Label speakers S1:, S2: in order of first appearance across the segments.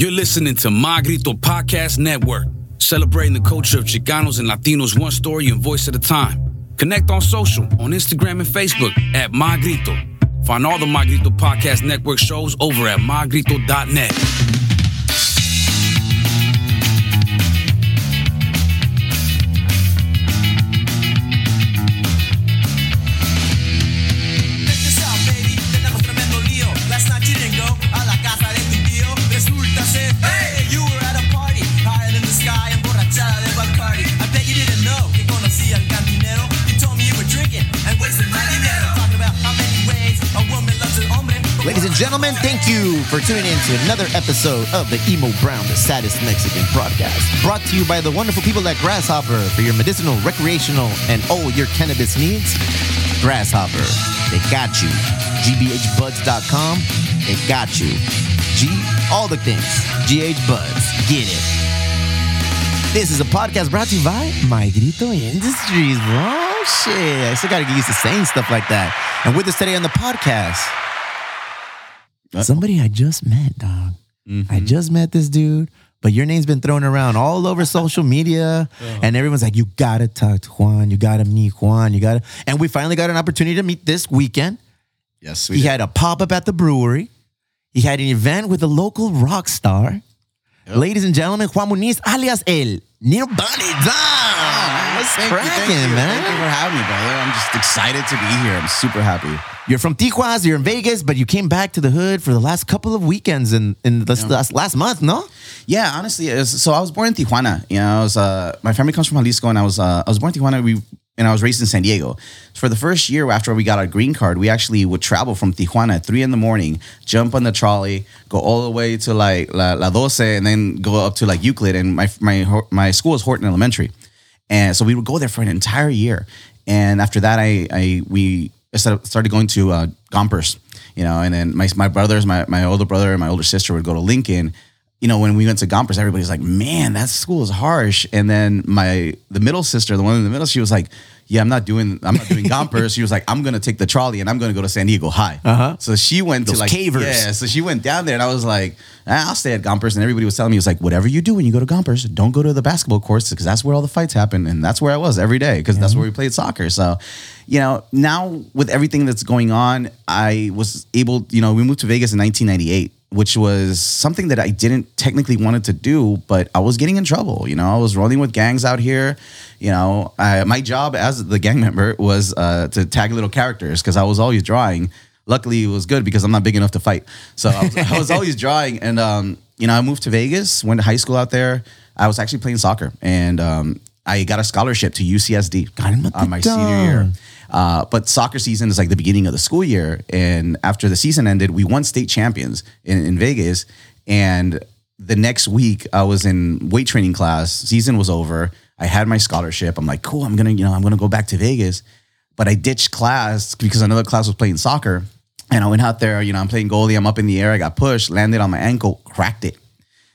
S1: You're listening to Magrito Podcast Network, celebrating the culture of Chicanos and Latinos one story and voice at a time. Connect on social, on Instagram and Facebook at Magrito. Find all the Magrito Podcast Network shows over at magrito.net.
S2: you
S3: for tuning in to another episode of the Emo Brown, the saddest Mexican broadcast. Brought to you by the wonderful people at Grasshopper for your medicinal, recreational, and all your cannabis needs. Grasshopper, they got you. GBHbuds.com, they got you. G, all the things. GH Buds, get it. This is a podcast brought to you by My Grito Industries, bro. Shit, I still gotta get used to saying stuff like that. And with us today on the podcast, Somebody I just met, dog. I mm-hmm. just met this dude, but your name's been thrown around all over social media, uh-huh. and everyone's like, "You gotta talk to Juan. You gotta meet Juan. You gotta." And we finally got an opportunity to meet this weekend.
S4: Yes, we
S3: He
S4: did.
S3: had a pop up at the brewery. He had an event with a local rock star. Ladies and gentlemen, Juan Muniz, alias El. Dog. What's
S4: Thank you, thank
S3: cracking, man?
S4: Thank you for having me, brother. I'm just excited to be here. I'm super happy.
S3: You're from Tijuana, you're in Vegas, but you came back to the hood for the last couple of weekends in, in this last, last month, no?
S4: Yeah, honestly, was, so I was born in Tijuana. You know, I was uh, my family comes from Jalisco, and I was uh, I was born in Tijuana. We and I was raised in San Diego. For the first year after we got our green card, we actually would travel from Tijuana at three in the morning, jump on the trolley, go all the way to like La, La Doce, and then go up to like Euclid. And my my my school is Horton Elementary, and so we would go there for an entire year. And after that, I I we started going to uh, Gompers, you know, and then my my brothers, my my older brother and my older sister would go to Lincoln. You know, when we went to Gompers, everybody's like, "Man, that school is harsh." And then my the middle sister, the one in the middle, she was like, "Yeah, I'm not doing I'm not doing Gompers." she was like, "I'm gonna take the trolley and I'm gonna go to San Diego High."
S3: Uh-huh.
S4: So she went
S3: Those
S4: to like
S3: cavers.
S4: Yeah, so she went down there, and I was like, "Ah, "I'll stay at Gompers." And everybody was telling me, "It was like whatever you do when you go to Gompers, don't go to the basketball courts because that's where all the fights happen." And that's where I was every day because that's where we played soccer. So, you know, now with everything that's going on, I was able. You know, we moved to Vegas in 1998. Which was something that I didn't technically wanted to do, but I was getting in trouble. You know, I was rolling with gangs out here. You know, I, my job as the gang member was uh, to tag little characters because I was always drawing luckily it was good because I'm not big enough to fight. So I was, I was always drawing, and um, you know, I moved to Vegas, went to high school out there. I was actually playing soccer, and um, I got a scholarship to UCSD on my senior year. Uh, but soccer season is like the beginning of the school year, and after the season ended, we won state champions in, in Vegas. And the next week, I was in weight training class. Season was over. I had my scholarship. I'm like, cool. I'm gonna, you know, I'm gonna go back to Vegas but I ditched class because another class was playing soccer. And I went out there, you know, I'm playing goalie, I'm up in the air, I got pushed, landed on my ankle, cracked it.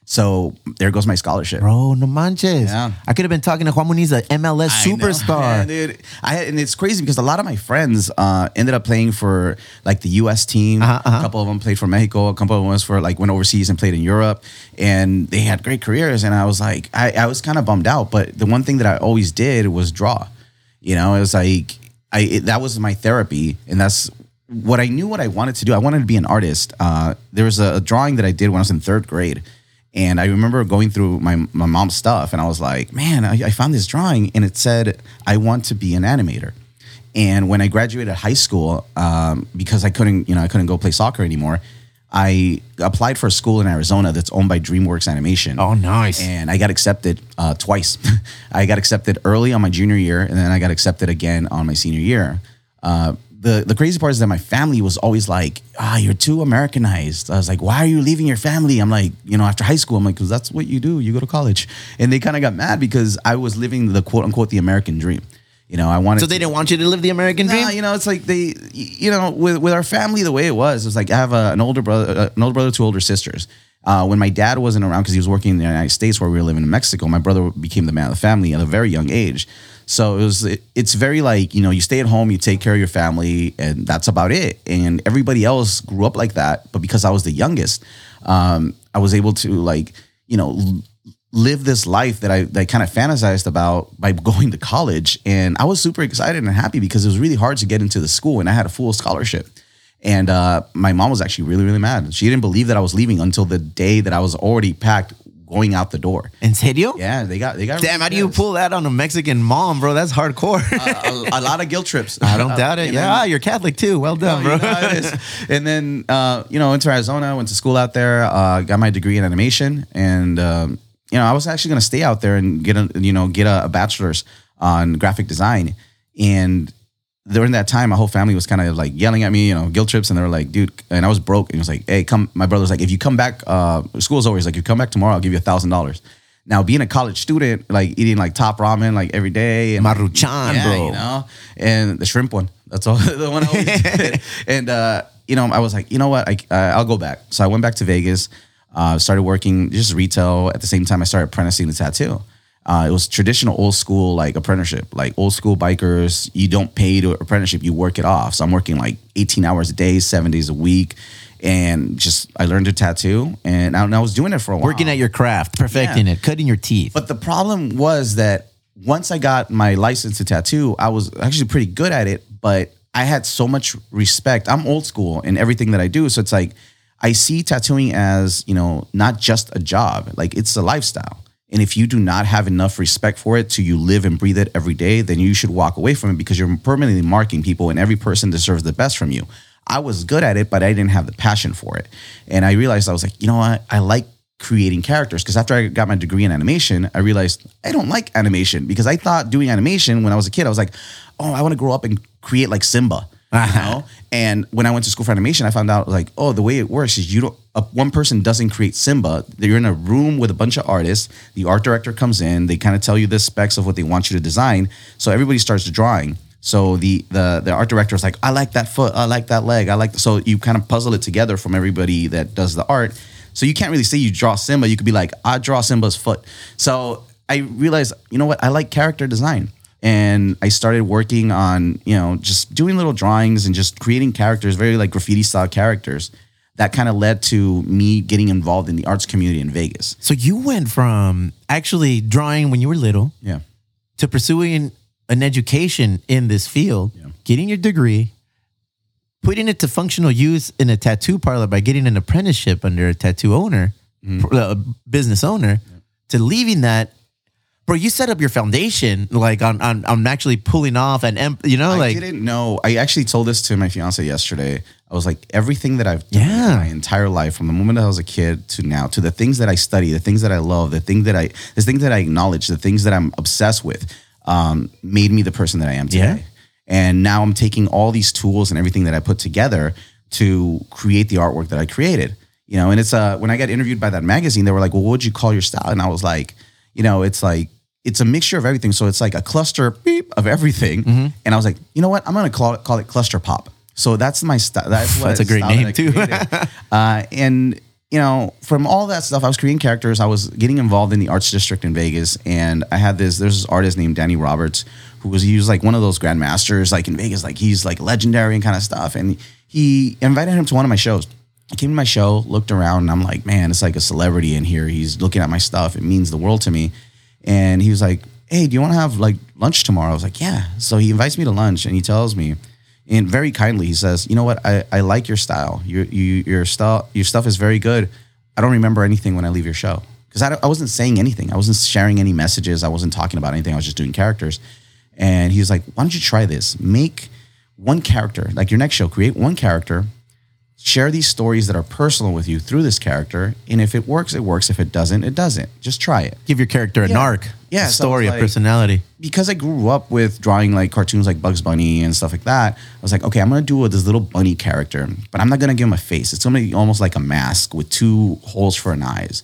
S4: So there goes my scholarship.
S3: Bro, no manches.
S4: Yeah.
S3: I could have been talking to Juan Muniz, a MLS
S4: I
S3: superstar.
S4: man, dude. I had, and it's crazy because a lot of my friends uh, ended up playing for like the U.S. team.
S3: Uh-huh, uh-huh.
S4: A couple of them played for Mexico. A couple of them was for like went overseas and played in Europe, and they had great careers. And I was like, I, I was kind of bummed out. But the one thing that I always did was draw. You know, it was like I it, that was my therapy, and that's what I knew what I wanted to do. I wanted to be an artist. Uh, there was a, a drawing that I did when I was in third grade. And I remember going through my, my mom's stuff, and I was like, man, I, I found this drawing, and it said, I want to be an animator. And when I graduated high school, um, because I couldn't, you know, I couldn't go play soccer anymore, I applied for a school in Arizona that's owned by DreamWorks Animation.
S3: Oh, nice.
S4: And I got accepted uh, twice. I got accepted early on my junior year, and then I got accepted again on my senior year. Uh, the the crazy part is that my family was always like, "Ah, you're too Americanized." I was like, "Why are you leaving your family?" I'm like, you know, after high school, I'm like, "Cause that's what you do. You go to college." And they kind of got mad because I was living the quote unquote the American dream. You know, I wanted.
S3: so they didn't want you to live the American dream?
S4: You know, it's like they, you know, with with our family, the way it was, it was like I have a, an older brother, uh, an older brother, two older sisters. Uh, when my dad wasn't around because he was working in the United States where we were living in Mexico, my brother became the man of the family at a very young age. So it was, it, it's very like you know, you stay at home, you take care of your family, and that's about it. And everybody else grew up like that, but because I was the youngest, um, I was able to like, you know, live this life that I that kind of fantasized about by going to college. And I was super excited and happy because it was really hard to get into the school and I had a full scholarship. And uh, my mom was actually really, really mad. She didn't believe that I was leaving until the day that I was already packed going out the door.
S3: En serio?
S4: Yeah, they got they got
S3: Damn, how do you pull that on a Mexican mom, bro? That's hardcore.
S4: a, a lot of guilt trips.
S3: I don't doubt it. Yeah, ah, you're Catholic too. Well done,
S4: you
S3: bro.
S4: know it is. And then, uh, you know, went to Arizona, went to school out there, uh, got my degree in animation, and um, you know, I was actually going to stay out there and get a, you know, get a, a bachelor's on graphic design. And during that time, my whole family was kind of like yelling at me, you know, guilt trips, and they were like, "Dude," and I was broke, and he was like, "Hey, come." My brother's like, "If you come back, uh, school's over." He's like, "You come back tomorrow, I'll give you a thousand dollars." Now, being a college student, like eating like top ramen like every day, and
S3: Maruchan,
S4: yeah,
S3: bro.
S4: you know, and the shrimp one. That's all the one I always did. And uh, you know, I was like, you know what, I uh, I'll go back. So I went back to Vegas, uh, started working just retail. At the same time, I started apprenticing the tattoo. Uh, it was traditional old school like apprenticeship, like old school bikers. You don't pay to apprenticeship, you work it off. So I'm working like 18 hours a day, seven days a week, and just I learned to tattoo, and I, and I was doing it for a while.
S3: Working at your craft, perfecting
S4: Yeah.
S3: it, cutting your teeth.
S4: But the problem was that once I got my license to tattoo, I was actually pretty good at it, but I had so much respect. I'm old school in everything that I do. So it's like I see tattooing as, you know, not just a job, like it's a lifestyle. And if you do not have enough respect for it to you live and breathe it every day, then you should walk away from it because you're permanently marking people and every person deserves the best from you. I was good at it, but I didn't have the passion for it. And I realized I was like, you know what? I like creating characters because after I got my degree in animation, I realized I don't like animation because I thought doing animation when I was a kid, I was like, oh, I want to grow up and create like Simba. You know? And when I went to school for animation, I found out like, oh, the way it works is you don't uh, one person doesn't create Simba. You're in a room with a bunch of artists. The art director comes in. They kind of tell you the specs of what they want you to design. So everybody starts drawing. So the the the art director is like, I like that foot, I like that leg, I like. So you kind of puzzle it together from everybody that does the art. So you can't really say you draw Simba. You could be like, I draw Simba's foot. So I realized, you know what? I like character design, and I started working on you know just doing little drawings and just creating characters, very like graffiti style characters. That kind of led to me getting involved in the arts community in Vegas.
S3: so you went from actually drawing when you were little
S4: Yeah.
S3: to pursuing an education in this field, getting your degree, putting it to functional use in a tattoo parlor by getting an apprenticeship under a tattoo owner,
S4: Mm-hmm.
S3: pr- uh, business owner, to leaving that. Bro, you set up your foundation like on on, on actually pulling off and em- you know
S4: I
S3: like I
S4: didn't know. I actually told this to my fiance yesterday. I was like, everything that I've done
S3: Yeah.
S4: my entire life, from the moment I was a kid to now, to the things that I study, the things that I love, the thing that I, the things that I acknowledge, the things that I'm obsessed with, um, made me the person that I am today.
S3: Yeah.
S4: And now I'm taking all these tools and everything that I put together to create the artwork that I created. You know, and it's uh when I got interviewed by that magazine, they were like, "Well, what would you call your style?" And I was like, you know, it's like it's a mixture of everything. So it's like a cluster beep of everything.
S3: Mm-hmm.
S4: And I was like, you know what? I'm gonna call it call it cluster pop. So that's my style. That's what
S3: That's a great name, too.
S4: uh, and you know, from all that stuff, I was creating characters. I was getting involved in the arts district in Vegas, and I had this. There's this artist named Danny Roberts, who was he was like one of those grandmasters, like in Vegas, like he's like legendary and kind of stuff. And he invited him to one of my shows. He came to my show, looked around, and I'm like, man, it's like a celebrity in here. He's looking at my stuff. It means the world to me. And he was like, hey, do you want to have like lunch tomorrow? I was like, yeah. So he invites me to lunch, and he tells me, and very kindly, he says, you know what? I, I like your style. Your you your style your stuff is very good. I don't remember anything when I leave your show because I, I wasn't saying anything. I wasn't sharing any messages. I wasn't talking about anything. I was just doing characters. And he was like, why don't you try this? Make one character, like your next show, create one character, share these stories that are personal with you through this character. And if it works, it works. If it doesn't, it doesn't. Just try it.
S3: give your character an
S4: Yeah.
S3: arc,
S4: Yeah,
S3: a
S4: so
S3: story,
S4: it's
S3: a personality.
S4: because I grew up with drawing like cartoons like Bugs Bunny and stuff like that, I was like, okay, I'm gonna do this little bunny character, but I'm not gonna give him a face. It's gonna be almost like a mask with two holes for an eyes,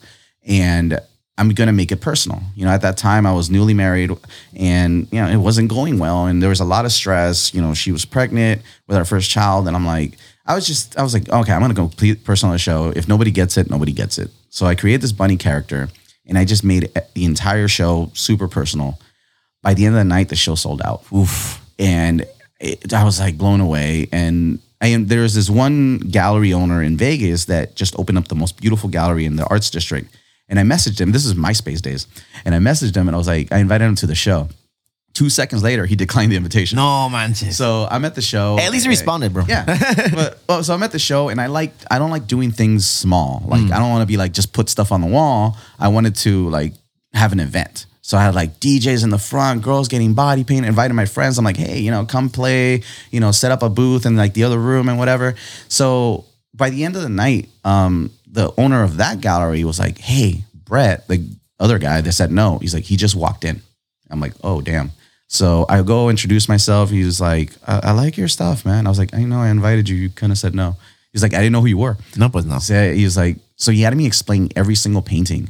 S4: and I'm gonna make it personal. You know, at that time I was newly married, and you know it wasn't going well, and there was a lot of stress. You know, she was pregnant with our first child, and I'm like, I was just, I was like, okay, I'm gonna go complete personal show. If nobody gets it, nobody gets it. So I created this bunny character, and I just made uh, the entire show super personal by the end of the night, the show sold out. Oof. And it, I was like blown away. And and there's this one gallery owner in Vegas that just opened up the most beautiful gallery in the arts district. And I messaged him. This is MySpace days, and I messaged him and I was like, I invited him to the show. Two seconds later, he declined the invitation.
S3: No manches.
S4: So I'm at the show.
S3: At least he responded, bro.
S4: Yeah. but well, so I'm at the show and I like I don't like doing things small. Like
S3: Mm.
S4: I don't want to be like just put stuff on the wall. I wanted to like have an event. So I had like DJs in the front, girls getting body paint, invited my friends. I'm like, hey, you know, come play, you know, set up a booth in like the other room and whatever. So by the end of the night, um, the owner of that gallery was like, hey, Brett, the other guy that said no, he's like, he just walked in. I'm like, oh damn. So I go introduce myself. He was like, I, I like your stuff, man. I was like, I know I invited you. You couldn't have said no. He's like, I didn't know who you were.
S3: No, pues no.
S4: So he was like, so he had me explain every single painting.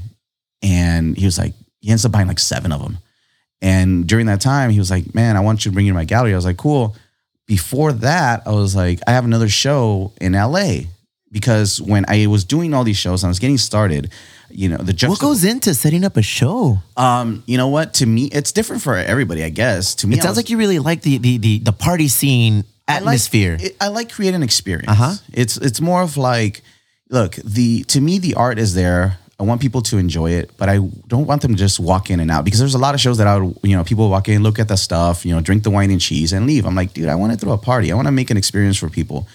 S4: And he was like, he ends up buying like seven of them. And during that time, he was like, man, I want you to bring you to my gallery. I was like, cool. Before that, I was like, I have another show in LA because when I was doing all these shows and I was getting started, you know, the
S3: What goes into setting up a show?
S4: um, you know what? To me, it's different for everybody, I guess. To me,
S3: It sounds
S4: was-
S3: like you really like the the the, the party scene
S4: I like-
S3: atmosphere.
S4: I like creating an experience.
S3: Uh-huh.
S4: It's it's more of like, look, the to me the art is there. I want people to enjoy it, but I don't want them to just walk in and out because there's a lot of shows that I would, you know, people walk in, look at the stuff, you know, drink the wine and cheese and leave. I'm like, dude, I want to throw a party. I want to make an experience for people.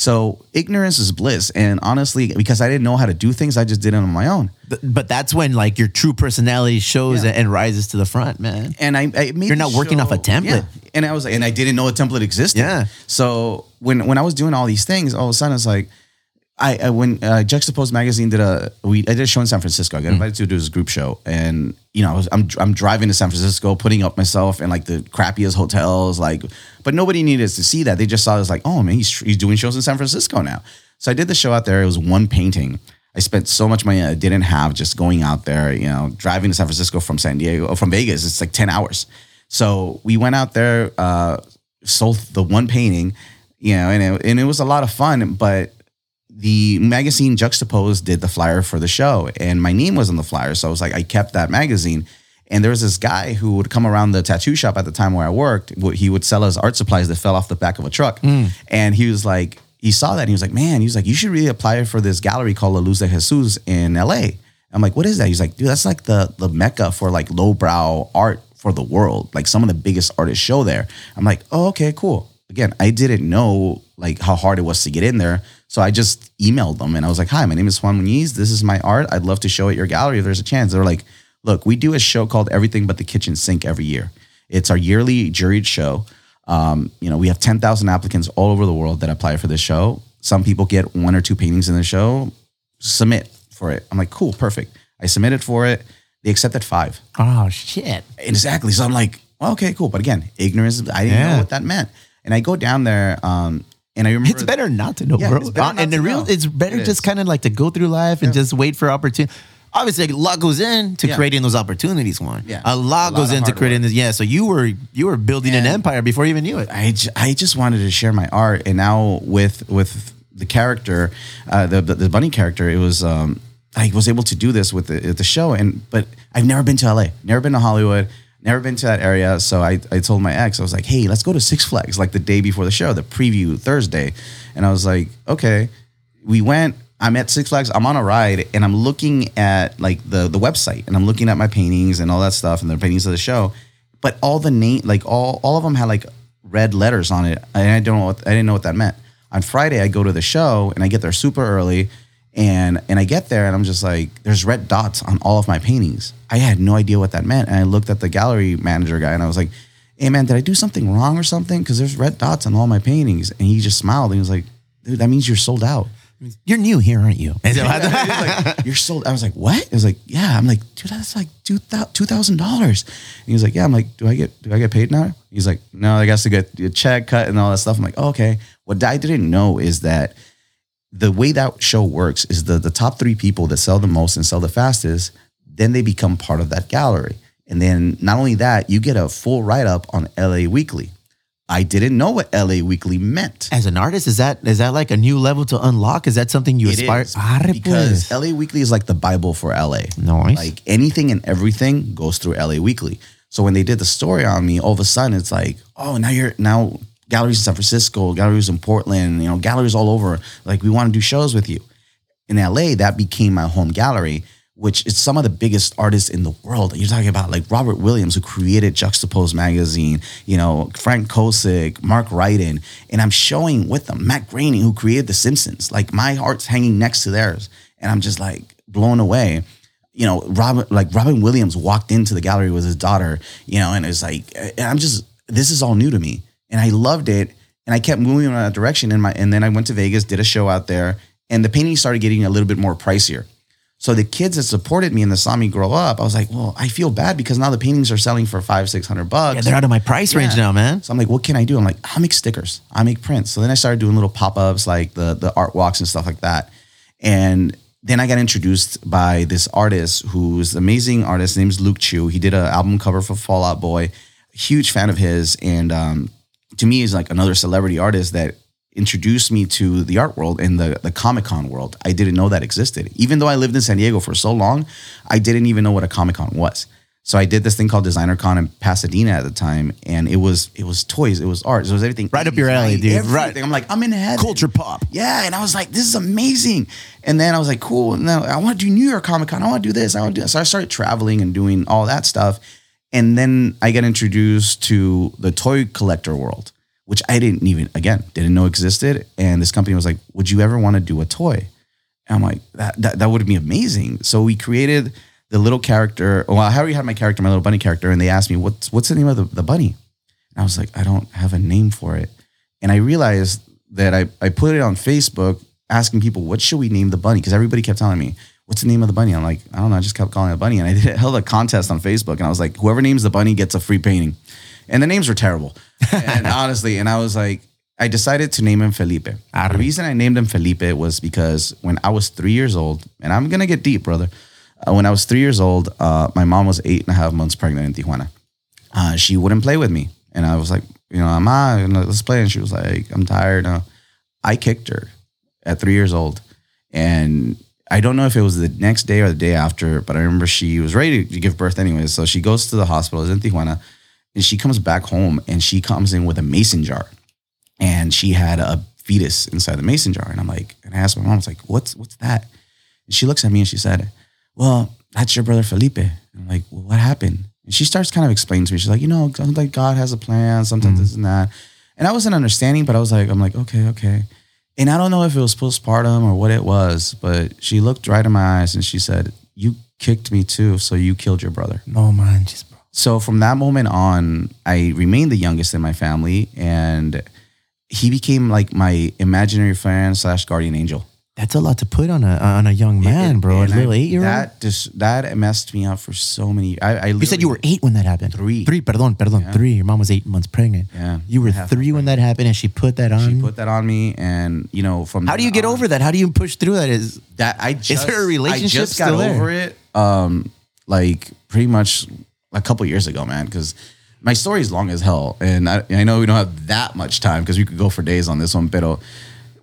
S4: So ignorance is bliss, and honestly, because I didn't know how to do things, I just did it on my own.
S3: But- that's when like your true personality shows
S4: Yeah.
S3: and rises to the front, man.
S4: and I, I
S3: You're not working off a template.
S4: Yeah. And I was like, and I didn't know a template existed.
S3: Yeah.
S4: So when when I was doing all these things, all of a sudden it's like, I, I when uh, Juxtaposed magazine did a we I did a show in San Francisco. I got invited to do this group show, and you know I was, I'm I'm driving to San Francisco, putting up myself in like the crappiest hotels, like, but nobody needed to see that. They just saw it as like, oh man, he's he's doing shows in San Francisco now. So I did the show out there. It was one painting. I spent so much money I didn't have just going out there, you know, driving to San Francisco from San Diego, from Vegas. It's like 10 hours. So we went out there, uh, sold the one painting, you know, and it, and it was a lot of fun. But the magazine Juxtaposed did the flyer for the show, and my name was on the flyer. So I was like, I kept that magazine. And there was this guy who would come around the tattoo shop at the time where I worked. He would sell us art supplies that fell off the back of a truck. Hmm. And he was like, he saw that and he was like, man, he was like, you should really apply for this gallery called La Luz de Jesus in LA. I'm like, what is that? He's like, dude, that's like the the mecca for like lowbrow art for the world. Like some of the biggest artists show there. I'm like, oh, okay, cool. Again, I didn't know like how hard it was to get in there. So I just emailed them and I was like, hi, my name is Juan Muniz. This is my art. I'd love to show at your gallery if there's a chance. They're like, look, we do a show called Everything But the Kitchen Sink every year. It's our yearly juried show. Um, you know, we have 10,000 applicants all over the world that apply for this show. Some people get one or two paintings in the show, submit for it. I'm like, cool, perfect. I submitted for it. They accepted five.
S3: Oh shit.
S4: Exactly. So I'm like, well, okay, cool. But again, ignorance, I didn't
S3: Yeah.
S4: know what that meant. And I go down there, um, and I remember
S3: It's better not to know,
S4: Yeah,
S3: bro.
S4: it's better not
S3: and the real,
S4: know.
S3: it's better
S4: It
S3: just kind of like to go through life and just wait for opportunity. Obviously, a lot goes into
S4: Yeah.
S3: creating those opportunities. One,
S4: Yeah.
S3: a lot
S4: A lot
S3: goes
S4: of
S3: into
S4: hard
S3: creating this. Yeah, so you were you were building an empire before you even knew it.
S4: I, j- I just wanted to share my art, and now with with the character, uh, the, the the bunny character, it was um, I was able to do this with the, the show, and but I've never been to LA, never been to Hollywood, never been to that area. So I I told my ex, I was like, hey, let's go to Six Flags like the day before the show, the preview Thursday, and I was like, okay, we went. I'm at Six Flags. I'm on a ride, and I'm looking at like the the website, and I'm looking at my paintings and all that stuff, and the paintings of the show. But all the name, like all all of them had like red letters on it, and I don't know what I didn't know what that meant. On Friday, I go to the show, and I get there super early, and and I get there, and I'm just like, there's red dots on all of my paintings. I had no idea what that meant, and I looked at the gallery manager guy, and I was like, hey man, did I do something wrong or something? Because there's red dots on all my paintings, and he just smiled, and he was like, dude, that means you're sold out.
S3: You're new here, aren't you? And so-
S4: like, you're sold. I was like, what? I was like, yeah. I'm like, dude, that's like two thousand dollars. And he was like, yeah. I'm like, do I get do I get paid now? He's like, no, I guess to get a check cut and all that stuff. I'm like, oh, okay. What I didn't know is that the way that show works is the the top three people that sell the most and sell the fastest, then they become part of that gallery. And then not only that, you get a full write up on LA Weekly. I didn't know what LA Weekly meant.
S3: As an artist, is that is that like a new level to unlock? Is that something you
S4: It
S3: aspire? Arre,
S4: because. LA Weekly is like the Bible for LA.
S3: Nice.
S4: Like anything and everything goes through LA Weekly. So when they did the story on me, all of a sudden it's like, oh, now you're now galleries in San Francisco, galleries in Portland, you know, galleries all over. Like, we want to do shows with you. In LA, that became my home gallery, which is some of the biggest artists in the world. You're talking about like Robert Williams, who created Juxtapose magazine, you know, Frank Kozik, Mark Ryden, and I'm showing with them Matt Groening, who created The Simpsons. Like my heart's hanging next to theirs, and I'm just like blown away. You know, Robin, like Robin Williams walked into the gallery with his daughter, you know, and it's like, I'm just, this is all new to me, and I loved it, and I kept moving in that direction. And my, and then I went to Vegas, did a show out there, and the paintings started getting a little bit more pricier. So the kids that supported me and that saw me grow up, I was like, well, I feel bad because now the paintings are selling for five, six hundred bucks.
S3: Yeah, they're out of my price range now, man.
S4: So I'm like, what can I do? I'm like, I'll make stickers. I make prints. So then I started doing little pop-ups like the the art walks and stuff like that. And then I got introduced by this artist who's an amazing artist. His name's Luke Chueh. He did an album cover for Fall Out Boy. Huge fan of his. And um, to me, is like another celebrity artist that introduced me to the art world and the, the Comic Con world. I didn't know that existed. Even though I lived in San Diego for so long, I didn't even know what a Comic Con was. So I did this thing called Designer Con in Pasadena at the time, and it was it was toys, it was art, it was everything.
S3: Right up your alley, dude.
S4: Everything.
S3: Right.
S4: I'm like, I'm in heaven.
S3: Culture pop.
S4: Yeah, and I was like, this is amazing. And then I was like, cool. Now I want to do New York Comic Con. I want to do this. I want to do this. So I started traveling and doing all that stuff. And then I got introduced to the toy collector world, which I didn't even, again, didn't know existed. And this company was like, would you ever want to do a toy? And I'm like, that, that, that would be amazing. So we created the little character. Well, I already had my character, my little bunny character, and they asked me, what's, what's the name of the, the bunny? And I was like, I don't have a name for it. And I realized that I, I put it on Facebook asking people, what should we name the bunny? Because everybody kept telling me, what's the name of the bunny? I'm like, I don't know. I just kept calling it a bunny. And I did, held a contest on Facebook. And I was like, whoever names the bunny gets a free painting. And the names were terrible. and honestly, and I was like, I decided to name him Felipe.
S3: Arre.
S4: The reason I named him Felipe was because when I was three years old, and I'm going to get deep, brother. Uh, when I was three years old, uh, my mom was eight and a half months pregnant in Tijuana uh, she wouldn't play with me. And I was like, you know, you know, let's play. And she was like, I'm tired. I kicked her at three years old. And I don't know if it was the next day or the day after, but I remember she was ready to give birth anyways. So she goes to the hospital, in Tijuana, and she comes back home and she comes in with a mason jar. And she had a fetus inside the mason jar. And I'm like, and I asked my mom, I was like, what's what's that? And she looks at me and she said, Well, that's your brother Felipe. And I'm like, well, what happened? And she starts kind of explaining to me. She's like, you know, like God has a plan, sometimes mm-hmm. this and that. And I wasn't understanding, but I was like, I'm like, okay, okay. And I don't know if it was postpartum or what it was, but she looked right in my eyes and she said, You kicked me too, so you killed your brother.
S3: No manches, bro.
S4: So from that moment on, I remained the youngest in my family, and he became like my imaginary friend slash guardian angel.
S3: That's a lot to put on a on a young man,
S4: And-
S3: bro. A little eight year old.
S4: That just that messed me up for so many. I, I
S3: You said you were eight when that happened.
S4: Three.
S3: Three. Perdón, perdón. Three. Your mom was eight months pregnant.
S4: Yeah.
S3: You were three when that happened, and she put that on.
S4: She put that on me, and you know, from
S3: How do you get
S4: on,
S3: over that? How do you push through that? Is
S4: that? I just, is
S3: there a relationship
S4: I just got
S3: there?
S4: over it. Um, like pretty much a couple years ago, man. Because my story is long as hell, and I, I know we don't have that much time because we could go for days on this one. But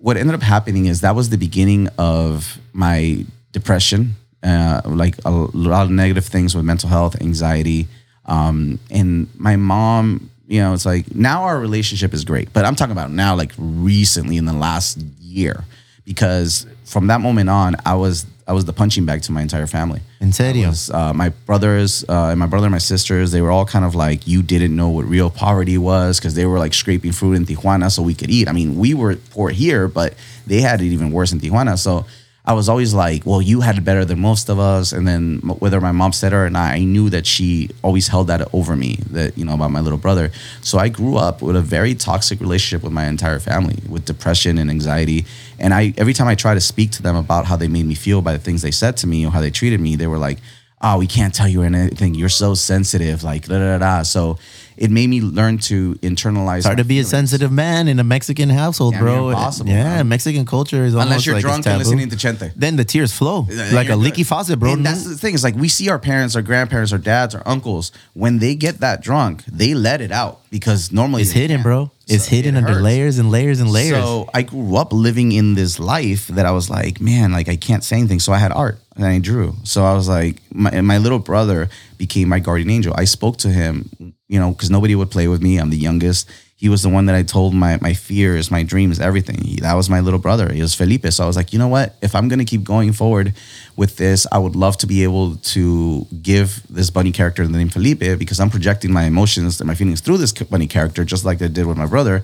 S4: what ended up happening is that was the beginning of my depression, uh, like a lot of negative things with mental health, anxiety, um, and my mom. You know, it's like now our relationship is great, but I'm talking about now, like recently in the last year, because from that moment on, I was I was the punching bag to my entire family.
S3: En serio?
S4: Was, uh, my brothers uh, and my brother and my sisters, they were all kind of like, you didn't know what real poverty was because they were like scraping fruit in Tijuana so we could eat. I mean, we were poor here, but they had it even worse in Tijuana. So I was always like, well, you had it better than most of us. And then whether my mom said it or not, I knew that she always held that over me, that, you know, about my little brother. So I grew up with a very toxic relationship with my entire family, with depression and anxiety. And I, every time I try to speak to them about how they made me feel by the things they said to me or how they treated me, they were like, oh, we can't tell you anything. You're so sensitive, like, da da da. So it made me learn to internalize.
S3: It's hard to be a sensitive man in a Mexican household,
S4: Yeah,
S3: bro.
S4: you're impossible,
S3: yeah. Mexican culture is
S4: Unless you're
S3: like it's
S4: drunk and listening to Chente.
S3: Then the tears flow
S4: Yeah,
S3: like a
S4: you're
S3: leaky faucet, bro.
S4: And that's the thing is like we see our parents, our grandparents, our dads, our uncles when they get that drunk, they let it out because normally
S3: it's hidden,
S4: can't.
S3: bro. It's
S4: So
S3: hidden
S4: it
S3: under layers and layers and layers.
S4: So I grew up living in this life that I was like, man, like I can't say anything. So I had art and I drew. So I was like, my, my little brother became my guardian angel. I spoke to him, you know, because nobody would play with me. I'm the youngest. he was the one that I told my my fears, my dreams, everything. He, that was my little brother. He was Felipe. So I was like, you know what? If I'm gonna keep going forward with this, I would love to be able to give this bunny character the name Felipe because I'm projecting my emotions and my feelings through this bunny character, just like I did with my brother.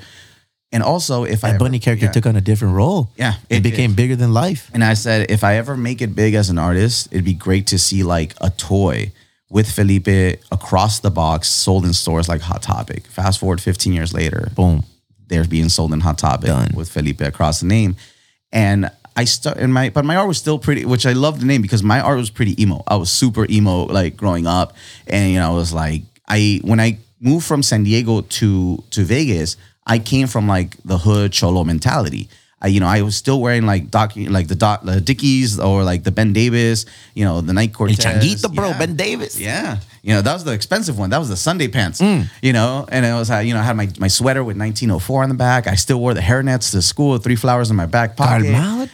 S4: And also, if I
S3: That
S4: ever-
S3: bunny character
S4: yeah.
S3: took on a different role.
S4: Yeah,
S3: It,
S4: it
S3: became
S4: did.
S3: bigger than life.
S4: And I said, if I ever make it big as an artist, it'd be great to see like a toy with Felipe across the box sold in stores like Hot Topic. Fast forward 15 years later,
S3: Boom.
S4: they're being sold in Hot Topic
S3: Done.
S4: with Felipe across the name. And I start and my but my art was still pretty which I love the name because my art was pretty emo. I was super emo like growing up. And you know, I was like I when I moved from San Diego to to Vegas, I came from like the hood cholo mentality. I, you know, I was still wearing like doc, like the doc, the Dickies or like the Ben Davis, you know, the Night
S3: El
S4: Cortez.
S3: Changuito, bro.
S4: Yeah.
S3: Ben Davis.
S4: Yeah. You know, that was the expensive one. That was the Sunday pants.
S3: Mm.
S4: You know, and it was, you know, I had my, my sweater with 1904 on the back. I still wore the hairnets to school with three flowers in my back pocket.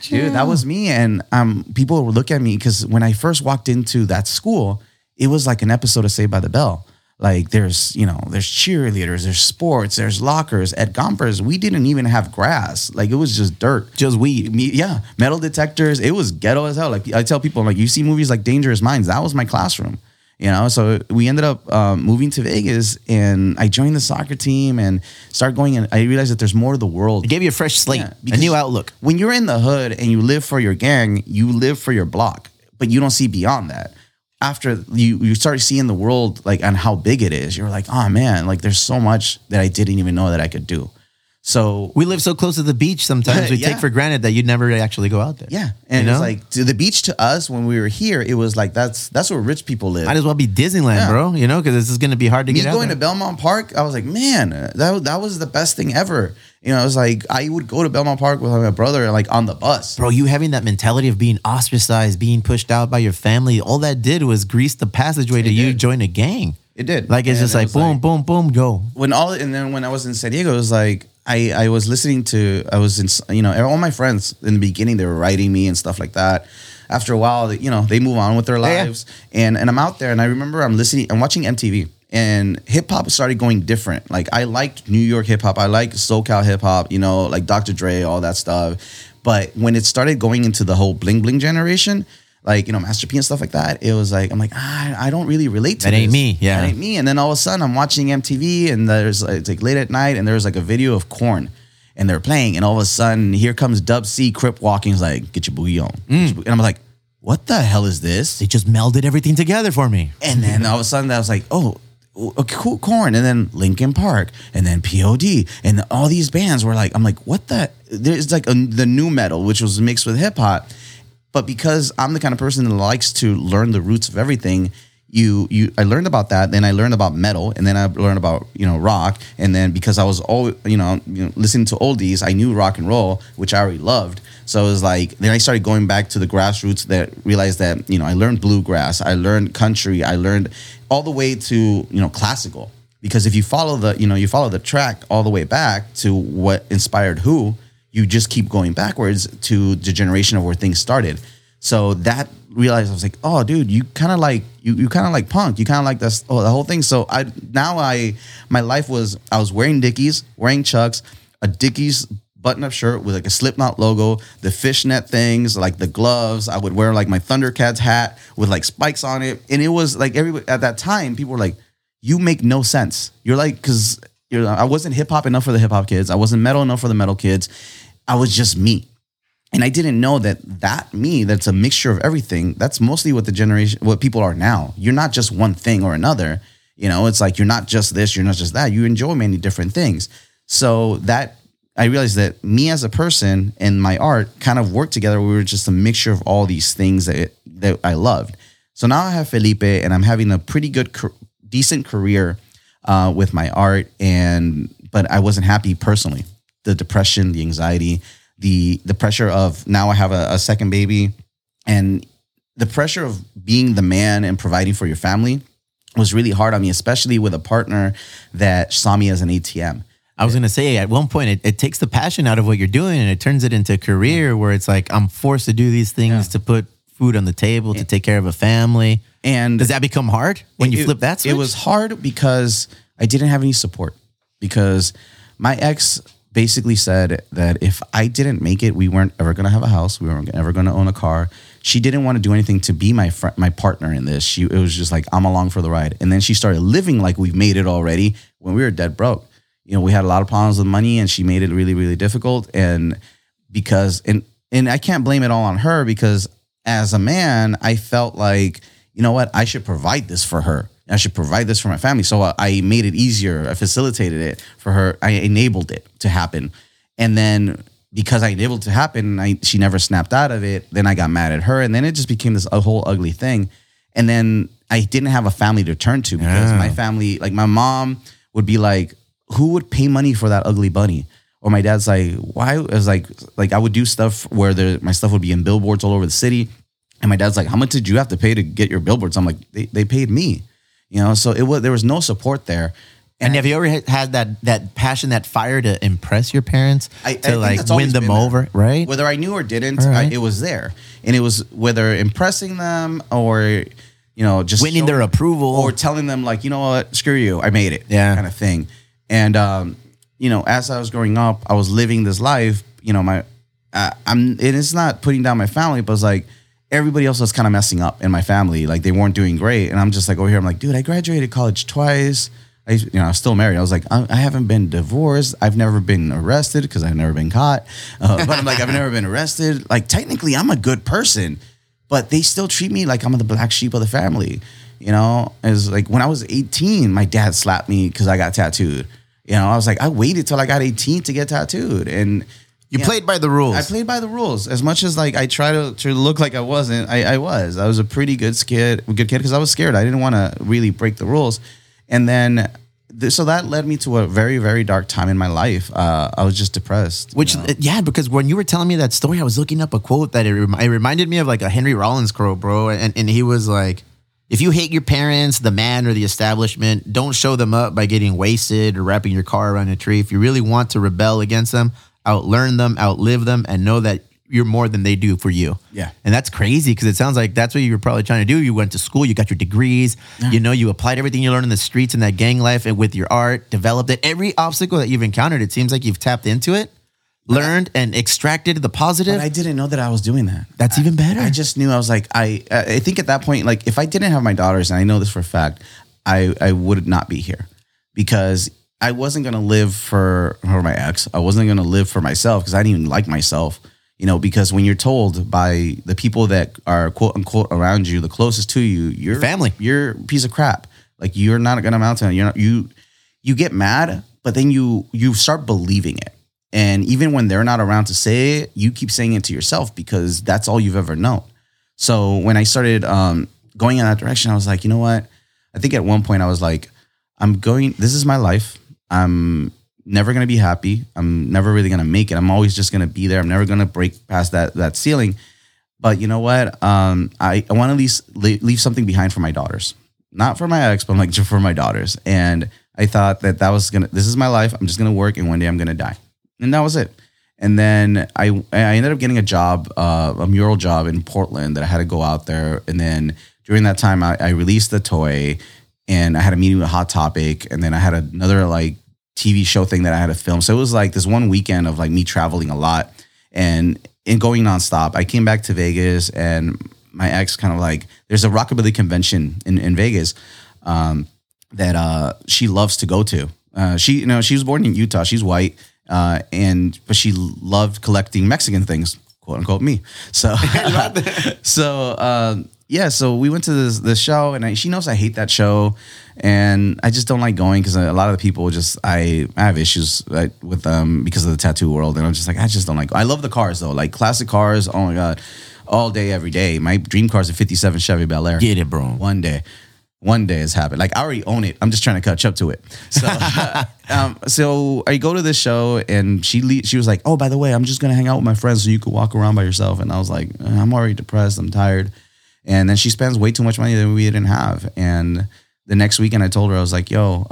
S4: Dude, that was me. And um, people would look at me because when I first walked into that school, it was like an episode of Saved by the Bell. Like there's, you know, there's cheerleaders, there's sports, there's lockers. At Gompers, we didn't even have grass. Like it was just dirt.
S3: Just weed.
S4: Me, yeah, metal detectors. It was ghetto as hell. Like I tell people, like you see movies like Dangerous Minds. That was my classroom. You know, so we ended up um, moving to Vegas, and I joined the soccer team and started going. And I realized that there's more to the world.
S3: It gave you a fresh slate,
S4: Yeah,
S3: a new outlook.
S4: When you're in the hood and you live for your gang, you live for your block, but you don't see beyond that. After you you start seeing the world like and how big it is, you're like, oh man, like there's so much that I didn't even know that I could do. So
S3: We live so close to the beach sometimes we
S4: Yeah.
S3: take for granted that you'd never actually go out there.
S4: yeah, and
S3: You
S4: it's like to the beach to us when we were here, it was like that's that's where rich people live.
S3: Might as well be Disneyland,
S4: Yeah.
S3: bro. You know, because this is going to be hard to
S4: me
S3: get out
S4: going to Belmont Park, I was like, man, that that was the best thing ever. You know, it was like I would go to Belmont Park with my brother, like on the bus.
S3: Bro, you having that mentality of being ostracized, being pushed out by your family, all that did was grease the passageway to you join a gang.
S4: It did.
S3: Like it's
S4: And
S3: just
S4: it
S3: like boom, boom, boom, go.
S4: when all and then when I was in San Diego, it was like I I was listening to I was in you know all my friends in the beginning they were writing me and stuff like that. After a while, you know they move on with their
S3: Yeah.
S4: lives, and and I'm out there and I remember I'm listening I'm watching MTV and hip hop started going different. Like I liked New York hip hop, I liked SoCal hip hop, you know like Dr. Dre, all that stuff. But when it started going into the whole bling bling generation. Like you know, Master P and stuff like that. It was like I'm like ah, I don't really relate to
S3: That ain't me, yeah.
S4: That ain't me. And then all of a sudden, I'm watching MTV, and there's like, it's like late at night, and there's like a video of Korn, and they're playing, and all of a sudden, here comes Dub C Crip walking, he's like, "Get your boogie on," Get your boogie- and I'm like, "What the hell is this?"
S3: They just melded everything together for me.
S4: And then all of a sudden, I was like, "Oh." Okay, cool, Korn, and then Linkin Park, and then POD, and all these bands were like, I'm like, what the? There's like a, the nu metal, which was mixed with hip hop, but because I'm the kind of person that likes to learn the roots of everything, you you I learned about that, then I learned about metal, and then I learned about you know rock, and then because I was all you know, you know listening to oldies, I knew rock and roll, which I already loved. So it was like then I started going back to the grassroots that realized that you know I learned bluegrass, I learned country, I learned all the way to you know classical. Because if you follow the you know you follow the track all the way back to what inspired who, you just keep going backwards to the generation of where things started. So that realized I was like, oh, dude, you kind of like you you kind of like punk. You kind of like this oh, the whole thing. So I now I my life was I was wearing Dickies, wearing Chucks, a Dickies button up shirt with like a Slipknot logo, the fishnet things, like the gloves. I would wear like my Thundercats hat with like spikes on it, and it was like every at that time people were like, you make no sense. You're like because I wasn't hip hop enough for the hip hop kids. I wasn't metal enough for the metal kids. I was just me and I didn't know that that me that's a mixture of everything. That's mostly what the generation, what people are now. You're not just one thing or another. You know, it's like you're not just this, you're not just that. You enjoy many different things. So that I realized that me as a person and my art kind of worked together. We were just a mixture of all these things that that I loved. So now I have Felipe, and I'm having a pretty good, decent career uh, with my art. And but I wasn't happy personally. The depression, the anxiety, the the pressure of now I have a, a second baby, and the pressure of being the man and providing for your family was really hard on me, especially with a partner that saw me as an ATM.
S3: I was gonna say at one point it, it takes the passion out of what you're doing and it turns it into a career where it's like I'm forced to do these things to put food on the table, to take care of a family.
S4: And
S3: Does that become hard when you flip that switch?
S4: It was hard because I didn't have any support because my ex basically said that if I didn't make it, we weren't ever going to have a house. We weren't ever going to own a car. She didn't want to do anything to be my my partner in this. She it was just like I'm along for the ride. And then she started living like we've made it already when we were dead broke. You know, we had a lot of problems with money, and she made it really, really difficult. And because and and I can't blame it all on her because as a man, I felt like you know what I should provide this for her. I should provide this for my family. So uh, I made it easier. I facilitated it for her. I enabled it to happen. And then because I enabled it to happen, I, she never snapped out of it. Then I got mad at her. And then it just became this a whole ugly thing. And then I didn't have a family to turn to because
S3: Yeah.
S4: my family, like my mom would be like, who would pay money for that ugly bunny? Or my dad's like, why? It was like, like I would do stuff where the, my stuff would be in billboards all over the city. And my dad's like, how much did you have to pay to get your billboards? I'm like, they, they paid me, you know? So it was, there was no support there.
S3: And have you ever had- that that passion, that fire to impress your parents,
S4: I- I
S3: to
S4: think
S3: like win them
S4: there.
S3: over, right?
S4: Whether I knew or didn't,
S3: right.
S4: I, it was there, and it was whether impressing them or you know just
S3: Winning their approval.
S4: or telling them like you know what, screw you, I made it,
S3: Yeah.
S4: kind of thing. And um, you know, as I was growing up, I was living this life. You know, my I, I'm and it's not putting down my family, but it's like everybody else was kind of messing up in my family. Like they weren't doing great, and I'm just like over here. I'm like, dude, I graduated college twice. I, you know, I was still married. I was like, I, I haven't been divorced. I've never been arrested because I've never been caught. Uh, but I'm like, I've never been arrested. Like technically, I'm a good person, but they still treat me like I'm the black sheep of the family. You know, it's like when I was 18, my dad slapped me because I got tattooed. You know, I was like, I waited till I got 18 to get tattooed, and
S3: you
S4: yeah.
S3: played by the rules.
S4: I played by the rules as much as like I try to, to look like I wasn't. I, I was. I was a pretty good kid, good kid because I was scared. I didn't want to really break the rules, and then th- so that led me to a very very dark time in my life. Uh, I was just depressed.
S3: Which,
S4: you know?
S3: uh, yeah, because when you were telling me that story, I was looking up a quote that it, rem- it reminded me of like a Henry Rollins quote, bro. And, and he was like, if you hate your parents, the man, or the establishment, don't show them up by getting wasted or wrapping your car around a tree. If you really want to rebel against them, outlearn them, outlive them, and know that you're more than they do for you.
S4: Yeah.
S3: And that's crazy because it sounds like that's what you were probably trying to do. You went to school, you got your degrees, you know, you applied everything you learned in the streets and that gang life and with your art, developed it. Every obstacle that you've encountered, it seems like you've tapped into it, learned and extracted the positive.
S4: But I didn't know that I was doing that.
S3: That's even better.
S4: I just knew I was like I. I think at that point, like if I didn't have my daughters, and I know this for a fact, I I would not be here because I wasn't gonna live for for my ex. I wasn't gonna live for myself because I didn't even like myself. You know, because when you're told by the people that are quote unquote around you, the closest to you, you're
S3: family.
S4: you're a piece of crap. Like you're not gonna amount to. You're not you. You get mad, but then you you start believing it. And even when they're not around to say it, you keep saying it to yourself because that's all you've ever known. So when I started um, going in that direction, I was like, you know what? I think at one point I was like, I'm going. This is my life. I'm never gonna be happy. I'm never really gonna make it. I'm always just gonna be there. I'm never gonna break past that that ceiling. But you know what? Um, I, I want to leave leave leave something behind for my daughters, not for my ex, but like just for my daughters. And I thought that that was gonna. This is my life. I'm just gonna work, and one day I'm gonna die, and that was it. And then I I ended up getting a job, uh, a mural job in Portland that I had to go out there. And then during that time, I, I released the toy, and I had a meeting with Hot Topic, and then I had another like TV show thing that I had to film. So it was like this one weekend of like me traveling a lot and and going nonstop. I came back to Vegas, and my ex kind of like there's a rockabilly convention in in Vegas um, that uh, she loves to go to. Uh, she you know she was born in Utah. She's white, uh, and but she loved collecting Mexican things, quote unquote me. So so um, yeah, so we went to this this show, and I, she knows I hate that show, and I just don't like going because a lot of the people just I I have issues like, with them because of the tattoo world, and I'm just like I just don't like. I love the cars though, like classic cars. Oh my god, all day every day. My dream car is a '57 Chevy Bel Air.
S3: Get it, bro.
S4: One day. One day has happened. Like I already own it. I'm just trying to catch up to it. So, um, so I go to this show, and she le- she was like, "Oh, by the way, I'm just gonna hang out with my friends, so you could walk around by yourself." And I was like, "Uh, "I'm already depressed. I'm tired." And then she spends way too much money that we didn't have. And the next weekend, I told her I was like, "Yo,"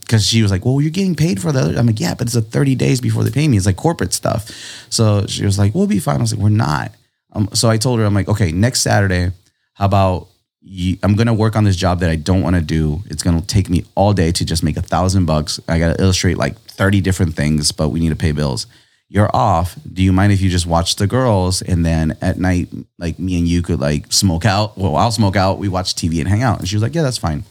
S4: because she was like, "Well, you're getting paid for the other." I'm like, "Yeah, but it's a 30 days before they pay me. It's like corporate stuff." So she was like, "We'll be fine." I was like, "We're not." Um, so I told her, I'm like, "Okay, next Saturday, how about?" you, I'm gonna work on this job that I don't want to do. It's gonna take me all day to just make a thousand bucks. I gotta illustrate like 30 different things, but we need to pay bills. You're off. Do you mind if you just watch the girls and then at night, like me and you could like smoke out? Well, I'll smoke out. We watch TV and hang out. And she was like, Yeah, that's fine.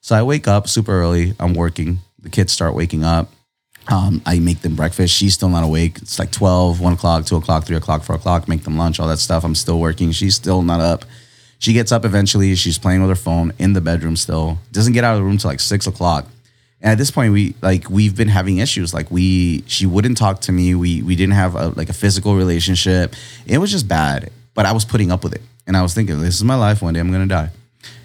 S4: So I wake up super early. I'm working. The kids start waking up. Um, I make them breakfast. She's still not awake. It's like 12, 1 o'clock, 2 o'clock, 3 o'clock, 4 o'clock. Make them lunch, all that stuff. I'm still working. She's still not up. She gets up eventually. She's playing with her phone in the bedroom still. Doesn't get out of the room till like 6 o'clock. And at this point, we like we've been having issues. Like we, she wouldn't talk to me. We we didn't have a, like a physical relationship. It was just bad. But I was putting up with it, and I was thinking, this is my life. One day I'm gonna die.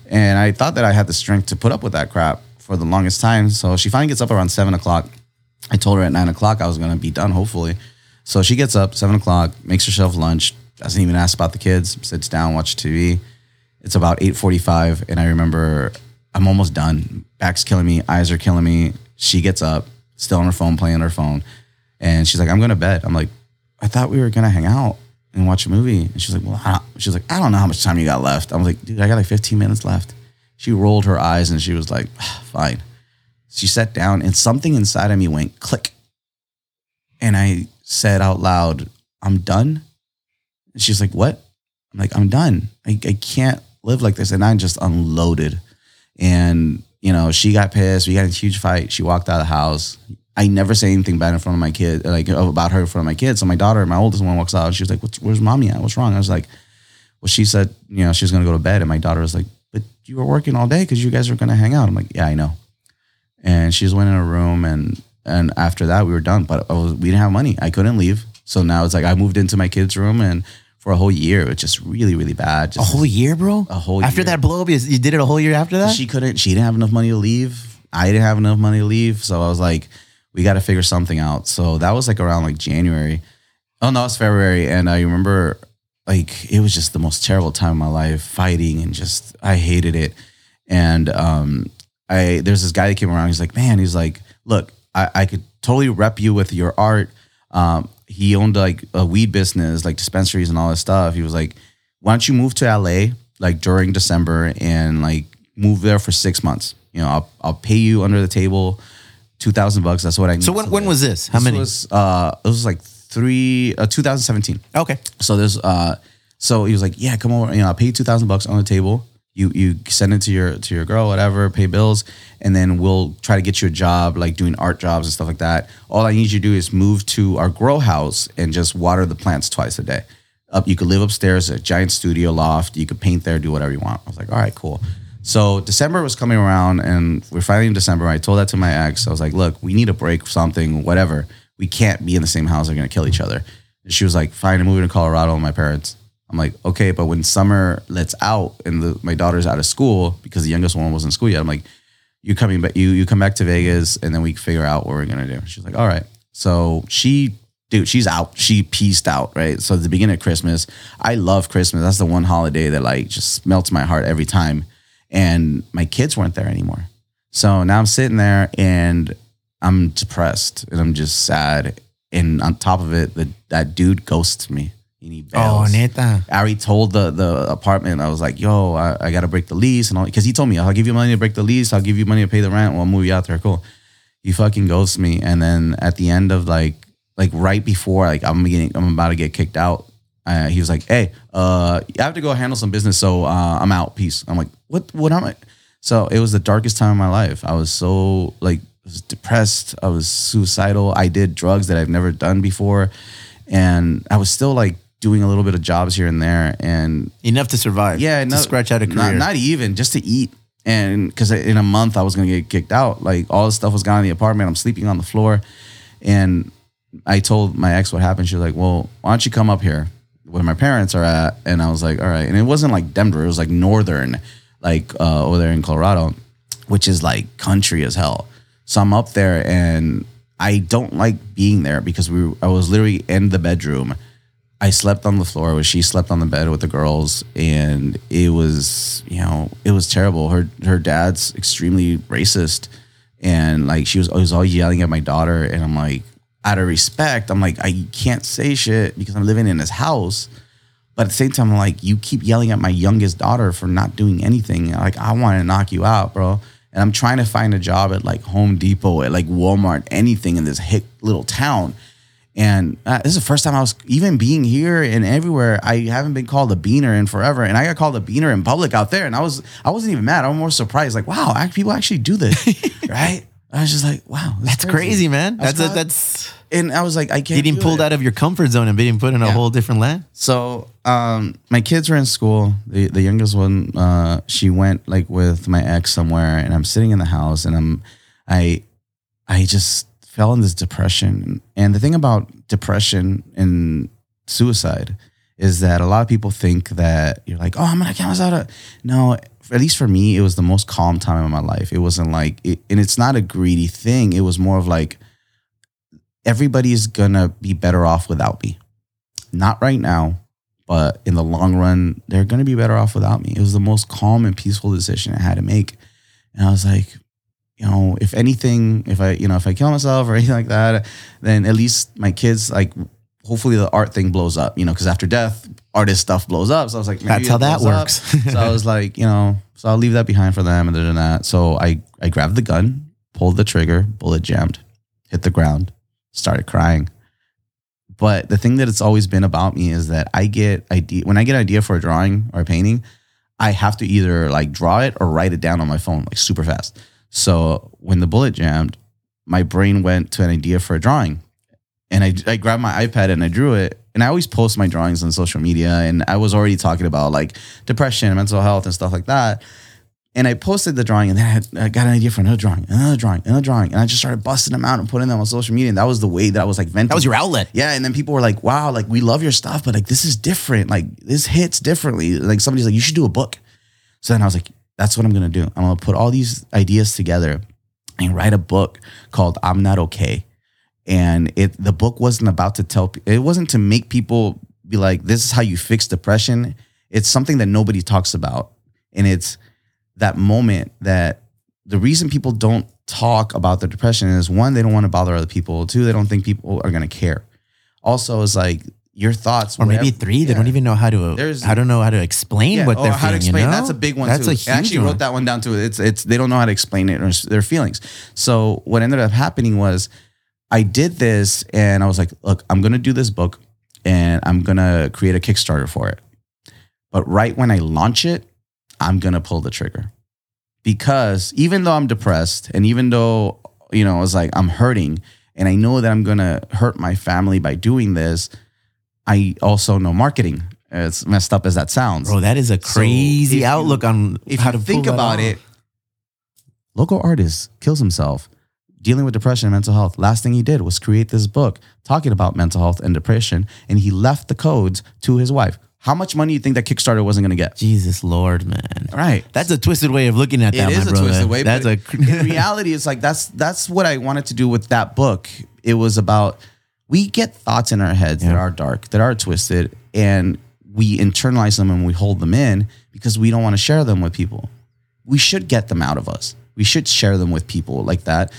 S4: And I thought that I had the strength to put up with that crap for the longest time. So she finally gets up around seven o'clock. I told her at nine o'clock I was gonna be done, hopefully. So she gets up seven o'clock, makes herself lunch, doesn't even ask about the kids, sits down, watch TV. It's about eight forty-five, and I remember I'm almost done. Back's killing me, eyes are killing me. She gets up, still on her phone, playing her phone, and she's like, "I'm going to bed." I'm like, "I thought we were gonna hang out and watch a movie." And she's like, "Well," I she's like, "I don't know how much time you got left." I'm like, "Dude, I got like 15 minutes left." She rolled her eyes and she was like, "Ah, "Fine." She sat down, and something inside of me went click, and I said out loud, "I'm done." And she's like, "What?" I'm like, "I'm done. I, I can't live like this." And I just unloaded. And, you know, she got pissed. We got a huge fight. She walked out of the house. I never say anything bad in front of my kid, like about her in front of my kids. So my daughter, my oldest one, walks out. She was like, "Where's mommy at? What's wrong?" I was like, "Well, she said, you know, she's gonna go to bed." And my daughter was like, "But you were working all day because you guys were gonna hang out." I'm like, "Yeah, I know." And she just went in her room, and and after that, we were done. But was, we didn't have money. I couldn't leave. So now it's like I moved into my kid's room, and for a whole year, it was just really, really bad.
S3: A whole year, bro.
S4: A whole year.
S3: After
S4: year.
S3: that blow up, you, you did it a whole year after that.
S4: she couldn't she didn't have enough money to leave i didn't have enough money to leave so i was like we got to figure something out so that was like around like january oh no it's february and i remember like it was just the most terrible time of my life fighting and just i hated it and um i there's this guy that came around he's like man he's like look i, I could totally rep you with your art um he owned like a weed business like dispensaries and all this stuff he was like why don't you move to LA like during December and like move there for six months? You know, I'll I'll pay you under the table two thousand bucks. That's what I need.
S3: So when- when was this? How
S4: This
S3: many?
S4: Was, uh, it was like three, uh, 2017.
S3: okay.
S4: So there's uh so he was like, Yeah, come over, you know, I'll pay you two thousand bucks on the table. You you send it to your to your girl, whatever, pay bills, and then we'll try to get you a job, like doing art jobs and stuff like that. All I need you to do is move to our grow house and just water the plants twice a day. Up you could live upstairs, a giant studio loft, you could paint there, do whatever you want. I was like, All right, cool. So December was coming around and we're finally in December. I told that to my ex. I was like, look, we need a break, something, whatever. We can't be in the same house. We're gonna kill each other. And she was like, fine, I'm moving to Colorado with my parents. I'm like, okay, but when summer lets out and the, my daughter's out of school because the youngest one wasn't in school yet, I'm like, you coming back, you you come back to Vegas and then we figure out what we're gonna do. She's like, all right. So she, dude, she's out. She pieced out, right? So at the beginning of Christmas, I love Christmas. That's the one holiday that like just melts my heart every time. And my kids weren't there anymore. So now I'm sitting there and I'm depressed and I'm just sad. And on top of it, the, that dude ghosts me he
S3: Oh,
S4: bails.
S3: neta.
S4: I already told the the apartment. I was like, "Yo, I, I got to break the lease," and all because he told me, "I'll give you money to break the lease. I'll give you money to pay the rent. We'll move you out there." Cool. He fucking ghosts me, and then at the end of like like right before like I'm getting I'm about to get kicked out, uh, he was like, "Hey, uh, I have to go handle some business, so uh, I'm out. Peace." I'm like, "What? What am I?" So it was the darkest time of my life. I was so like I was depressed. I was suicidal. I did drugs that I've never done before, and I was still like doing a little bit of jobs here and there, and
S3: Enough to survive.
S4: yeah,
S3: enough,
S4: to
S3: scratch out a
S4: not-
S3: career.
S4: Not, even just to eat, and because in a month I was gonna get kicked out. Like all the stuff was gone in the apartment. I'm sleeping on the floor, and I told my ex what happened. She was like, "Well, why don't you come up here where my parents are at?" And I was like, "All right." And it wasn't like Denver; it was like northern, like uh, over there in Colorado, which is like country as hell. So I'm up there, and I don't like being there because we. I was literally in the bedroom. I slept on the floor where she slept on the bed with the girls, and it was, you know, it was terrible. Her her dad's extremely racist, and like she was always all yelling at my daughter, and I'm like, out of respect, I'm like, I can't say shit because I'm living in his house, But at the same time, I'm like, you keep yelling at my youngest daughter for not doing anything. Like, I want to knock you out, bro. And I'm trying to find a job at like Home Depot, at like Walmart, anything in this hick little town. And uh, this is the first time I was even being here and everywhere. I haven't been called a beaner in forever, and I got called a beaner in public out there. And I was, I wasn't even mad. I was more surprised, like, wow, people actually do this, right? I was just like, wow, this is
S3: That's crazy, man. That's
S4: That's
S3: a, that's
S4: And I was like, I can't.
S3: getting pulled
S4: it.
S3: out of your comfort zone and being put in a whole different land.
S4: So um, my kids were in school. The the youngest one, uh, she went like with my ex somewhere, and I'm sitting in the house, and I'm, I, I just fell in this depression. And the thing about depression and suicide is that a lot of people think that you're like, oh, I'm gonna get myself. No, at least for me, it was the most calm time of my life. It wasn't like, it, and it's not a greedy thing. It was more of like, everybody's gonna be better off without me. Not right now, but in the long run, they're gonna be better off without me. It was the most calm and peaceful decision I had to make. And I was like, you know, if anything, if I, you know, if I kill myself or anything like that, then at least my kids, like, hopefully the art thing blows up, you know, because after death, artist stuff blows up. So I was like, maybe
S3: That's how that works.
S4: so I was like, you know, so I'll leave that behind for them and then that. So I, I grabbed the gun, pulled the trigger, bullet jammed, hit the ground, started crying. But the thing that it's always been about me is that I get idea when I get an idea for a drawing or a painting, I have to either like draw it or write it down on my phone like super fast. So when the bullet jammed, my brain went to an idea for a drawing. And I, I grabbed my iPad and I drew it. And I always post my drawings on social media. And I was already talking about like depression, mental health, and stuff like that. And I posted the drawing, and then I, had, I got an idea for another drawing, another drawing, another drawing, and I just started busting them out and putting them on social media. And that was the way that I was like venting.
S3: That was your outlet.
S4: Yeah, and then people were like, "Wow, like we love your stuff, but like this is different. Like this hits differently." Like somebody's like, "You should do a book." So then I was like, "That's what I'm gonna do. I'm gonna put all these ideas together and write a book called I'm Not Okay." And it the book wasn't about to tell it wasn't to make people be like, "This is how you fix depression." It's something that nobody talks about, and it's that moment that the reason people don't talk about their depression is one, they don't want to bother other people. Two, they don't think people are gonna care. Also, is like your thoughts,
S3: Or maybe three, they
S4: yeah.
S3: don't even know how to
S4: There's-
S3: don't know how to explain
S4: Yeah,
S3: what
S4: oh,
S3: they're
S4: how to
S3: feeling.
S4: explain.
S3: you know?
S4: That's a big one
S3: That's
S4: too.
S3: a
S4: I
S3: huge
S4: actually
S3: one.
S4: wrote that one down too. It's it's they don't know how to explain it or their feelings. So what ended up happening was I did this and I was like, look, I'm gonna do this book and I'm gonna create a Kickstarter for it. But right when I launch it, I'm gonna pull the trigger. Because even though I'm depressed and even though, you know, I was like, I'm hurting and I know that I'm gonna hurt my family by doing this, I also know marketing. As messed up as that sounds.
S3: Bro, that is a
S4: So
S3: crazy
S4: you-
S3: outlook on
S4: if
S3: how
S4: you
S3: to
S4: think about it, local artist kills himself dealing with depression and mental health. Last thing he did was create this book talking about mental health and depression, and he left the codes to his wife. How much money do you think that Kickstarter wasn't going to get?
S3: Jesus Lord, man.
S4: Right.
S3: That's a twisted way of looking at
S4: that.
S3: that,
S4: is
S3: my
S4: a
S3: brother.
S4: twisted way.
S3: That's a
S4: in reality, it's like that's that's what I wanted to do with that book. It was about we get thoughts in our heads that are dark, that are twisted, and we internalize them and we hold them in because we don't want to share them with people. We should get them out of us. We should share them with people like that,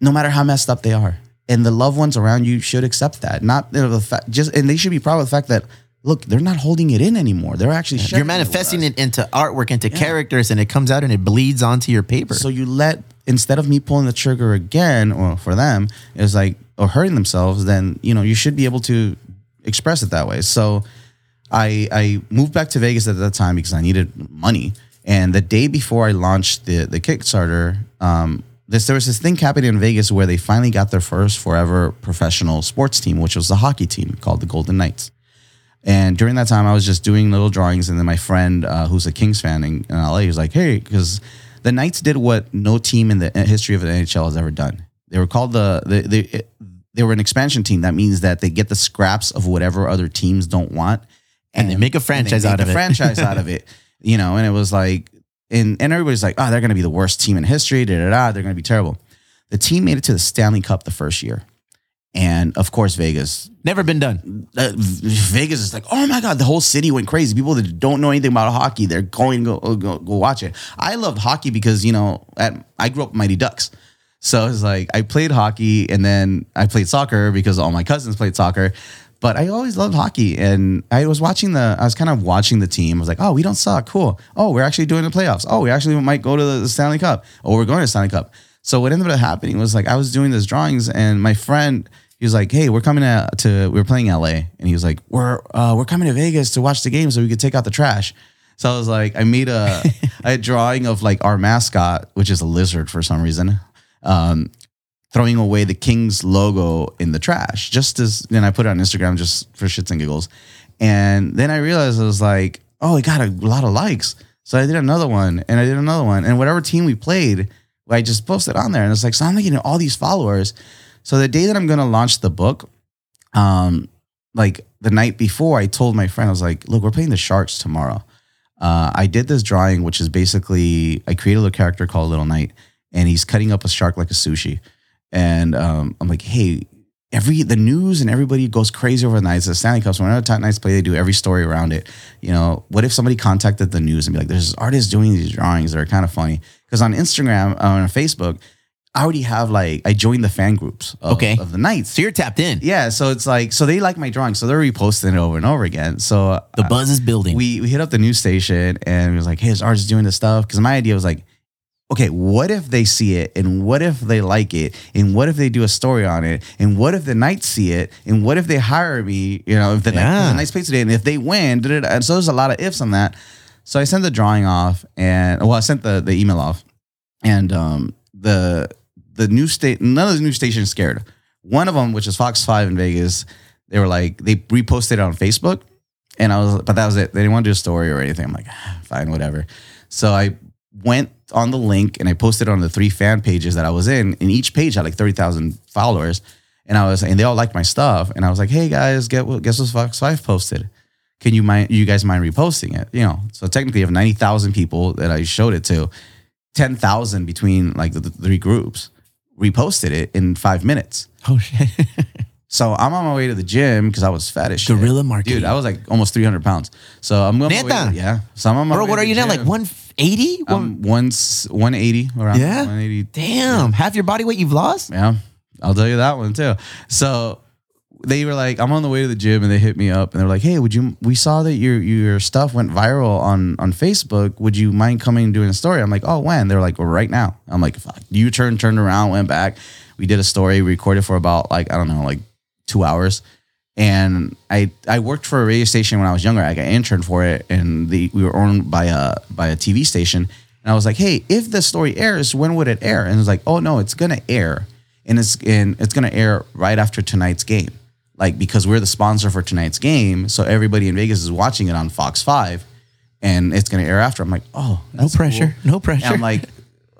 S4: no matter how messed up they are. And the loved ones around you should accept that. Not you know, the fact just and they should be proud of the fact that look, they're not holding it in anymore. They're actually sharing
S3: You're manifesting
S4: us.
S3: it into artwork, into characters, and it comes out and it bleeds onto your paper.
S4: So you let instead of me pulling the trigger again, or for them, is like or hurting themselves, then you know you should be able to express it that way. So I I moved back to Vegas at that time because I needed money. And the day before I launched the the Kickstarter, um, this there was this thing happening in Vegas where they finally got their first forever professional sports team, which was the hockey team called the Golden Knights. And during that time, I was just doing little drawings, and then my friend, uh, who's a Kings fan in, in LA, was like, "Hey," because the Knights did what no team in the history of the NHL has ever done. They were called the they they, they were an expansion team. That means that they get the scraps of whatever other teams don't want,
S3: And they make a franchise
S4: make
S3: out of
S4: a
S3: it.
S4: franchise out of it, you know. And it was like, and and everybody's like, "Oh, they're going to be the worst team in history." Da da da. They're going to be terrible. The team made it to the Stanley Cup the first year, and of course, Vegas
S3: Never been done.
S4: uh, Vegas is like, oh my god, the whole city went crazy. People that don't know anything about hockey, they're going to go, go go watch it. I loved hockey because you know, at I grew up Mighty Ducks, so it's like I played hockey and then I played soccer because all my cousins played soccer. But I always loved hockey, and I was watching the. I was kind of watching the team. I was like, "Oh, we don't suck. Cool. Oh, we're actually doing the playoffs. Oh, we actually might go to the Stanley Cup. Oh, we're going to Stanley Cup." So what ended up happening was like I was doing these drawings, and my friend he was like, "Hey, we're coming to, to we were playing LA," and he was like, "We're uh, we're coming to Vegas to watch the game, so we could take out the trash." So I was like, I made a a drawing of like our mascot, which is a lizard for some reason, um, throwing away the Kings logo in the trash. Just as then I put it on Instagram just for shits and giggles, and then I realized I was like, oh, it got a lot of likes. So I did another one, and I did another one, and whatever team we played, I just posted on there, and it's like, so I'm getting all these followers. So the day that I'm gonna launch the book, um, like the night before, I told my friend, I was like, look, we're playing the Sharks tomorrow. Uh, I did this drawing, which is basically I created a character called Little Knight, and he's cutting up a shark like a sushi. And um, I'm like, hey, every the news and everybody goes crazy over the Knights. The Stanley Cups, whenever the Knights play, they do every story around it. You know, what if somebody contacted the news and be like, there's artists doing these drawings that are kind of funny? Because on Instagram, uh, on Facebook, I already have like I joined the fan groups of,
S3: Okay.
S4: of the Knights.
S3: So you're tapped in.
S4: Yeah, so it's like so they like my drawing, so they're reposting it over and over again. So uh,
S3: The buzz is building.
S4: we we hit up the news station and it was like, hey, is artist doing this stuff? Because my idea was like, okay, what if they see it and what if they like it and what if they do a story on it and what if the Knights see it and what if they hire me? You know, if the, Knights,
S3: Yeah.
S4: the Knights play today and if they win, da, da, da. and so there's a lot of ifs on that. So I sent the drawing off and well, I sent the the email off and um the the new state none of the new stations scared. One of them, which is Fox Five in Vegas, they were like they reposted it on Facebook, and I was, but that was it. They didn't want to do a story or anything. I'm like, "Ah, fine, whatever. So I went on the link and I posted on the three fan pages that I was in, and each page had like thirty thousand followers, and I was, and they all liked my stuff, and I was like, hey guys, get what guess what Fox Five posted. Can you mind you guys mind reposting it? You know, so technically, have ninety thousand people that I showed it to, ten thousand between like the, the three groups reposted it in five minutes.
S3: oh shit.
S4: So I'm on my way to the gym because I was fat as shit.
S3: Guerrilla marketing.
S4: Dude, I was like almost 300 pounds. So I'm going.
S3: Neta.
S4: To, yeah. So I'm on my
S3: Bro, what are you now? Like
S4: gym.
S3: 180?
S4: I'm once 180 around
S3: Yeah?
S4: 180.
S3: Damn. Half your body weight you've lost?
S4: Yeah, I'll tell you that one too. So they were like, I'm on the way to the gym, and they hit me up, and they're like, Hey, would you? We saw that your your stuff went viral on on Facebook. Would you mind coming and doing a story? I'm like, Oh, when? They're like, Well, right now. I'm like, Fuck. You turned turned around, went back. We did a story, recorded for about like I don't know, like two hours. And I I worked for a radio station when I was younger. I got interned for it, and the we were owned by a by a TV station. And I was like, hey, if the story airs, when would it air? And it was like, oh no, it's gonna air, and it's and it's gonna air right after tonight's game, like because we're the sponsor for tonight's game, so everybody in Vegas is watching it on Fox Five, and it's gonna air after. I'm like, oh, that's
S3: pressure,
S4: cool.
S3: no pressure.
S4: And I'm like,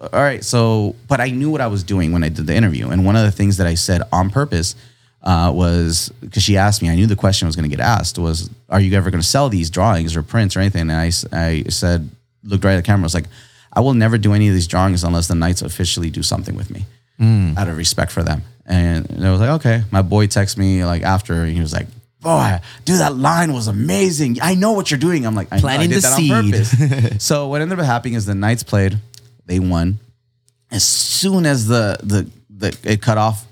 S4: all right, so but I knew what I was doing when I did the interview, and one of the things that I said on purpose uh, was because she asked me, I knew the question was going to get asked was, "Are you ever going to sell these drawings or prints or anything?" And I, I said, looked right at the camera, I was like, "I will never do any of these drawings unless the Knights officially do something with me, out of respect for them." And I was like, "Okay." My boy texted me like after, he was like. Boy, dude, that line was amazing. I know what you're doing. I'm like, I, know, I
S3: Planting
S4: did
S3: the
S4: that
S3: seed.
S4: on purpose. so what ended up happening is the Knights played, they won. As soon as the the, the it cut off,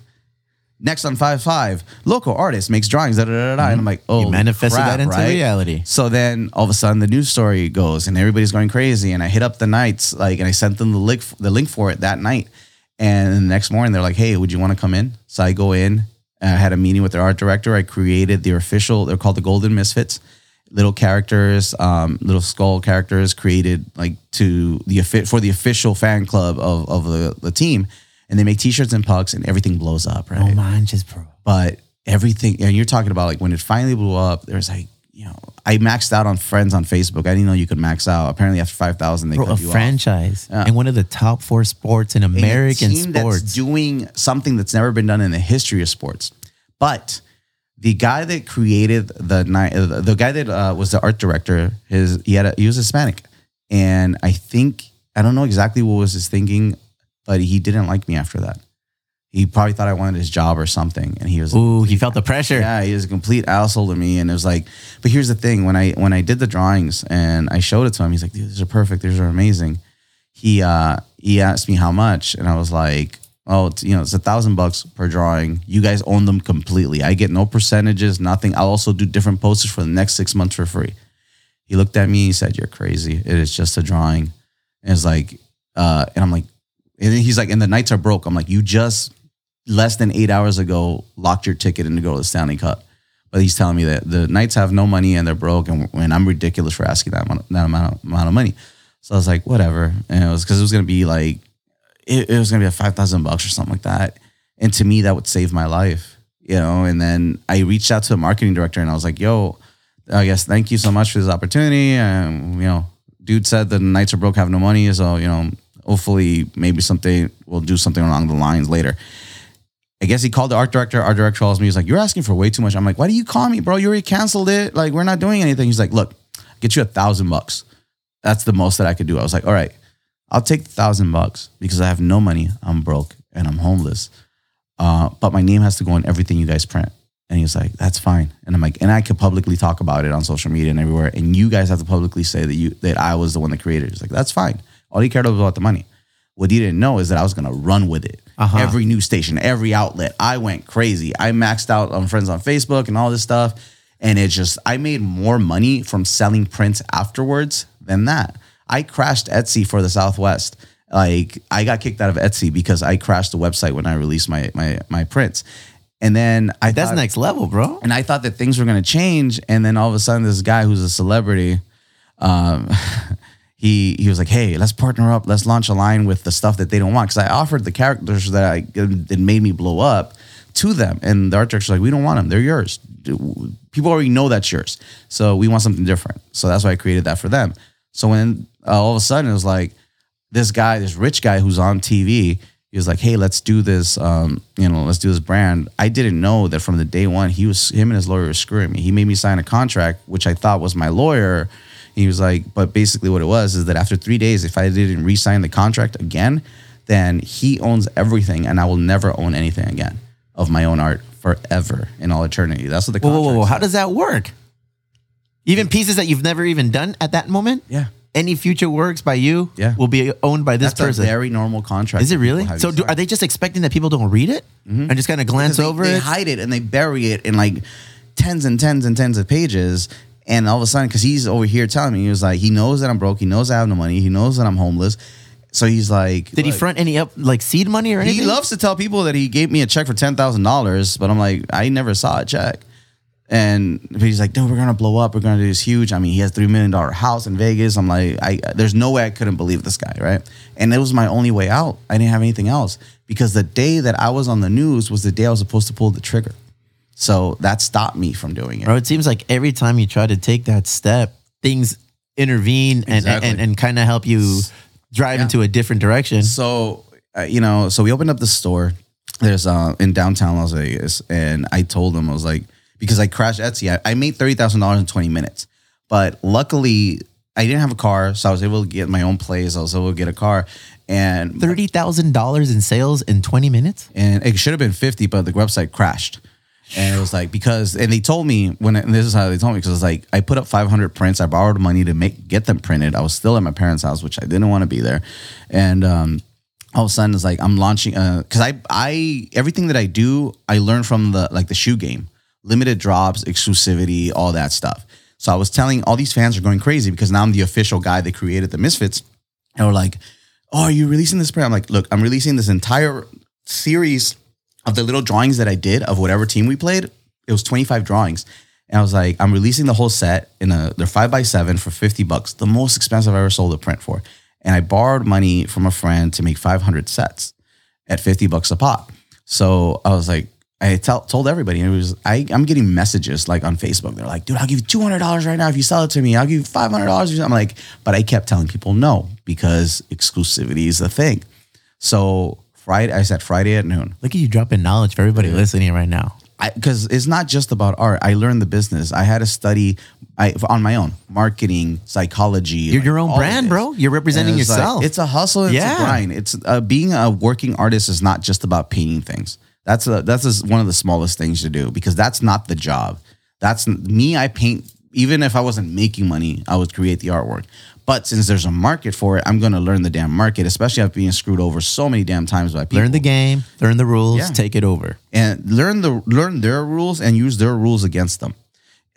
S4: next on five five, local artist makes drawings. Da, da, da, da, And I'm like, oh,
S3: You manifested
S4: crap,
S3: that into
S4: right?
S3: reality.
S4: So then all of a sudden the news story goes and everybody's going crazy. And I hit up the Knights like, and I sent them the link the link for it that night. And the next morning they're like, hey, would you want to come in? So I go in. I had a meeting with their art director. I created their official. They're called the Golden Misfits little characters, um, little skull characters created like to the for the official fan club of of the, the team, and they make T-shirts and pucks, and everything blows up, right?
S3: Oh, man, just bro.
S4: But everything, and you're talking about like when it finally blew up, there's like you know, I maxed out on friends on Facebook. I didn't know you could max out. Apparently, after five thousand, they
S3: Bro,
S4: cut
S3: a
S4: you off.
S3: franchise
S4: Yeah.
S3: and one of the top four sports in American
S4: team that's
S3: sports.
S4: doing something that's never been done in the history of sports. But the guy that created the the guy that uh, was the art director, his he had a, he was Hispanic, and I think I don't know exactly what was his thinking, but he didn't like me after that. He probably thought I wanted his job or something, and he was like,
S3: Ooh, he felt the pressure.
S4: yeah, he was a complete asshole to me, and it was like. But here's the thing: when I when I did the drawings and I showed it to him, he's like, "Dude, these are perfect. These are amazing." He uh he asked me how much, and I was like, oh, it's, you know, it's a thousand bucks per drawing. You guys own them completely. I get no percentages, nothing. I'll also do different posters for the next six months for free. He looked at me. He said, "You're crazy. It is just a drawing." And it's like, uh, and I'm like, and then he's like, "And the Knights are broke." I'm like, "You just less than eight hours ago locked your ticket in to go to the Stanley Cup." But he's telling me that the Knights have no money and they're broke, and, and I'm ridiculous for asking that amount, that amount of, amount of money. So I was like, whatever. And it was because it was gonna be like, it, it was gonna be a five thousand bucks or something like that. And to me, that would save my life, you know. And then I reached out to the marketing director and I was like, yo, I guess thank you so much for this opportunity. And you know, dude said the Knights are broke, have no money, so you know, hopefully maybe something we'll do something along the lines later. I guess he called the art director. Art director calls me. He's like, "You're asking for way too much." I'm like, "Why do you call me, bro? You already canceled it. Like, we're not doing anything." He's like, "Look, I'll get you a thousand bucks. That's the most that I could do." I was like, "All right, I'll take the thousand bucks because I have no money. I'm broke and I'm homeless. Uh, but my name has to go on everything you guys print." And he's like, "That's fine." And I'm like, "And I could publicly talk about it on social media and everywhere. And you guys have to publicly say that you that I was the one that created it." He's like, "That's fine." All he cared about was about the money. What he didn't know is that I was gonna run with it.
S3: Uh-huh.
S4: Every news station, every outlet, I went crazy. I maxed out on friends on Facebook and all this stuff. And it just, I made more money from selling prints afterwards than that. I crashed Etsy for the Southwest. Like I got kicked out of Etsy because I crashed the website when I released my my my prints. And then I
S3: That's
S4: thought-
S3: next level, bro.
S4: and I thought that things were going to change. And then all of a sudden, this guy who's a celebrity, um, he he was like, "Hey, let's partner up. Let's launch a line with the stuff that they don't want." Because I offered the characters that I that made me blow up to them, and the art director's like, "We don't want them. They're yours. People already know that's yours. So we want something different." So that's why I created that for them. So when uh, all of a sudden it was like this guy, this rich guy who's on TV, he was like, "Hey, let's do this. Um, you know, let's do this brand." I didn't know that from the day one, he was him and his lawyer were screwing me. He made me sign a contract, which I thought was my lawyer. He was like, but basically, what it was is that after three days, if I didn't re-sign the contract again, then he owns everything, and I will never own anything again of my own art forever in all eternity. That's what the contract.
S3: whoa, whoa, whoa. How does that work? Even pieces that you've never even done at that moment?
S4: Yeah.
S3: Any future works by you
S4: Yeah.
S3: will be owned by this
S4: That's
S3: person.
S4: a very normal contract.
S3: Is it really? So do, are they just expecting that people don't read it mm-hmm. and just kind of glance
S4: Because
S3: over
S4: they
S3: it?
S4: They hide it and they bury it in like tens and tens and tens of pages. And all of a sudden, because he's over here telling me, he was like, he knows that I'm broke. He knows I have no money. He knows that I'm homeless. So he's like,
S3: Did he front any up like seed money or anything?
S4: He loves to tell people that he gave me a check for ten thousand dollars, but I'm like, I never saw a check. And but he's like, dude, we're gonna blow up. We're gonna do this huge. I mean, he has three million dollar house in Vegas. I'm like, I there's no way I couldn't believe this guy, right? And it was my only way out. I didn't have anything else because the day that I was on the news was the day I was supposed to pull the trigger. So that stopped me from doing it.
S3: Bro, it seems like every time you try to take that step, things intervene and
S4: Exactly.
S3: and, and kind of help you drive into a different direction.
S4: So, uh, you know, so we opened up the store. There's uh in downtown Las Vegas, and I told them I was like, because I crashed Etsy, I, I made thirty thousand dollars in twenty minutes, but luckily I didn't have a car, so I was able to get my own place. I was able to get a car, and
S3: Thirty thousand dollars in sales in twenty minutes.
S4: and it should have been 50 but the website crashed and it was like because and they told me when and this is how they told me because it's like i put up 500 prints i borrowed money to make get them printed. I was still at my parents house which i didn't want to be there. And um all of a sudden it's like i'm launching uh because i i everything that i do i learn from the like the shoe game. Limited drops exclusivity all that stuff. So i was telling all these fans are going crazy because now i'm the official guy that created the misfits. And we're like, "Oh, are you releasing this print?" I'm like, "Look, I'm releasing this entire series of the little drawings that I did of whatever team we played. It was 25 drawings." And I was like, "I'm releasing the whole set in a they're five by seven for 50 bucks, the most expensive I ever sold a print for." And I borrowed money from a friend to make 500 sets at 50 bucks a pop. So I was like, I tell, told everybody, and it was I, I'm getting messages like on Facebook. They're like, dude, I'll give you two hundred dollars right now if you sell it to me. I'll give you five hundred dollars. I'm like, but I kept telling people no because exclusivity is the thing. So Friday, I said Friday at noon
S3: Look at you dropping knowledge for everybody listening right now.
S4: because it's not just about art. I learned the business. I had to study I, on my own marketing, psychology.
S3: You're your own brand, bro. You're representing
S4: it's like-
S3: yourself.
S4: it's a hustle. It's
S3: Yeah.
S4: a grind. It's uh, being a working artist is not just about painting things. That's a, that's a, one of the smallest things to do because that's not the job. That's me. I paint. Even if I wasn't making money, I would create the artwork. But since there's a market for it, I'm gonna learn the damn market, especially after being screwed over so many damn times by people.
S3: Learn the game, learn the rules,
S4: Yeah.
S3: take it over.
S4: and learn the learn their rules and use their rules against them.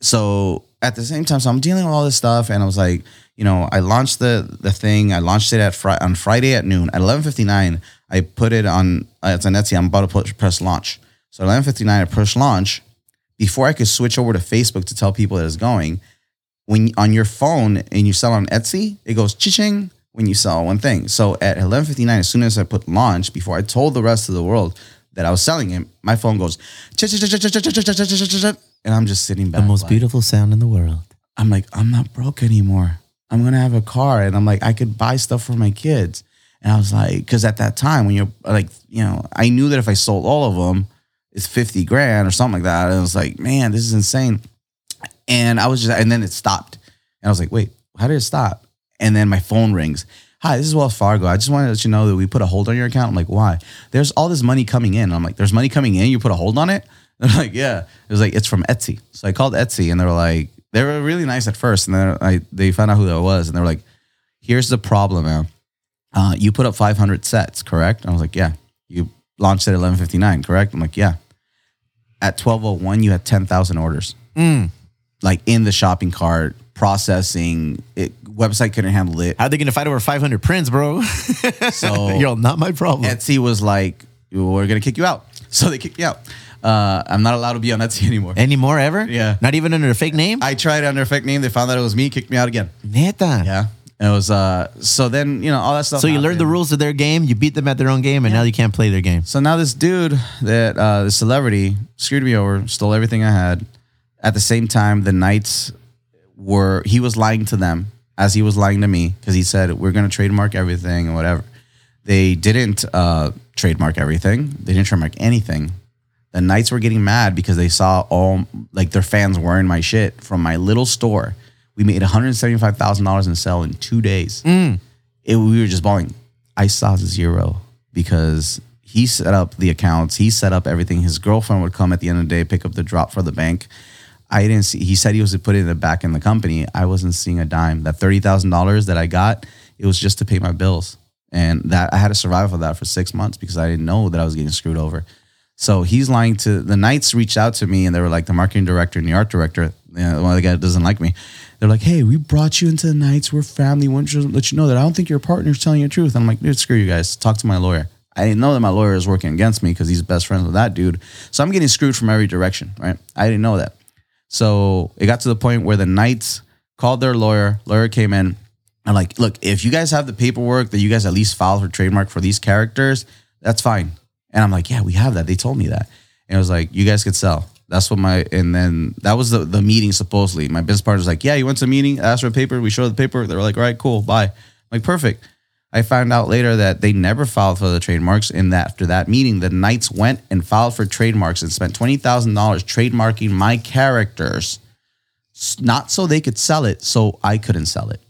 S4: So at the same time, so I'm dealing with all this stuff, and I was like, you know, I launched the the thing. I launched it at fri- on Friday at noon at 11:59. I put it on uh, it's on Etsy. I'm about to put, press launch. So 11:59, I push launch. Before I could switch over to Facebook to tell people that it's going, when on your phone and you sell on Etsy, it goes ching when you sell one thing. So at 11:59, as soon as I put launch, before I told the rest of the world that I was selling it, my phone goes and I'm just sitting back.
S3: The most
S4: like-
S3: beautiful sound in the world.
S4: I'm like, I'm not broke anymore. I'm gonna have a car, and I'm like, I could buy stuff for my kids. And I was like, because at that time, when you're like, you know, I knew that if I sold all of them, it's 50 grand or something like that. And I was like, man, this is insane. And I was just, and then it stopped. And I was like, wait, how did it stop? And then my phone rings. Hi, this is Wells Fargo. I just wanted to let you know that we put a hold on your account. I'm like, why? There's all this money coming in. I'm like, there's money coming in. You put a hold on it? They're like, yeah. It was like, it's from Etsy. So I called Etsy and they were like, they were really nice at first. And then I, they found out who that was. And they were like, here's the problem, man. Uh, you put up 500 sets, correct? I was like, yeah. You launched at 11:59, correct? I'm like, yeah. At 12:01, you had 10,000 orders, like in the shopping cart, processing. It website couldn't handle it.
S3: How are they gonna fight over 500 prints, bro?
S4: So
S3: Yo, not my problem.
S4: Etsy was like, we're gonna kick you out. So they kicked me out. Uh, I'm not allowed to be on Etsy anymore.
S3: Anymore ever?
S4: Yeah.
S3: Not even under a fake name?
S4: I tried under a fake name. They found that it was me, kicked me out again.
S3: Neta.
S4: Yeah. It was uh so then, you know, all that stuff.
S3: So you learned the rules of their game, you beat them at their own game, and now you can't play their game.
S4: So now this dude that uh the celebrity screwed me over, stole everything I had. At the same time, the knights were he was lying to them as he was lying to me because he said we're gonna trademark everything and whatever. They didn't uh trademark everything. They didn't trademark anything. The knights were getting mad because they saw all like their fans wearing my shit from my little store. We made $175,000 in sale in two days. It, we were just balling. I saw zero because he set up the accounts. He set up everything. His girlfriend would come at the end of the day, pick up the drop for the bank. I didn't see. He said he was to put it in the back in the company. I wasn't seeing a dime. That thirty thousand dollars that I got, it was just to pay my bills, and that I had to survive with that for six months because I didn't know that I was getting screwed over. So he's lying to the Knights. Reached out to me and they were like, the marketing director and the art director. You know, one guy doesn't like me. They're like, hey, we brought you into the Knights. We're family. We want to let you know that I don't think your partner's telling you the truth. I'm like, dude, screw you guys. Talk to my lawyer. I didn't know that my lawyer is working against me because he's best friends with that dude. So I'm getting screwed from every direction, right? I didn't know that. So it got to the point where the Knights called their lawyer. Lawyer came in. I'm like, look, if you guys have the paperwork that you guys at least filed for trademark for these characters, that's fine. And I'm like, yeah, we have that. They told me that. And it was like, you guys could sell. That's what my and then that was the the meeting supposedly. My business partner was like, yeah, you went to a meeting, asked for a paper, we showed the paper. They were like, all right, cool, bye. I'm like, perfect. I found out later that they never filed for the trademarks. And that after that meeting, the Knights went and filed for trademarks and spent twenty thousand dollars trademarking my characters, not so they could sell it, so I couldn't sell it.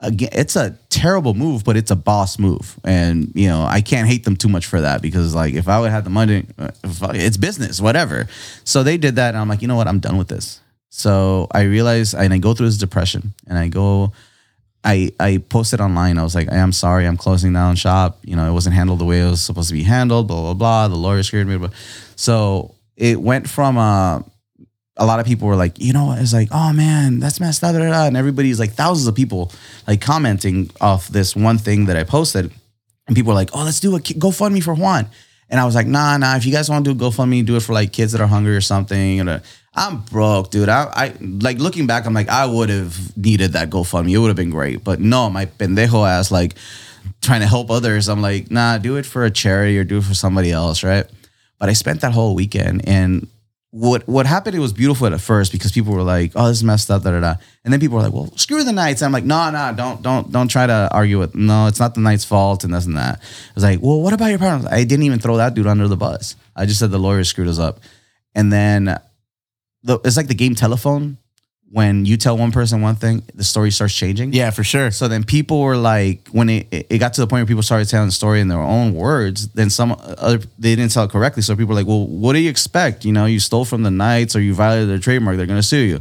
S4: Again, it's a terrible move, but it's a boss move, and you know I can't hate them too much for that because like if I would have the money, uh, it's business, whatever. So they did that, and I'm like, you know what, I'm done with this. So I realized, and I go through this depression, and I go. I I posted online. I was like, I'm sorry, I'm closing down shop. You know, it wasn't handled the way it was supposed to be handled. Blah blah blah. The lawyer scared me. So it went from uh, a lot of people were like, you know, it's like, oh man, that's messed up. And everybody's like, thousands of people like commenting off this one thing that I posted, and people were like, oh, let's do a GoFundMe for Juan. And I was like, nah, nah. If you guys want to do a GoFundMe, do it for like kids that are hungry or something. And I'm broke, dude. I, I like looking back. I'm like, I would have needed that GoFundMe. It would have been great. But no, my pendejo ass like trying to help others. I'm like, nah, do it for a charity or do it for somebody else, right? But I spent that whole weekend and what what happened, it was beautiful at first because people were like, oh, this is messed up, da da da. And then people were like, well, screw the Knights. I'm like, no, no, don't, don't, don't try to argue with no, it's not the Knights' fault and this and that. I was like, well, what about your partner? I didn't even throw that dude under the bus. I just said the lawyer screwed us up. And then the, it's like the game telephone. When you tell one person one thing, the story starts changing.
S3: Yeah, for sure.
S4: So then people were like, when it, it got to the point where people started telling the story in their own words, then some other they didn't tell it correctly. So people were like, well, what do you expect? You know, you stole from the Knights or you violated their trademark, they're gonna sue you.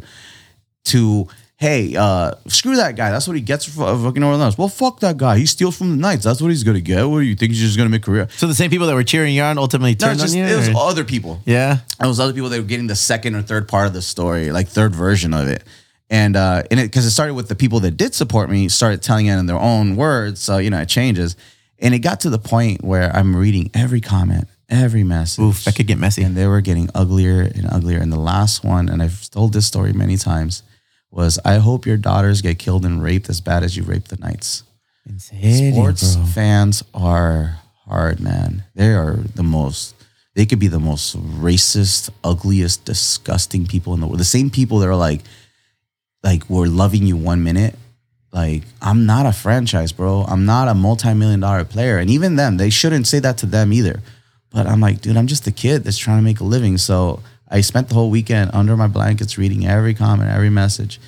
S4: To hey, uh, screw that guy. That's what he gets for fucking Lights. Well, fuck that guy. He steals from the Knights. That's what he's gonna get. What do you think he's just gonna make a career?
S3: So the same people that were cheering you on ultimately turned
S4: it's just,
S3: on you.
S4: it was
S3: or-
S4: other people.
S3: yeah.
S4: It was other people that were getting the second or third part of the story, like third version of it. And uh, and it because it started with the people that did support me started telling it in their own words, so you know it changes. And it got to the point where I'm reading every comment, every message.
S3: Oof, that could get messy.
S4: and they were getting uglier and uglier. And the last one, and I've told this story many times, was I hope your daughters get killed and raped as bad as you raped the Knights.
S3: Insane,
S4: Sports
S3: bro.
S4: fans are hard, man. They are the most. They could be the most racist, ugliest, disgusting people in the world. The same people that are like, like we're loving you one minute. Like I'm not a franchise, bro. I'm not a multi-million dollar player, and even them, they shouldn't say that to them either. But I'm like, dude, I'm just a kid that's trying to make a living. So I spent the whole weekend under my blankets reading every comment, every message.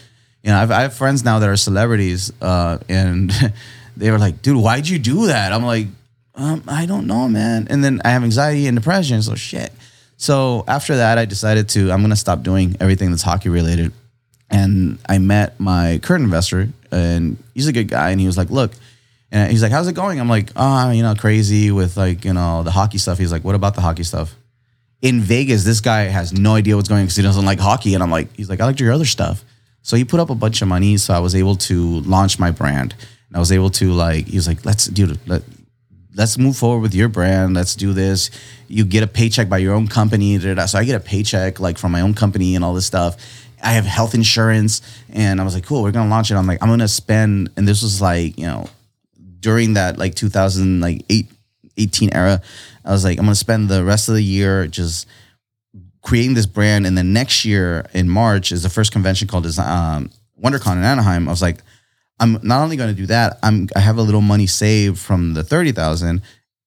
S4: You know, I've, I have friends now that are celebrities, uh, and they were like, dude, why'd you do that? I'm like, um, I don't know, man. And then I have anxiety and depression. So shit. So after that, I decided to, I'm to stop doing everything that's hockey related. And I met my current investor, and he's a good guy. And he was like, look, and he's like, how's it going? I'm like, oh, you know, crazy with like, you know, the hockey stuff. He's like, what about the hockey stuff? In Vegas, this guy has no idea what's going on because he doesn't like hockey. And I'm like, he's like, I like your other stuff. So he put up a bunch of money. So I was able to launch my brand. And I was able to like, he was like, let's dude, let, let's move forward with your brand. Let's do this. You get a paycheck by your own company. da, da, da. So I get a paycheck like from my own company and all this stuff. I have health insurance. And I was like, cool, we're going to launch it. I'm like, I'm going to spend, and this was like, you know, during that like 2008 18 era i was like i'm gonna spend the rest of the year just creating this brand. And then next year in march is the first convention called um, wondercon in anaheim. I was like i'm not only gonna do that i'm i have a little money saved from the 30000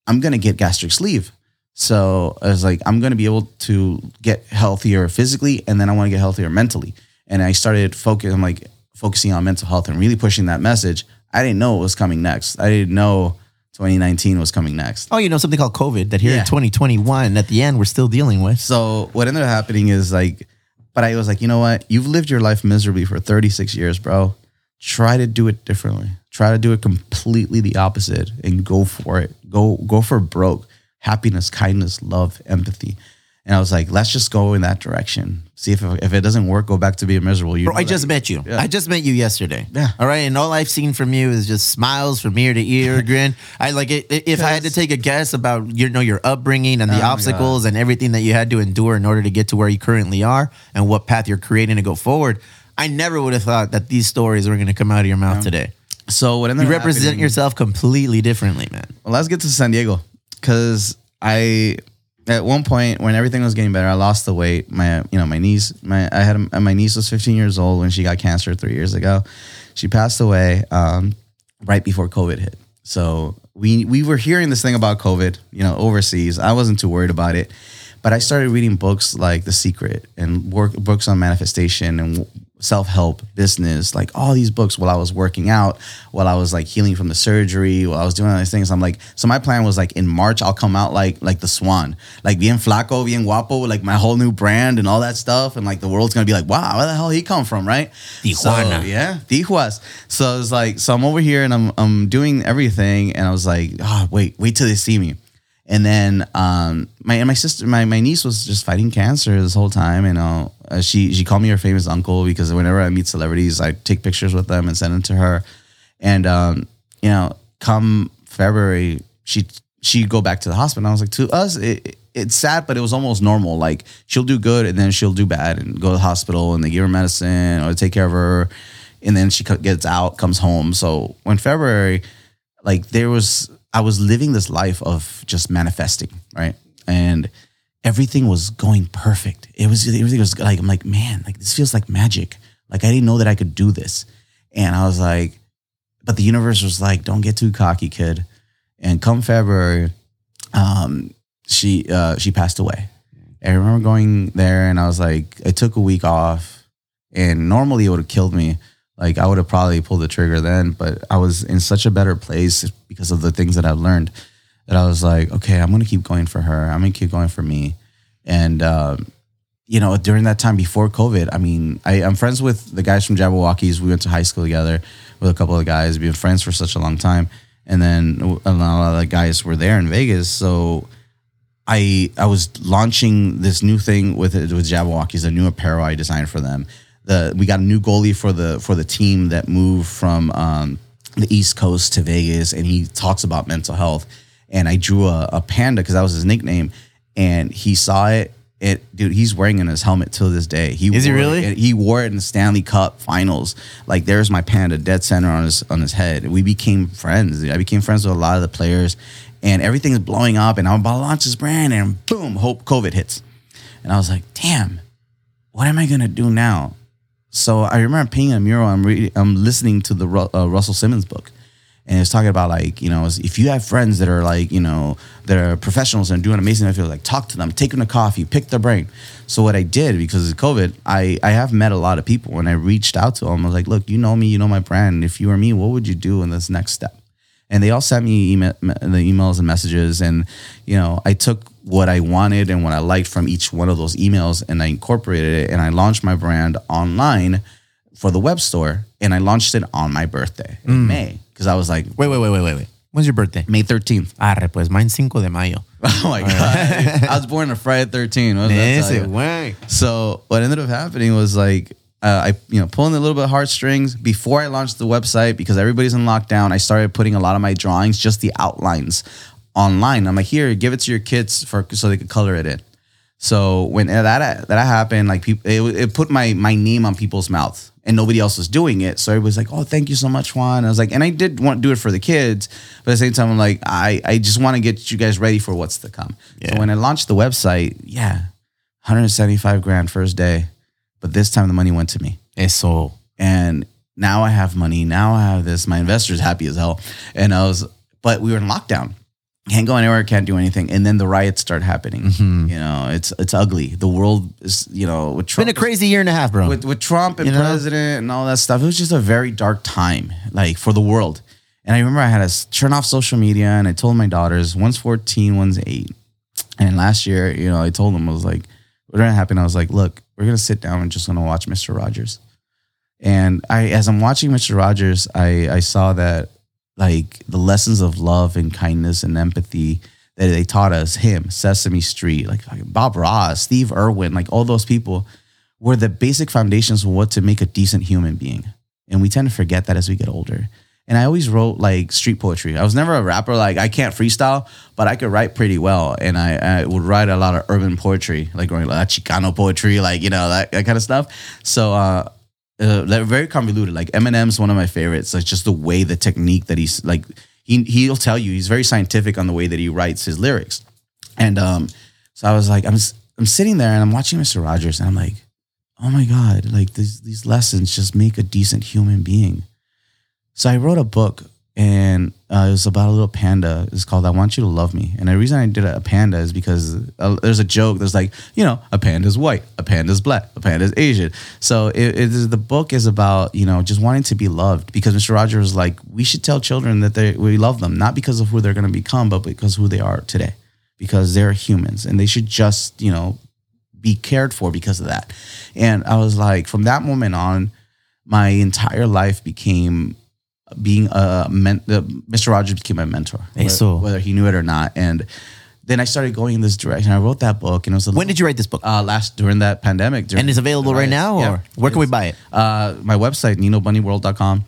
S4: i'm gonna get gastric sleeve. So i was like i'm gonna be able to get healthier physically and then i want to get healthier mentally. And i started focus i'm like focusing on mental health and really pushing that message. I didn't know what was coming next. I didn't know 2019 was coming next
S3: Oh, you know something called COVID that here
S4: Yeah.
S3: in 2021 at the end we're still dealing with.
S4: So what ended up happening is like, but I was like, you know what? You've lived your life miserably for 36 years, bro. Try to do it differently. Try to do it completely the opposite and go for it. Go go for broke. Happiness, kindness, love, empathy. And I was like, let's just go in that direction. See if if it doesn't work, go back to being miserable. You
S3: Bro, I
S4: that.
S3: just met you.
S4: Yeah.
S3: I just met you yesterday.
S4: Yeah.
S3: All right. And all I've seen from you is just smiles from ear to ear, grin. I like it. If I had to take a guess about you know your upbringing and the
S4: Oh
S3: obstacles and everything that you had to endure in order to get to where you currently are and what path you're creating to go forward, I never would have thought that these stories were going to come out of your mouth today.
S4: so what ended
S3: You represent
S4: happening-
S3: yourself completely differently, man.
S4: Well, let's get to San Diego because I at one point when everything was getting better, I lost the weight. My you know my niece my I had a, my niece was 15 years old when she got cancer three years ago. She passed away um, right before COVID hit. So we we were hearing this thing about COVID, you know, overseas. I wasn't too worried about it, but I started reading books like The Secret and work books on manifestation and self help, business, like all these books while I was working out, while I was like healing from the surgery, while I was doing all these things. I'm like, so my plan was like in March I'll come out like like the Swan, like bien flaco, bien guapo, like my whole new brand and all that stuff, and like the world's gonna be like, wow, where the hell he come from, right?
S3: Tijuana.
S4: So, yeah, Tijuas. So I was like, so I'm over here and I'm I'm doing everything, and I was like, oh wait, wait till they see me. And then um, my and my sister, my, my niece was just fighting cancer this whole time. You know, uh, she she called me her famous uncle because whenever I meet celebrities, I take pictures with them and send them to her. And um, you know, come February, she she'd go back to the hospital. And I was like, to us, it, it's sad, but it was almost normal. Like she'll do good and then she'll do bad and go to the hospital and they give her medicine or take care of her, and then she gets out, comes home. So when February, like there was I was living this life of just manifesting, right? And everything was going perfect. It was everything was like I'm like, man, like this feels like magic. Like I didn't know that I could do this. And I was like, but the universe was like, don't get too cocky, kid. And come February, um, she uh she passed away. I remember going there and I was like, I took a week off and normally it would have killed me. Like I would have probably pulled the trigger then, but I was in such a better place because of the things that I've learned that I was like, okay, I'm gonna keep going for her. I'm gonna keep going for me. And um, you know, during that time before COVID, I mean, I, I'm friends with the guys from Jabbawockeez. We went to high school together with a couple of guys. We've been friends for such a long time. And then a lot of the guys were there in Vegas. So I I was launching this new thing with with Jabbawockeez, a new apparel I designed for them. The we got a new goalie for the for the team that moved from um, the East Coast to Vegas, and he talks about mental health. And I drew a, a panda because that was his nickname, and he saw it. It, dude, he's wearing it in his helmet till this day. He
S3: Is he
S4: wore
S3: really?
S4: It, he wore it in the Stanley Cup Finals. Like, there's my panda dead center on his on his head. We became friends. I became friends with a lot of the players, and everything's blowing up. And I'm about to launch this brand, and boom, hope COVID hits. And I was like, damn, what am I gonna do now? So I remember painting a mural. I'm reading, I'm listening to the Ru- uh, Russell Simmons book, and it's talking about like you know if you have friends that are like you know that are professionals and doing amazing, I feel like talk to them, take them to coffee, pick their brain. So what I did because of COVID, I I have met a lot of people, and I reached out to them. I was like, look, you know me, you know my brand. If you were me, what would you do in this next step? and they all sent me email, the emails and messages and you know i took what i wanted and what i liked from each one of those emails and i incorporated it and i launched my brand online for the web store and i launched it on my birthday in may because i was like
S3: Wait, wait, wait, wait, wait, wait. When's your birthday?
S4: may 13th
S3: Arre, pues, mine 5 de mayo.
S4: oh my god i was born on friday 13 what does that tell you?
S3: güey.
S4: So what ended up happening was like uh, I you know pulling a little bit of heartstrings before I launched the website because everybody's in lockdown. I started putting a lot of my drawings, just the outlines, online. I'm like, here, give it to your kids for so they could color it in. So when that that happened, like people, it, it put my my name on people's mouth, and nobody else was doing it. So everybody's like, "Oh, thank you so much, Juan." I was like, and I did want to do it for the kids, but at the same time, I'm like, I I just want to get you guys ready for what's to come.
S3: Yeah.
S4: So when I launched the website, yeah, 175 grand first day, but this time the money went to me,
S3: Eso.
S4: and now I have money. Now I have this. My investors happy as hell, and I was, but we were in lockdown. Can't go anywhere. Can't do anything. And then the riots start happening. Mm-hmm. You know, it's it's ugly. The world is, you know, with Trump
S3: been a crazy year and a half, bro.
S4: with with Trump and
S3: You know?
S4: president and all that stuff. It was just a very dark time, like for the world. And I remember I had to turn off social media, and I told my daughters, one's fourteen, one's eight. And last year, you know, I told them I was like, "What gonna happen?" I was like, "Look, we're gonna sit down and just gonna watch Mister Rogers." And I, as I'm watching Mister Rogers, I I saw that like the lessons of love and kindness and empathy that they taught us, him, Sesame Street, like Bob Ross, Steve Irwin, like all those people were the basic foundations of what to make a decent human being. And we tend to forget that as we get older. And I always wrote like street poetry. I was never a rapper. Like I can't freestyle, but I could write pretty well. And I, I would write a lot of urban poetry, like like Chicano poetry, like you know that, that kind of stuff. So uh, uh, they're very convoluted. Like Eminem's one of my favorites. Like just the way, the technique that he's like, he he'll tell you he's very scientific on the way that he writes his lyrics. And um, so I was like, I'm I'm sitting there and I'm watching Mr. Rogers and I'm like, oh my god, like these these lessons just make a decent human being. So I wrote a book and uh, it was about a little panda. It's called "I Want You to Love Me." And the reason I did a panda is because uh, there's a joke. There's like, you know, a panda's white, a panda's black, a panda's Asian. So it, it is the book is about you know just wanting to be loved because Mr. Rogers was like, we should tell children that they we love them not because of who they're going to become, but because who they are today, because they're humans and they should just you know be cared for because of that. And I was like, from that moment on, my entire life became being a men- uh, Mr. Rogers became my mentor, whether,
S3: Eso.
S4: whether he knew it or not. And then I started going in this direction. I wrote that book, and it was a
S3: when did you write this book?
S4: uh, last during that pandemic. During
S3: and it's available right now, or
S4: Yeah.
S3: where can we buy it?
S4: uh, my website, ninobunnyworld.com.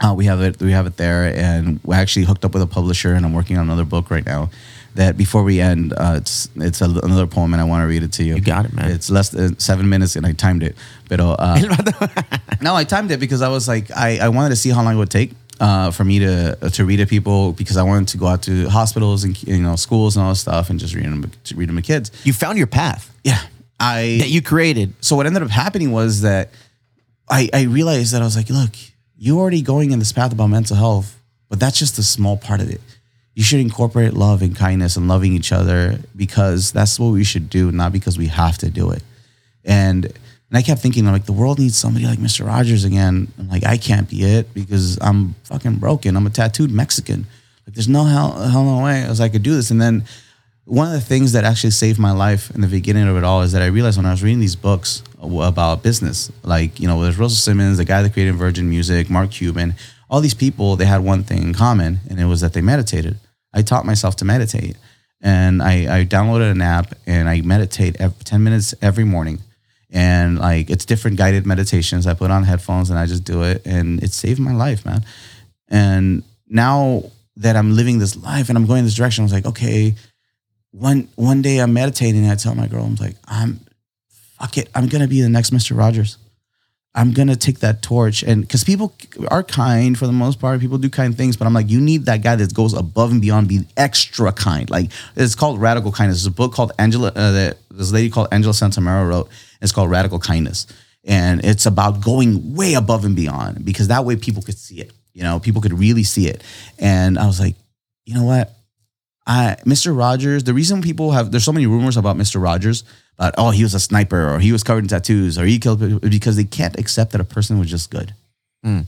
S4: Uh, we have it. We have it there, and we actually hooked up with a publisher, and I'm working on another book right now. That before we end, uh, it's it's a, another poem, and I want to read it to you.
S3: You got it, man.
S4: It's less than seven minutes, and I timed it. But uh, no, I timed it because I was like, I, I wanted to see how long it would take uh, for me to to read to people because I wanted to go out to hospitals and you know schools and all this stuff and just read them to read them to kids.
S3: You found your path
S4: Yeah, I
S3: that you created.
S4: so what ended up happening was that I, I realized that I was like, look, you're already going in this path about mental health, but that's just a small part of it. You should incorporate love and kindness and loving each other because that's what we should do, not because we have to do it. And and I kept thinking, like, the world needs somebody like Mr. Rogers again. I'm like, I can't be it because I'm fucking broken. I'm a tattooed Mexican. Like, there's no hell, hell no way I was I could do this. And then one of the things that actually saved my life in the beginning of it all is that I realized when I was reading these books about business, like you know, there's Russell Simmons, the guy that created Virgin Music, Mark Cuban, all these people, they had one thing in common, and it was that they meditated. I taught myself to meditate, and I, I downloaded an app and I meditate ev 10 minutes every morning. And like it's different guided meditations. I put on headphones and I just do it, and it saved my life, man. And now that I'm living this life and I'm going in this direction, I was like, okay, one one day I'm meditating and I tell my girl, I'm like, I'm fuck it, I'm gonna be the next Mr. Rogers. I'm gonna take that torch and because people are kind for the most part, people do kind things, but I'm like, you need that guy that goes above and beyond, be extra kind. Like it's called Radical Kindness. There's a book called Angela, uh, that this lady called Angela Santomero wrote. It's called Radical Kindness, and it's about going way above and beyond because that way people could see it. You know, people could really see it. And I was like, you know what? I Mr. Rogers, the reason people have there's so many rumors about Mr. Rogers about oh he was a sniper or he was covered in tattoos or he killed people because they can't accept that a person was just good. Hmm.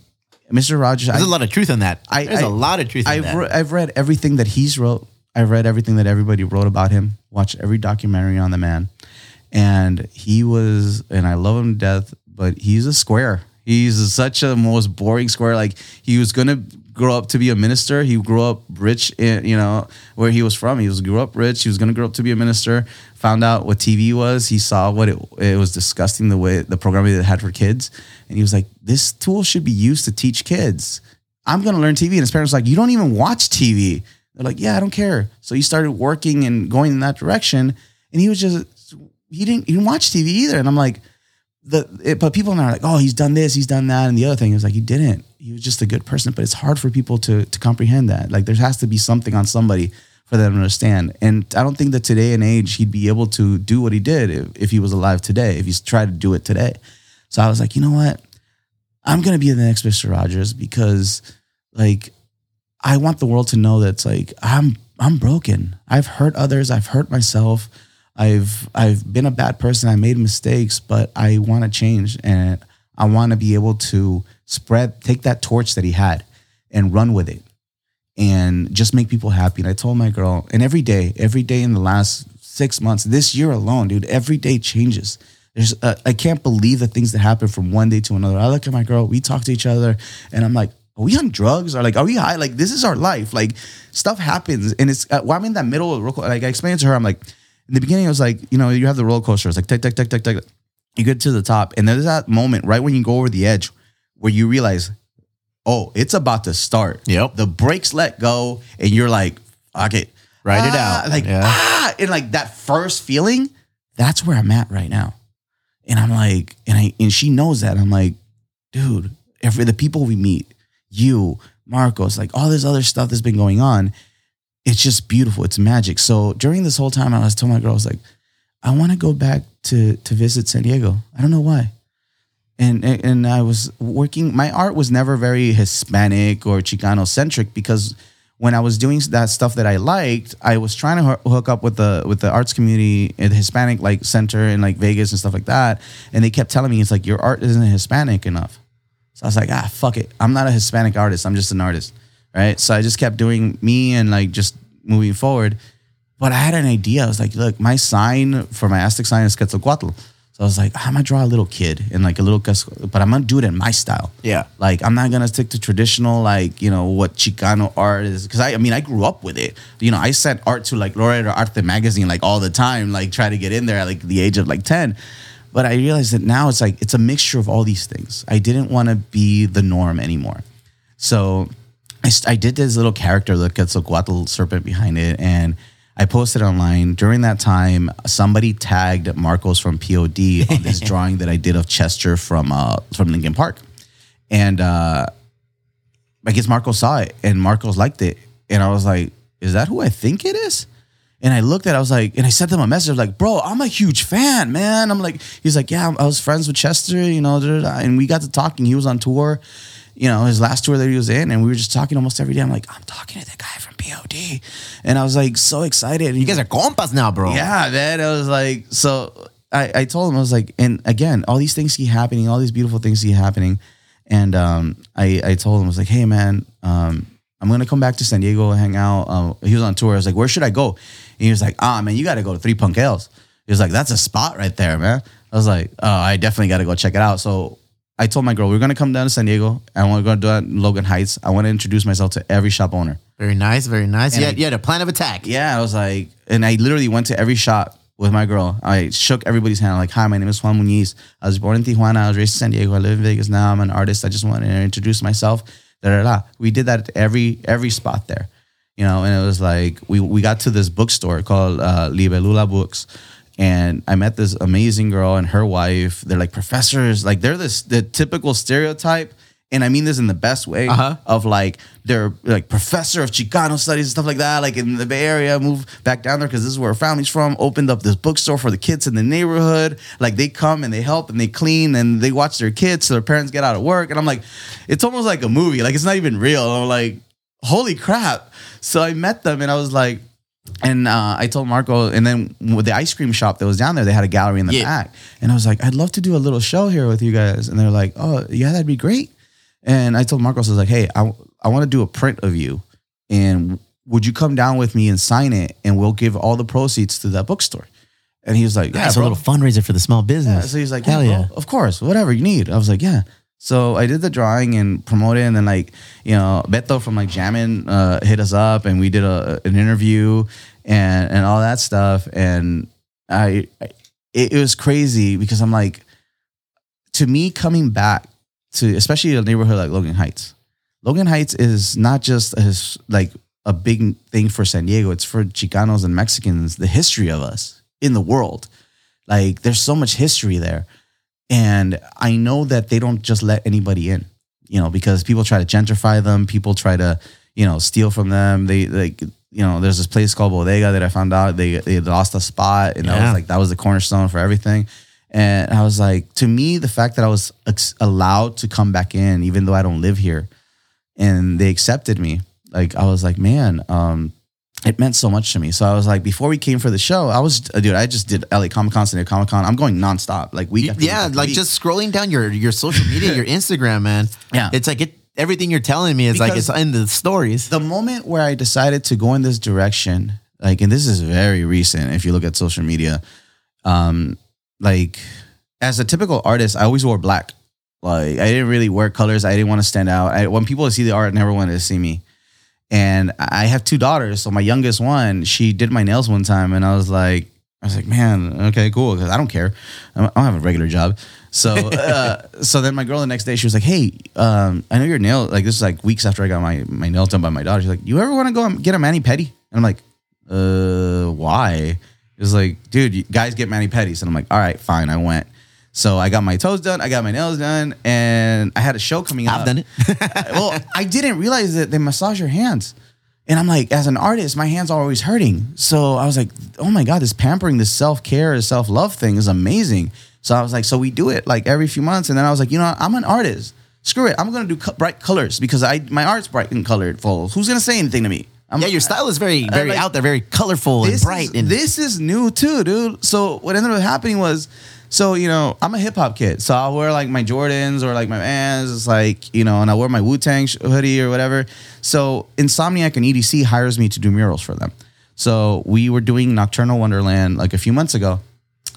S4: Mr. Rogers,
S3: There's
S4: I-
S3: a lot of truth in that.
S4: I-
S3: There's a
S4: I-
S3: lot of truth in
S4: I've
S3: that.
S4: re- I've read everything that he's wrote. I've read everything that everybody wrote about him. Watched every documentary on the man, and he was. And I love him to death, but he's a square. He's such a most boring square. Like he was gonna grow up to be a minister. He grew up rich, in, you know, where he was from. He was grew up rich. He was gonna grow up to be a minister. Found out what TV was. He saw what it it was disgusting the way the programming that had for kids, and he was like, "This tool should be used to teach kids." I'm gonna learn TV. And his parents were like, you don't even watch TV. They're like, yeah, I don't care. So he started working and going in that direction. And he was just he didn't he didn't watch TV either. And I'm like, the it, but people now are like, oh, he's done this, he's done that, and the other thing is like he didn't. He was just a good person. But it's hard for people to to comprehend that. Like there has to be something on somebody for them to understand. And I don't think that today and age he'd be able to do what he did if, if he was alive today, if he's tried to do it today. So I was like, you know what? I'm gonna be the next Mr. Rogers because like I want the world to know that it's like I'm I'm broken. I've hurt others, I've hurt myself. I've I've been a bad person. I made mistakes, but I want to change and I want to be able to spread take that torch that he had and run with it and just make people happy. And I told my girl, and every day, every day in the last six months, this year alone, dude, every day changes. There's, uh, I can't believe the things that happen from one day to another. I look at my girl, we talk to each other, and I'm like, are we on drugs or like, are we high? Like, this is our life. Like, stuff happens, and it's. Uh, well, I'm in that middle of the roller. Like, I explained to her, I'm like, in the beginning, it was like, you know, you have the roller coaster. It's like, tick, tick, tick, tick, tick. You get to the top, and there's that moment right when you go over the edge where you realize, oh, it's about to start.
S3: Yep.
S4: The brakes let go, and you're like, fuck it.
S3: It
S4: Ah,
S3: out.
S4: Like,
S3: Yeah.
S4: ah, and like that first feeling, that's where I'm at right now. And I'm like, and I and she knows that. I'm like, dude, every the people we meet, you, Marcos, like all this other stuff that's been going on, it's just beautiful. It's magic. So during this whole time, I was telling my girl, I was like, I want to go back to to visit San Diego. I don't know why. And, and and I was working. My art was never very Hispanic or Chicano centric because when I was doing that stuff that I liked, I was trying to hook up with the with the arts community in the Hispanic like center in like Vegas and stuff like that. And they kept telling me it's like your art isn't Hispanic enough. So I was like, ah, fuck it. I'm not a Hispanic artist. I'm just an artist, right? So I just kept doing me and like just moving forward. But I had an idea. I was like, look, my sign for my Aztec sign is Quetzalcoatl. So I was like, I'm gonna draw a little kid and like a little, but I'm gonna do it in my style.
S3: Yeah.
S4: Like I'm not gonna stick to traditional, like you know what Chicano art is, because I, I mean, I grew up with it. You know, I sent art to like Lowrider Arte magazine like all the time, like try to get in there at like the age of like ten. But I realized that now it's like it's a mixture of all these things. I didn't want to be the norm anymore. So I, I did this little character, the Quetzalcoatl serpent behind it, and I posted online. During that time, somebody tagged Marcos from POD on this drawing that I did of Chester from uh, from Linkin Park, and uh, I guess Marcos saw it, and Marcos liked it, and I was like, "Is that who I think it is?" And I looked at, it, I was like, and I sent him a message, like, bro, I'm a huge fan, man. I'm like, he's like, yeah, I was friends with Chester, you know, da, da, da. and we got to talking. He was on tour, you know, his last tour that he was in, and we were just talking almost every day. I'm like, I'm talking to that guy from POD, and I was like, so excited. And
S3: You guys are compas now, bro.
S4: yeah, man. I was like, so I, I told him, I was like, and again, all these things keep happening, all these beautiful things keep happening. And um, I, I told him, I was like, hey, man, um, I'm going to come back to San Diego and hang out. Uh, he was on tour. I was like, where should I go? And he was like, ah, man, you got to go to Three Punk Ales. He was like, that's a spot right there, man. I was like, oh, I definitely got to go check it out. So I told my girl, we're going to come down to San Diego and we're going to do it in Logan Heights. I want to introduce myself to every shop owner.
S3: Very nice, very nice.
S4: And
S3: Yeah,
S4: I-
S3: you had a plan of attack.
S4: Yeah, I was like, and I literally went to every shop with my girl. I shook everybody's hand. like, hi, my name is Juan Muñiz. I was born in Tijuana. I was raised in San Diego. I live in Vegas now. I'm an artist. I just wanted to introduce myself. Da, da, da. We did that at every every spot there, you know. And it was like we we got to this bookstore called uh, Libelula Books. And I met this amazing girl and her wife. They're like professors. Like they're this the typical stereotype. And I mean this in the best way
S3: Uh-huh.
S4: of like they're like professor of Chicano studies and stuff like that. Like in the Bay Area, moved back down there because this is where her family's from. Opened up this bookstore for the kids in the neighborhood. Like they come and they help and they clean and they watch their kids so their parents get out of work. And I'm like, it's almost like a movie. Like it's not even real. I'm like, holy crap. So I met them and I was like, and uh, I told Marco, and then with the ice cream shop that was down there, they had a gallery in the
S3: Yeah.
S4: back. And I was like, I'd love to do a little show here with you guys. And they're like, oh, yeah, that'd be great. And I told Marcos, I was like, hey, I, I want to do a print of you. And would you come down with me and sign it? And we'll give all the proceeds to that bookstore. And he was like, yeah,
S3: That's a little fundraiser for the small
S4: Yeah,
S3: business.
S4: so he's like,
S3: hell
S4: yeah,
S3: yeah.
S4: bro, of course, whatever you need. I was like, yeah. So I did the drawing and promoted, and then like you know, Beto from like Jammin uh, hit us up, and we did a an interview and and all that stuff, and I, I it, it was crazy because I'm like, to me coming back to especially a neighborhood like Logan Heights. Logan Heights is not just a, like a big thing for San Diego. It's for Chicanos and Mexicans. The history of us in the world, like there's so much history there, and I know that they don't just let anybody in. You know, because people try to gentrify them. People try to you know steal from them. They like you know there's this place called Bodega that I found out they they lost a spot, and that was like that was the cornerstone for everything. And I was like, to me, the fact that I was ex- allowed to come back in, even though I don't live here, and they accepted me, like I was like, man, um, it meant so much to me. So I was like, before we came for the show, I was, uh, dude, I just did LA Comic Con, San Diego Comic Con. I'm going nonstop, like week after
S3: yeah, like
S4: week.
S3: just scrolling down your your social media, your Instagram, man.
S4: Yeah.
S3: it's like it. Everything you're telling me is like it's in the stories.
S4: the moment where I decided to go in this direction, like, and this is very recent, if you look at social media, um, like as a typical artist, I always wore black. Like I didn't really wear colors. I didn't want to stand out. I, when people see the art, never wanted to see me. And I have two daughters. So my youngest one, she did my nails one time, and I was like, I was like, man, okay, cool, because I don't care. I don't have a regular job. So, uh, so then my girl the next day, she was like, hey, um, I know your nail. Like this is like weeks after I got my my nails done by my daughter. She's like, you ever want to go get a mani pedi? And I'm like, uh, why? It was like, dude, you guys get mani pedis, and I'm like, all right, fine. I went. So I got my toes done, I got my nails done, and I had a show coming up.
S3: I've done it.
S4: well, I didn't realize that they massage your hands. And I'm like, as an artist, my hands are always hurting. So I was like, oh my God, this pampering, this self care, this self love thing is amazing. So I was like, so we do it like every few months. And then I was like, you know. I'm an artist. Screw it. I'm going to do co- bright colors because I my art's bright and colored. Full. Who's going to say anything to me? I'm,
S3: yeah, your style is very uh, very
S4: like,
S3: out there, very colorful and bright.
S4: Is,
S3: and
S4: this is new too, dude. So what ended up happening was, so you know, I'm a hip hop kid, so I'll wear like my Jordans or like my Vans, it's like you know, and I wear my Wu Tang hoodie or whatever. So Insomniac and EDC hires me to do murals for them. So we were doing Nocturnal Wonderland like a few months ago,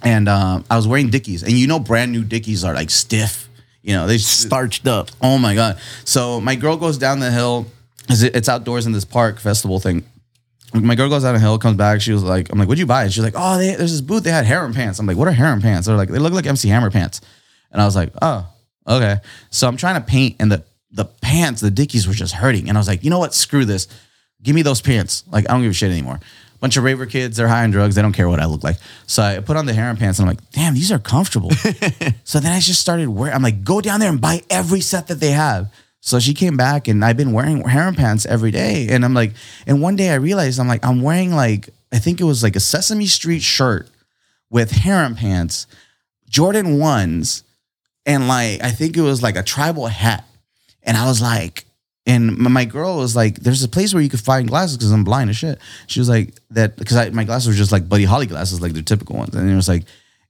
S4: and um, I was wearing Dickies, and you know, brand new Dickies are like stiff. You know, they
S3: starched up.
S4: Oh my god! So my girl goes down the hill. It's outdoors in this park festival thing. My girl goes down the hill, comes back. She was like, "I'm like, what'd you buy?" And she's like, "Oh, they, there's this booth. They had harem pants." I'm like, "What are harem pants?" They're like, "They look like MC Hammer pants." And I was like, "Oh, okay." So I'm trying to paint, and the the pants, the Dickies were just hurting. And I was like, "You know what? Screw this. Give me those pants. Like, I don't give a shit anymore." Bunch of raver kids. They're high on drugs. They don't care what I look like. So I put on the harem pants, and I'm like, "Damn, these are comfortable." So then I just started wearing. I'm like, go down there and buy every set that they have. So she came back, and I've been wearing harem pants every day. And I'm like, and one day I realized I'm like, I'm wearing like I think it was like a Sesame Street shirt with harem pants, Jordan ones, and like I think it was like a tribal hat. And I was like, and my- girl was like, "There's a place where you could find glasses because I'm blind as shit." She was like, "That because my glasses were just like Buddy Holly glasses, like the typical ones." And it was like,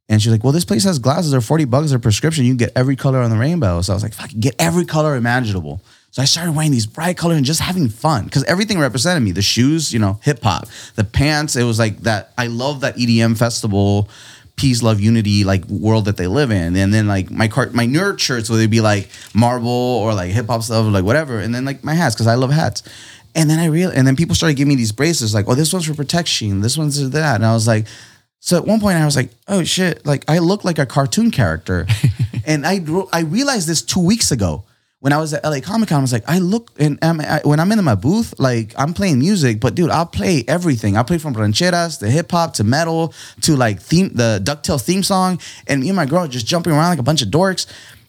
S4: and she's like, "Well, this place has glasses. They're forty bucks. They're prescription. You can get every color on the rainbow." So I was like, "Fuck, get every color imaginable." So I started wearing these bright colors and just having fun because everything represented me. The shoes, you know, hip hop. The pants, it was like that. I love that EDM festival, peace, love, unity, like world that they live in. And then like my cart, my nerd shirts, they'd be like marble or like hip hop stuff like whatever. And then like my hats because I love hats. And then I real and then people started giving me these bracelets like, oh, this one's for protection, this one's for that. And I was like, so at one point I was like, oh shit, like I look like a cartoon character. and I I realized this two weeks ago when I was at LA Comic Con. I was like, I look and I'm, I, when I'm in my booth, like I'm playing music, but dude, I'll play everything. I play from rancheras to hip hop to metal to like theme the Ducktail theme song, and me and my girl just jumping around like a bunch of dorks.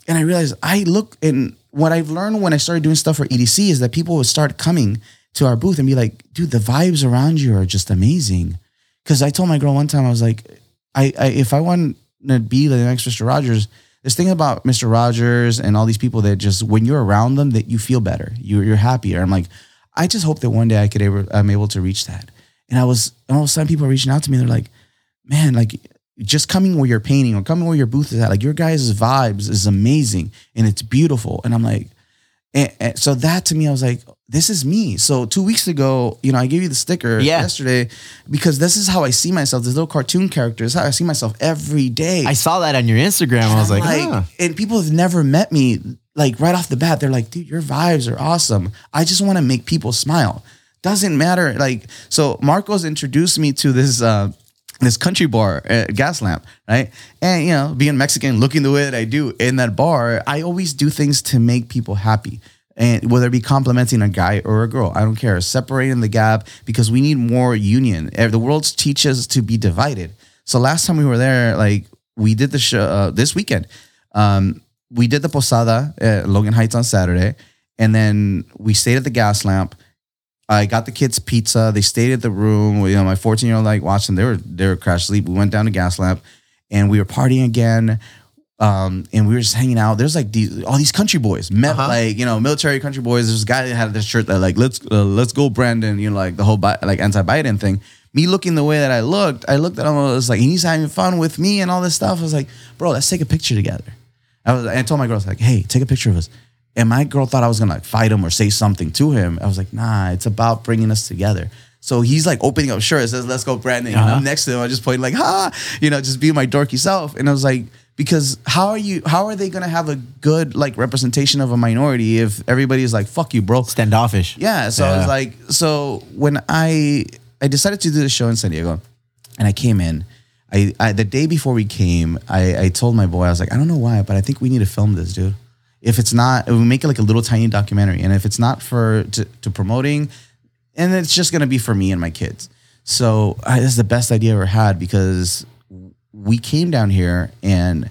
S4: And I realized I look and what I've learned when I started doing stuff for EDC is that people would start coming to our booth and be like, dude, the vibes around you are just amazing. Because I told my girl one time, I was like, I, I if I want to be the next Mr. Rogers, this thing about Mr. Rogers and all these people that just when you're around them that you feel better, you're you're happier. I'm like, I just hope that one day I could ever I'm able to reach that. And I was and all of a sudden people are reaching out to me. They're like, man, like just coming where you're painting or coming where your booth is at, like your guys' vibes is amazing and it's beautiful. And I'm like, and, and so that to me, I was like, this is me. So two weeks ago, you know, I gave you the sticker
S3: Yeah.
S4: yesterday because this is how I see myself. This little cartoon character is how I see myself every day.
S3: I saw that on your Instagram. And I was
S4: I'm
S3: like, huh.
S4: and people have never met me. Like right off the bat, they're like, dude, your vibes are awesome. I just want to make people smile. Doesn't matter. Like, so Marcos introduced me to this uh this country bar at Gaslamp, right? And you know, being Mexican, looking the way that I do in that bar, I always do things to make people happy. And whether it be complimenting a guy or a girl, I don't care. Separating the gap because we need more union. Eh, The world teaches to be divided. So last time we were there, like we did the show uh, this weekend. Um, we did the posada at Logan Heights on Saturday, and then we stayed at the Gaslamp. I got the kids pizza. They stayed at the room. You know, my 14 year old like watching. They were they were crash sleep. We went down to Gaslamp, and we were partying again. Um, and we were just hanging out. There's like these all these country boys, met
S3: Uh-huh.
S4: like you know military country boys. There's this guy that had this shirt that like let's uh, let's go Brandon. You know like the whole Bi- like anti Biden thing. Me looking the way that I looked, I looked at him. I was like, he's having fun with me and all this stuff. I was like, bro, let's take a picture together. I was, I told my girl, I was like, hey, take a picture of us. And my girl thought I was gonna like fight him or say something to him. I was like, nah, it's about bringing us together. So he's like opening up shirt. It says, let's go, Brandon. And I'm next to him. I just pointed like, ha, you know, just be my dorky self. And I was like, because how are you, how are they gonna have a good like representation of a minority if everybody's like, fuck you, bro?
S3: standoffish.
S4: Yeah. So I was like, so when I I decided to do the show in San Diego, and I came in, I, I the day before we came, I, I told my boy, I was like, I don't know why, but I think we need to film this, dude. If it's not, we make it like a little tiny documentary, and if it's not for to, to promoting, and it's just gonna be for me and my kids. So I, this is the best idea I ever had because we came down here and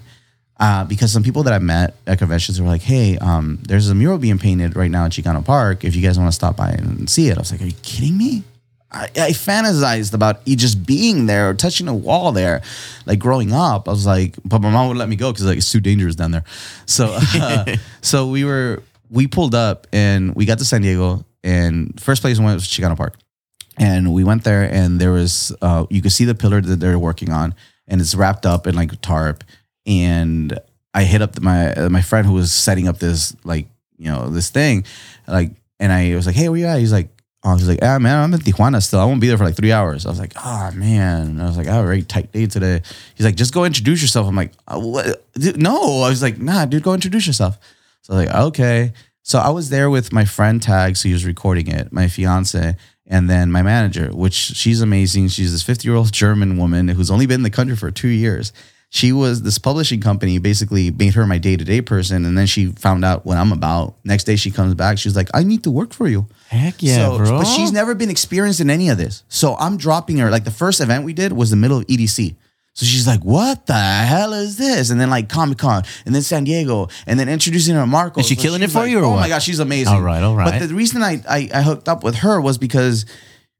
S4: uh, because some people that I met at conventions were like, "Hey, um, there's a mural being painted right now at Chicano Park. If you guys want to stop by and see it," I was like, "Are you kidding me?" I, I fantasized about just being there or touching a wall there, like growing up. I was like, but my mom would let me go because like it's too dangerous down there. So, uh, so we were we pulled up and we got to San Diego, and first place we went was Chicano Park and we went there and there was uh you could see the pillar that they're working on and it's wrapped up in like a tarp. And i hit up my uh, my friend who was setting up this like you know this thing like and i was like hey where you at? He's like oh he's like ah man i'm in tijuana still. I won't be there for like three hours. I was like oh man. I was like i have a very tight day today. He's like just go introduce yourself. I'm like uh, what? No. I was like nah dude go introduce yourself. So I was like, okay. So I was there with my friend Tag, so he was recording it, my fiance, and then my manager, which she's amazing. She's this 50 year old German woman who's only been in the country for two years. She was this publishing company basically made her my day to day person, and then she found out what I'm about. Next day she comes back, she's like, I need to work for you.
S3: Heck yeah,
S4: So-
S3: bro.
S4: But she's never been experienced in any of this. So I'm dropping her. Like the first event we did was the middle of EDC. So she's like, "What the hell is this?" And then like Comic Con, and then San Diego, and then introducing her to Marco.
S3: Is she
S4: So
S3: killing it for
S4: like,
S3: you or
S4: Oh
S3: what?
S4: my gosh, she's amazing.
S3: All right, all right.
S4: But the reason I, I I hooked up with her was because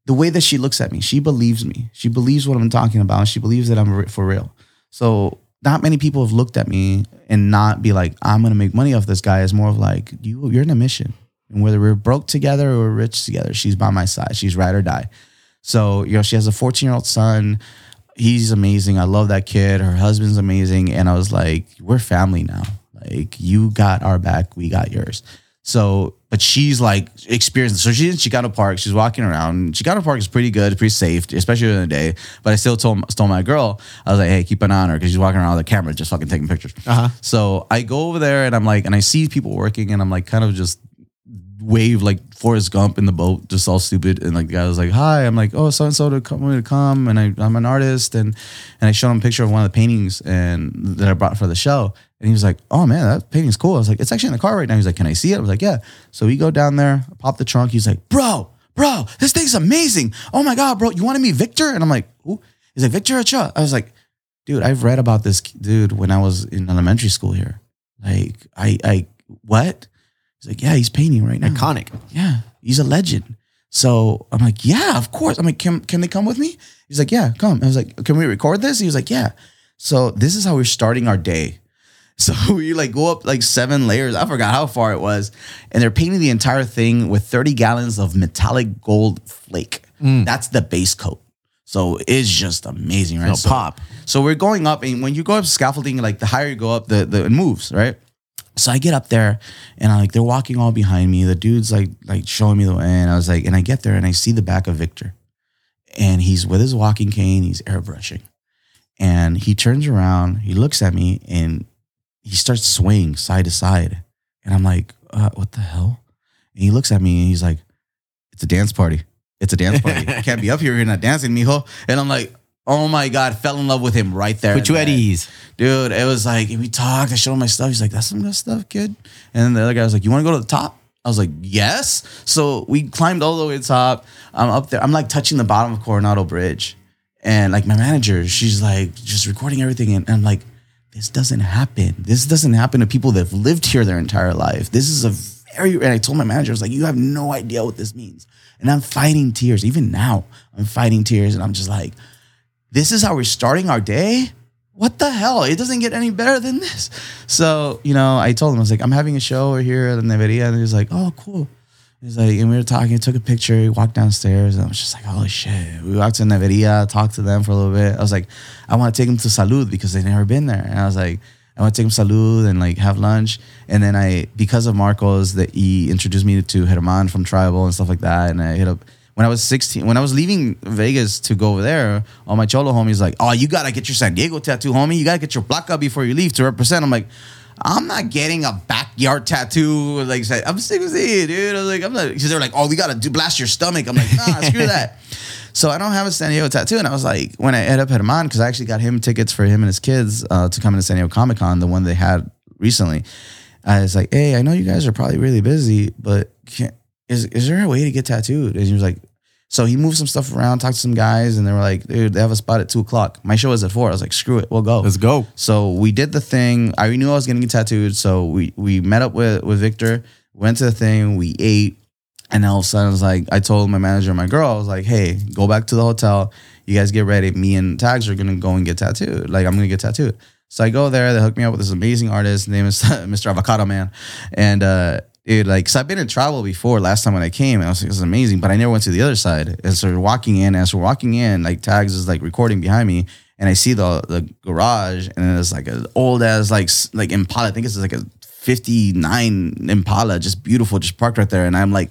S4: the way that she looks at me, she believes me. She believes what I'm talking about. She believes that I'm for real. So not many people have looked at me and not be like, I'm gonna make money off this guy. It's more of like, you you're in a mission. And whether we're broke together or we're rich together, she's by my side. She's ride or die. So, you know, she has a 14 year old son. He's amazing. I love that kid. Her husband's amazing. And I was like, we're family now. Like, you got our back, we got yours. So, but she's like experienced. So she's in Chicano Park. She's walking around. Chicano Park is pretty good, pretty safe, especially during the day. But I still told told my girl, I was like, hey, keep an eye on her because she's walking around with a camera, just fucking taking pictures.
S3: Uh-huh.
S4: So I go over there and I'm like, and I see people working, and I'm like, kind of just wave like Forrest Gump in the boat, just all stupid. And like the guy was like, "Hi," I'm like, "Oh, so and so to come to come," and I, I'm an artist, and and I showed him a picture of one of the paintings and that I brought for the show, and he was like, "Oh man, that painting's cool." I was like, "It's actually in the car right now." He's like, "Can I see it?" I was like, "Yeah." So we go down there, pop the trunk. He's like, "Bro, bro, this thing's amazing. Oh my god, bro, you want to meet Victor?" And I'm like, "Who?" He's like, "Victor Ochoa." I was like, "Dude, I've read about this dude when I was in elementary school here. Like, I, I, what?" He's like, "Yeah, he's painting right now."
S3: Iconic.
S4: yeah, he's a legend. So I'm like, yeah, of course. I'm like, can, can they come with me? He's like, yeah, come. I was like, can we record this? He was like, yeah. So this is how we're starting our day. So we like go up like seven layers. I forgot how far it was. And they're painting the entire thing with 30 gallons of metallic gold flake. Mm. That's the base coat. So it's just amazing, right?
S3: No
S4: so,
S3: pop.
S4: So we're going up, and when you go up scaffolding, like the higher you go up, the, the it moves, right? So I get up there and I like they're walking all behind me. The dude's like like showing me the way, and I was like, and I get there and I see the back of Victor, and he's with his walking cane. He's airbrushing, and he turns around, he looks at me, and he starts swaying side to side, and I'm like, uh, what the hell? And he looks at me and he's like, it's a dance party. It's a dance party. I can't be up here. You're not dancing, mijo. And I'm like, oh my god, fell in love with him right there.
S3: Put you at ease.
S4: dude. It was like we talked. I showed him my stuff. He's like, "That's some good stuff, kid." And then the other guy was like, "You want to go to the top?" I was like, "Yes." So we climbed all the way to the top. I'm up there. I'm like touching the bottom of Coronado Bridge, and like my manager, she's like just recording everything, and I'm like, "This doesn't happen. This doesn't happen to people that have lived here their entire life. This is a very." And I told my manager, I was like, "You have no idea what this means." And I'm fighting tears. Even now, I'm fighting tears, and I'm just like this is how we're starting our day. What the hell? It doesn't get any better than this. So, you know, I told him, I was like, I'm having a show over here at the Neveria. And he was like, oh, cool. He's like, and we were talking, took a picture, he walked downstairs, and I was just like, holy shit. We walked to Neveria, talked to them for a little bit. I was like, I want to take them to Salud because they've never been there. And I was like, I want to take them to Salud and like have lunch. And then I, because of Marcos, that he introduced me to Herman from Tribal and stuff like that. And I hit up, when I was 16, when I was leaving Vegas to go over there, all my cholo homies like, oh, you gotta get your San Diego tattoo, homie. You gotta get your placa before you leave to represent. I'm like, I'm not getting a backyard tattoo. Like, I'm 16, dude. I was like, I'm not. Because they're like, oh, we gotta do blast your stomach. I'm like, nah, screw that. So I don't have a San Diego tattoo. And I was like, when I ended up at Herman, because I actually got him tickets for him and his kids uh, to come into San Diego Comic Con, the one they had recently. I was like, hey, I know you guys are probably really busy, but is is there a way to get tattooed? And he was like, so he moved some stuff around, talked to some guys, and they were like, dude, they have a spot at two o'clock. My show is at four. I was like, screw it, we'll go.
S3: Let's go.
S4: So we did the thing. I knew I was getting tattooed. So we we met up with with Victor, went to the thing, we ate, and all of a sudden I was like, I told my manager my girl, I was like, hey, go back to the hotel. You guys get ready. Me and Tags are gonna go and get tattooed. Like I'm gonna get tattooed. So I go there. They hook me up with this amazing artist. His name is Mr. Avocado Man, and uh, dude, like, cause I've been in Tribal before. Last time when I came, I was like, this is amazing. But I never went to the other side. And so we're walking in. As we're walking in, like Tags is like recording behind me, and I see the the garage, and it's like an old as like like Impala. I think it's like a. 59 Impala, just beautiful, just parked right there. And I'm like,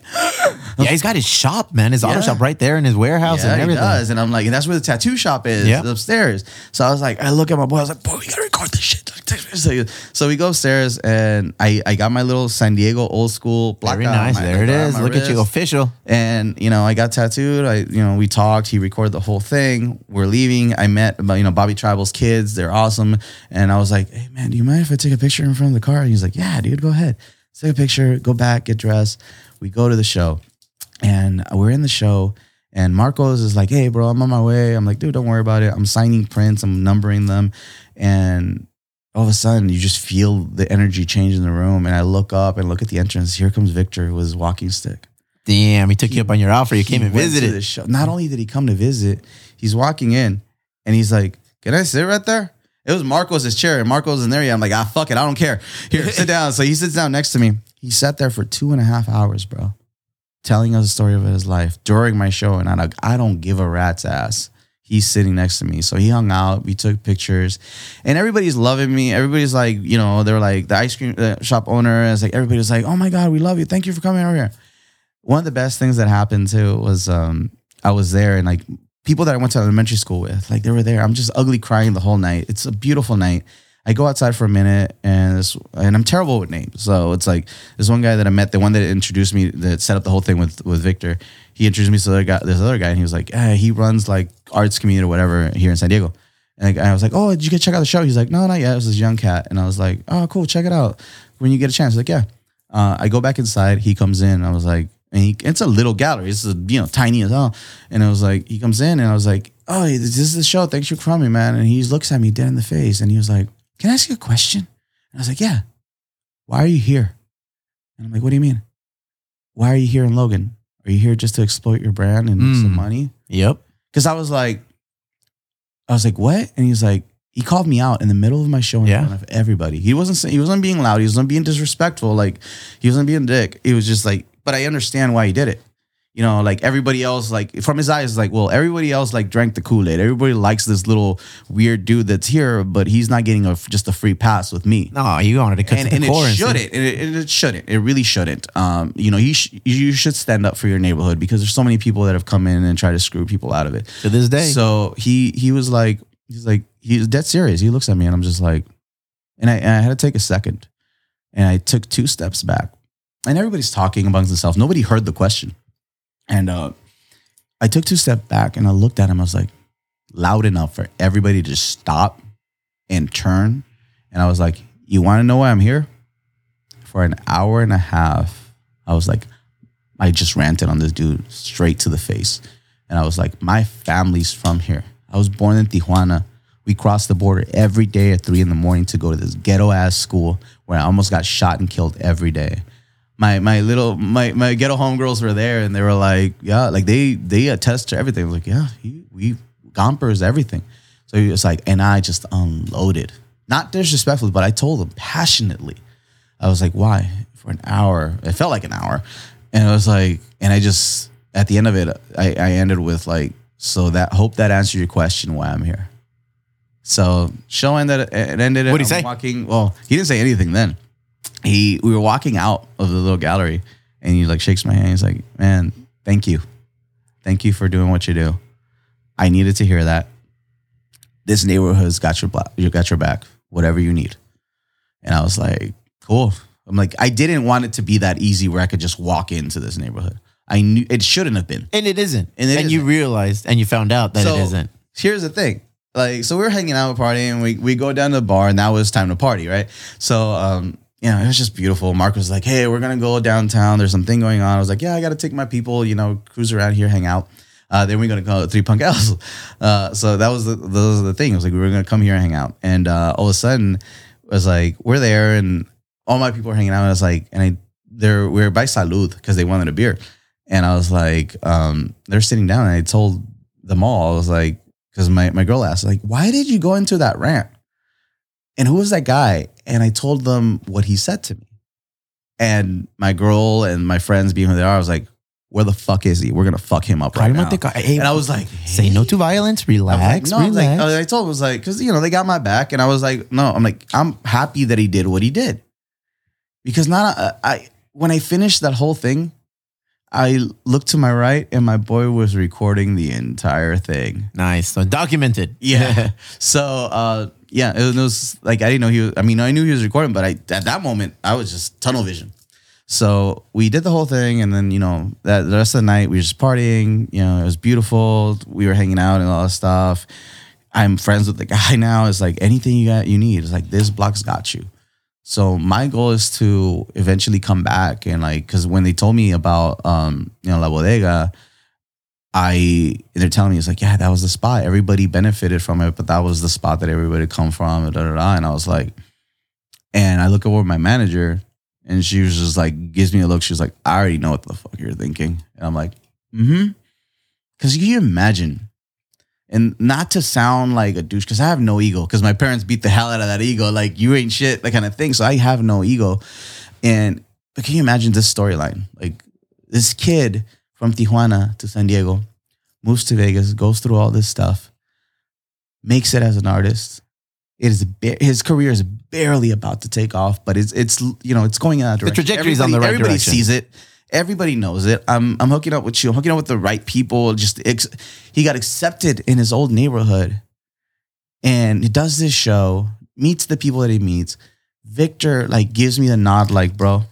S3: Yeah, he's got his shop, man. His auto
S4: Yeah.
S3: shop right there in his warehouse
S4: yeah,
S3: and
S4: he
S3: everything.
S4: does. And I'm like, and that's where the tattoo shop is, upstairs. So I was like, I look at my boy, I was like, boy, we gotta record this shit. So, so we go upstairs and I, I got my little San Diego old school placa
S3: Very nice. there it is. Look at you, official.
S4: And you know, I got tattooed. I, you know, we talked. He recorded the whole thing. We're leaving. I met, you know, Bobby Tribal's kids. They're awesome. And I was like, "Hey, man, do you mind if I take a picture in front of the car?" And he's like, "Yeah, dude, go ahead. Let's take a picture. Go back, get dressed. We go to the show, and we're in the show. And Marcos is like, "Hey, bro, I'm on my way." I'm like, "Dude, don't worry about it. I'm signing prints. I'm numbering them." And all of a sudden, you just feel the energy change in the room. And I look up and look at the entrance. Here comes Victor with his walking stick
S3: Damn, he took you up on your offer. You came and visited.
S4: the show. Not only did he come to visit, he's walking in and he's like, "Can I sit right there?" It was Marcos' chair, and Marcos in there. Yeah, I'm like, "Ah, fuck it, I don't care. Here, sit down." So he sits down next to me. He sat there for two and a half hours, bro, telling us the story of his life during my show, and I'm like, I don't give a rat's ass. he's sitting next to me. So he hung out, we took pictures, and everybody's loving me. Everybody's like, you know, they're like the ice cream shop owner is like, everybody's like, oh my god, we love you. Thank you for coming over here. One of the best things that happened too was um, I was there and like people that I went to elementary school with, like they were there. I'm just ugly crying the whole night. It's a beautiful night. I go outside for a minute and this, and I'm terrible with names. So it's like this one guy that I met, the one that introduced me, that set up the whole thing with with Victor. He introduced me to the other guy, this other guy, and he was like, eh, he runs like arts community or whatever here in San Diego. And I was like, oh, did you get check out the show? He's like, no, not yet. It was this young cat, and I was like, oh, cool, check it out when you get a chance. He's like, yeah. Uh, I go back inside. He comes in. I was like, and he, it's a little gallery. It's a, you know tiny as hell. And I was like, he comes in, and I was like, oh, this is the show. Thanks for coming, man. And he looks at me dead in the face, and he was like, can I ask you a question? And I was like, yeah. Why are you here? And I'm like, what do you mean? Why are you here in Logan? Are you here just to exploit your brand and
S3: Mm.
S4: some money?
S3: Yep.
S4: Because I was like, I was like, what? And he's like, he called me out in the middle of my show in
S3: Yeah.
S4: front of everybody. He wasn't saying, he wasn't being loud. He wasn't being disrespectful. Like he wasn't being a dick. He was just like, but I understand why he did it. You know, like everybody else, like from his eyes, like, well, everybody else like drank the Kool Aid. Everybody likes this little weird dude that's here, but he's not getting a just a free pass with me
S3: No, you wanted to cut
S4: and,
S3: to the
S4: and
S3: core.
S4: it
S3: and
S4: shouldn't. And it, it shouldn't. It really shouldn't. Um, you know, you sh- you should stand up for your neighborhood because there's so many people that have come in and tried to screw people out of it.
S3: To this day.
S4: So he he was like he's like he's dead serious. He looks at me and I'm just like, and I, and I had to take a second, and I took two steps back, and everybody's talking amongst themselves. Nobody heard the question, and uh, I took two steps back and I looked at him. I was like, loud enough for everybody to stop and turn, and I was like, you want to know why I'm here? For an hour and a half, I was like, I just ranted on this dude straight to the face. And I was like, my family's from here. I was born in Tijuana. We crossed the border every day at three in the morning to go to this ghetto ass school where I almost got shot and killed every day. My my little my my ghetto homegirls were there and they were like, yeah, like they they attest to everything. I was like, yeah, he, we Gompers everything. So he was like, and I just unloaded, not disrespectfully, but I told them passionately. I was like, why? For an hour. It felt like an hour. And I was like, and I just, at the end of it, I, I ended with like, so that, hope that answered your question why I'm here. So show ended, it ended.
S3: What'd he say?
S4: Walking, well, he didn't say anything then. He, we were walking out of the little gallery and he like shakes my hand. He's like, man, thank you. Thank you for doing what you do. I needed to hear that. This neighborhood's got your, bla- you got your back, whatever you need. And I was like, cool. I'm like, I didn't want it to be that easy where I could just walk into this neighborhood. I knew it shouldn't have been.
S3: and it isn't.
S4: And
S3: And,
S4: it
S3: you
S4: isn't.
S3: realized and you found out that
S4: So,
S3: it isn't.
S4: Here's the thing. Like, so we are hanging out, partying, we we go down to the bar, and now it's time to party, right? So um, you know, it was just beautiful. Mark was like, Hey, we're gonna go downtown. There's something going on. I was like, Yeah, I gotta take my people, you know, cruise around here, hang out. Uh, then we're gonna go to Three Punk Ales. Uh, so that was the those are the things. Like we were gonna come here and hang out. And uh, all of a sudden it was like, we're there and all my people are hanging out. And I was like, and I they're we were by Salud because they wanted a beer. And I was like, um, they're sitting down and I told them all, I was like, because my, my girl asked, like, why did you go into that rant? And who was that guy? And I told them what he said to me. And my girl and my friends being who they are, I was like, where the fuck is he? We're gonna fuck him up right now.
S3: Cálmate, ca- hey,
S4: And I was like,
S3: say no to violence,
S4: I was like,
S3: relax,
S4: I was like,
S3: relax.
S4: I told him, I was like, because you know they got my back, and I was like, no, I'm like, I'm happy that he did what he did, because not uh, I when I finished that whole thing, I looked to my right, and my boy was recording the entire thing.
S3: nice. So documented.
S4: Yeah. so uh, yeah, it was, like I didn't know he was. I mean, I knew he was recording, but I at that moment I was just tunnel vision. So we did the whole thing, and then you know that the rest of the night we were just partying. You know, it was beautiful. We were hanging out and all that stuff. I'm friends with the guy now. It's like anything you got, you need. It's like this block's got you. So my goal is to eventually come back and like, because when they told me about um, you know La Bodega, I they're telling me it's like, yeah, that was the spot. Everybody benefited from it, but that was the spot that everybody come from. Da, da, da. And I was like, and I look over my manager, and she was just like, gives me a look. She was like, I already know what the fuck you're thinking, and I'm like, mm-hmm. Because you imagine, and not to sound like a douche, because I have no ego. Because my parents beat the hell out of that ego, like you ain't shit, that kind of thing. So I have no ego, and but can you imagine this storyline? Like this kid from Tijuana to San Diego, moves to Vegas, goes through all this stuff, makes it as an artist. It is ba- his career is barely about to take off, but it's it's you know it's going in that direction.
S3: is on the right
S4: Everybody
S3: direction.
S4: sees it. Everybody knows it. I'm I'm hooking up with you. I'm hooking up with the right people. Just ex- he got accepted in his old neighborhood, and he does this show, meets the people that he meets. Victor like gives me the nod, like bro,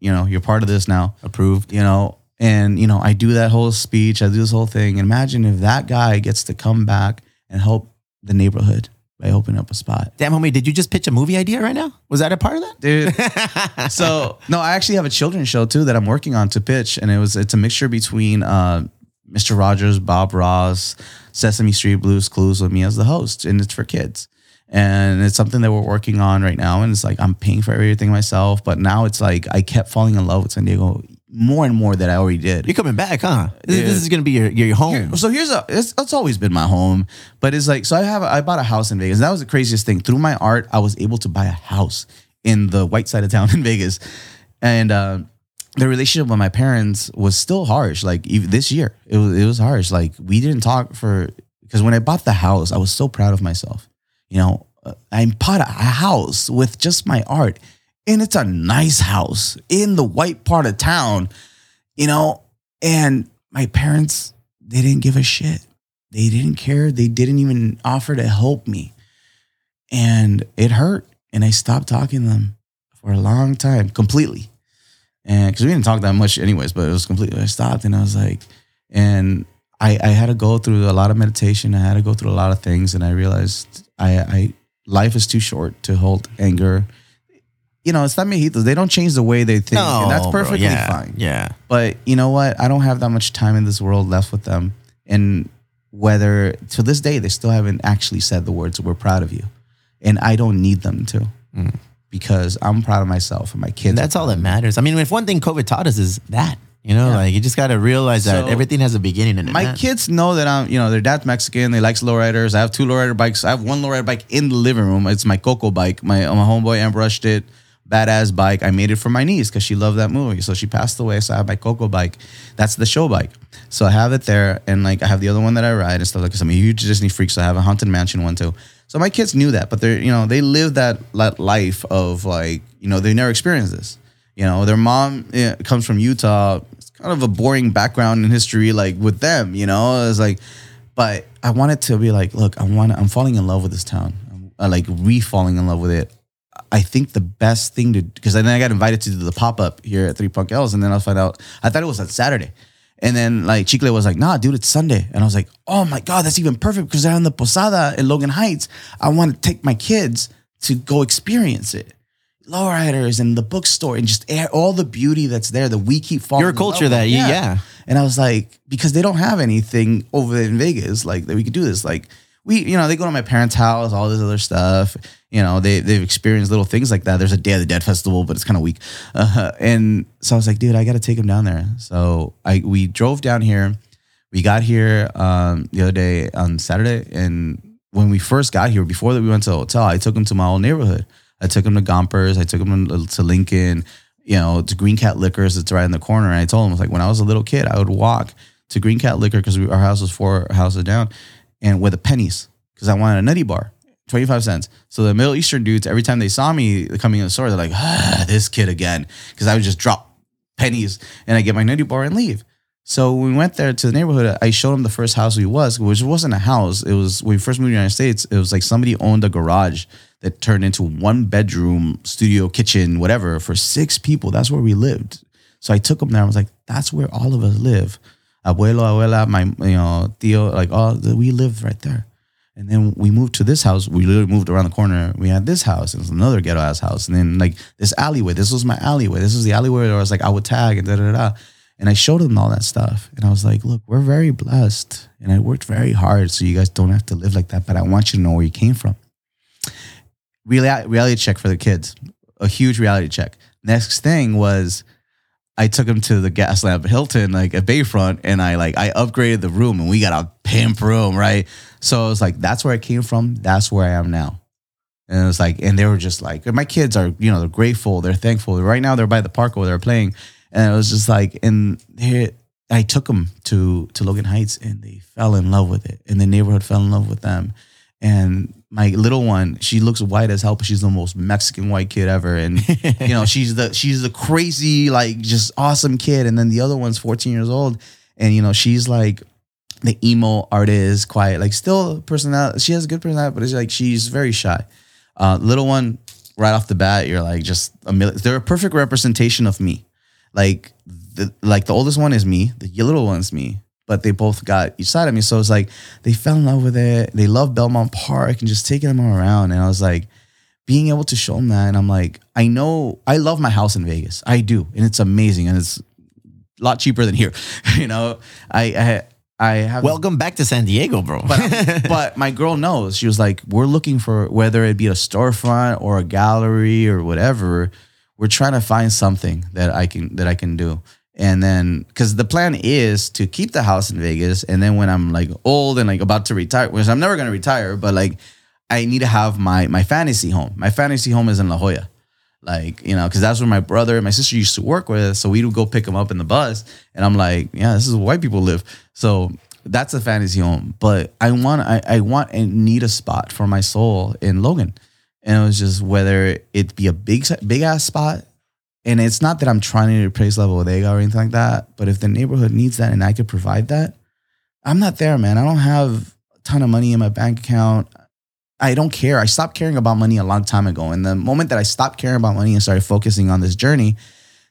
S4: you know you're part of this now
S3: Approved.
S4: you know and you know i do that whole speech i do this whole thing. And imagine if that guy gets to come back and help the neighborhood by opening up a spot.
S3: Damn, homie, did you just pitch a movie idea right now? Was that a part of that?
S4: dude. So no i actually have a children's show too that i'm working on to pitch. And it was it's a mixture between uh, mr rogers bob ross sesame street blues clues with me as the host. And it's for kids. And it's something that we're working on right now. And it's like i'm paying for everything myself. But now it's like i kept falling in love with san diego more and more that i already did.
S3: You're coming back, huh? This,
S4: Yeah.
S3: this is gonna be your your home.
S4: Here- so here's a it's, it's always been my home but it's like so i have i bought a house in vegas. That was the craziest thing. Through my art i was able to buy a house in the white side of town in vegas. And uh, the relationship with my parents was still harsh like even this year it was, it was harsh. Like we didn't talk for because when i bought the house i was so proud of myself. You know uh, i bought a house with just my art and it's a nice house in the white part of town you know and my parents they didn't give a shit. They didn't care. They didn't even offer to help me. And it hurt. And i stopped talking to them for a long time completely. And because we didn't talk that much anyways but it was completely i stopped and i was like and I, I had to go through a lot of meditation. I had to go through a lot of things and i realized i, I life is too short to hold anger you know it's not mejitos they don't change the way they think and that's
S3: bro,
S4: perfectly
S3: yeah,
S4: fine
S3: Yeah.
S4: but you know what? I don't have that much time in this world left with them. And whether to this day they still haven't actually said the words "We're proud of you," and I don't need them to, hmm. because I'm proud of myself and my kids.
S3: And that's all that matters. I mean, if one thing COVID taught us is that, you know,
S4: Yeah.
S3: like you just got to realize that
S4: So,
S3: everything has a beginning and an
S4: My
S3: end.
S4: kids know that I'm, you know, their dad's Mexican. They likes lowriders. I have two lowrider bikes. I have one lowrider bike in the living room. It's my Coco bike. My my homeboy airbrushed it. Badass bike. I made it for my niece because she loved that movie. So she passed away. So I have my Coco bike. That's the show bike. So I have it there, and like I have the other one that I ride and stuff like. Cause I'm a huge Disney freak, so I have a haunted mansion one too. So my kids knew that, but they're you know they live that that life of like you know they never experienced this. You know, their mom eh, comes from Utah. It's kind of a boring background in history, like with them. You know, it's like, but I wanted to be like, look, I want, I'm falling in love with this town. I'm uh, like re-falling in love with it. I think the best thing to, because then I got invited to do the pop up here at Three Punk Ales, and then I find out I thought it was on Saturday. And then like Chicle was like, nah, dude, it's Sunday. And I was like, oh my God, that's even perfect because I'm in the Posada in Logan Heights. I want to take my kids to go experience it. Lowriders and the bookstore and just air, all the beauty that's there that we keep falling
S3: Your culture that you- yeah.
S4: And I was like, because they don't have anything over in Vegas, like that we could do this. Like we, you know, they go to my parents' house, all this other stuff. You know, they they've experienced little things like that. There's a Day of the Dead festival, but it's kind of weak. Uh, and so I was like, dude, I got to take him down there. So I we drove down here. We got here um, the other day on Saturday, and when we first got here, before that we went to the hotel, I took him to my old neighborhood. I took him to Gompers. I took him to, to Lincoln. You know, to Green Cat Liquors. It's right in the corner. And I told him, I was like, when I was a little kid, I would walk to Green Cat Liquor because our house was four houses down, and with the pennies because I wanted a nutty bar. 25 cents. So the Middle Eastern dudes, every time they saw me coming in the store, they're like, ah, this kid again. Because I would just drop pennies and I get my nutty bar and leave. So we went there to the neighborhood, I showed them the first house we was, which wasn't a house. It was when we first moved to the United States, it was like somebody owned a garage that turned into one bedroom, studio, kitchen, whatever, for six people. That's where we lived. So I took them there. I was like, that's where all of us live. Abuelo, abuela, my you know, tío, like all we lived right there. And then we moved to this house. We literally moved around the corner. We had this house. It was another ghetto ass house. And then like this alleyway. This was my alleyway. This was the alleyway where I was like, I would tag and da da da. And I showed them all that stuff. And I was like, look, we're very blessed. And I worked very hard so you guys don't have to live like that. But I want you to know where you came from. Reali- reality check for the kids. A huge reality check. Next thing was I took him to the Gaslamp Hilton, like at Bayfront, and I like I upgraded the room and we got a pimp room, right? So it was like that's where I came from, that's where I am now. And it was like, and they were just like, my kids are, you know, they're grateful, they're thankful. Right now they're by the park where they're playing. And it was just like, and they I took them to to Logan Heights, and they fell in love with it, and the neighborhood fell in love with them. And my little one, she looks white as hell, but she's the most Mexican white kid ever. And you know, she's the she's the crazy, like just awesome kid. And then the other one's 14 years old, and you know, she's like the emo artist, quiet, like still personality. She has a good personality, but it's like she's very shy. Uh, little one, right off the bat, you're like just a million. They're a perfect representation of me. Like the like the oldest one is me, the little one's me, but they both got each side of me. So it's like they fell in love with it. They love Belmont Park and just taking them all around. And I was like, being able to show them that, and I'm like, I know I love my house in Vegas. I do, and it's amazing, and it's a lot cheaper than here. you know, I I, I have
S3: Welcome back to San Diego, bro.
S4: but but my girl knows. She was like, we're looking for whether it be a storefront or a gallery or whatever. We're trying to find something that I can that I can do. And then because the plan is to keep the house in Vegas, and then when I'm like old and like about to retire, which I'm never gonna retire, but like I need to have my my fantasy home. My fantasy home is in La Jolla. Like, you know, because that's where my brother and my sister used to work with. So we would go pick them up in the bus. And I'm like, yeah, this is where white people live. So that's a fantasy home. But I want I, I want and need a spot for my soul in Logan. And it was just whether it be a big big ass spot. And it's not that I'm trying to replace level La Bodega or anything like that. But if the neighborhood needs that and I could provide that, I'm not there, man. I don't have a ton of money in my bank account. I don't care. I stopped caring about money a long time ago. And the moment that I stopped caring about money and started focusing on this journey,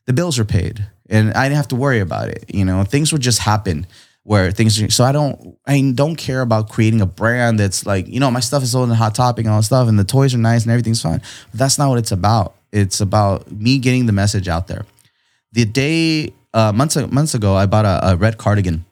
S4: the bills were paid and I didn't have to worry about it. You know, things would just happen where things are, so I don't I don't care about creating a brand that's like, you know, my stuff is sold in hot topic and all that stuff and the toys are nice and everything's fine. But that's not what it's about. It's about me getting the message out there. The day uh months months ago, I bought a, a red cardigan,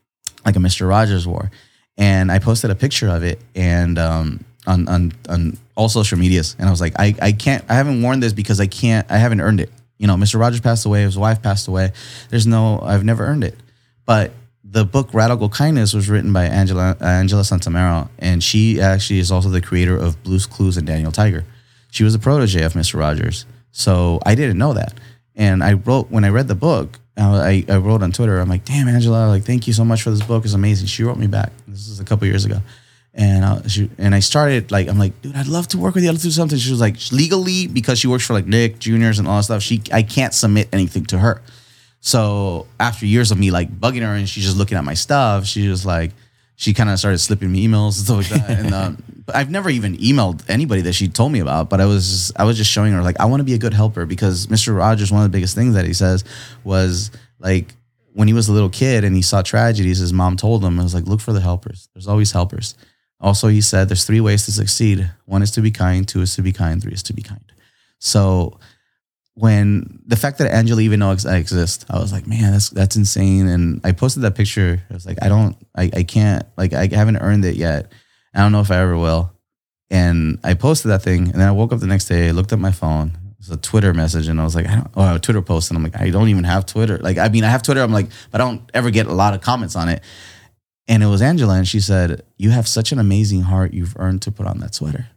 S4: like a Mr. Rogers wore. And I posted a picture of it and um on on on all social medias. And I was like, I, I can't I haven't worn this because I can't I haven't earned it. You know, Mr. Rogers passed away, his wife passed away. There's no I've never earned it. But the book Radical Kindness was written by Angela Angela Santomero, and she actually is also the creator of Blue's Clues and Daniel Tiger. She was a protege of Mr. Rogers, so I didn't know that. And I wrote when I read the book, I, I wrote on Twitter, I'm like, "Damn, Angela, like, thank you so much for this book. It's amazing." She wrote me back. This is a couple years ago, and I, she, and I started like, I'm like, dude, I'd love to work with you. To do something. She was like, legally because she works for like Nick Juniors and all that stuff. She I can't submit anything to her. So after years of me like bugging her and she's just looking at my stuff, she was like, she kind of started slipping me emails and stuff like that. and um, but I've never even emailed anybody that she told me about. But I was just, I was just showing her like I want to be a good helper because Mr. Rogers, one of the biggest things that he says was like when he was a little kid and he saw tragedies, his mom told him, I was like, look for the helpers. There's always helpers. Also, he said there's three ways to succeed. One is to be kind, two is to be kind, three is to be kind. So when the fact that Angela even knows I exist, I was like, man, that's that's insane. And I posted that picture. I was like, I don't, I, I can't, like, I haven't earned it yet. I don't know if I ever will. And I posted that thing, and then I woke up the next day, looked at my phone. It was a Twitter message, and I was like, I don't, oh, a Twitter post, and I'm like, I don't even have Twitter. Like, I mean, I have Twitter. I'm like, but I don't ever get a lot of comments on it. And it was Angela, and she said, "You have such an amazing heart. You've earned to put on that sweater."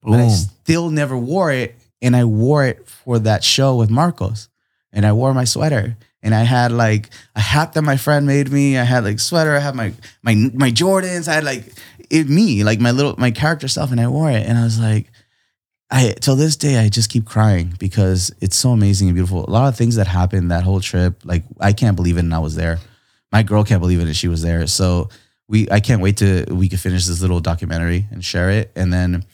S4: But I still never wore it. And I wore it for that show with Marcos. And I wore my sweater. And I had like a hat that my friend made me. I had like sweater. I had my my my Jordans. I had like it me, like my little my character stuff. And I wore it. And I was like, I till this day I just keep crying because it's so amazing and beautiful. A lot of things that happened that whole trip, like I can't believe it and I was there. My girl can't believe it and she was there. So we I can't wait to we could finish this little documentary and share it. And then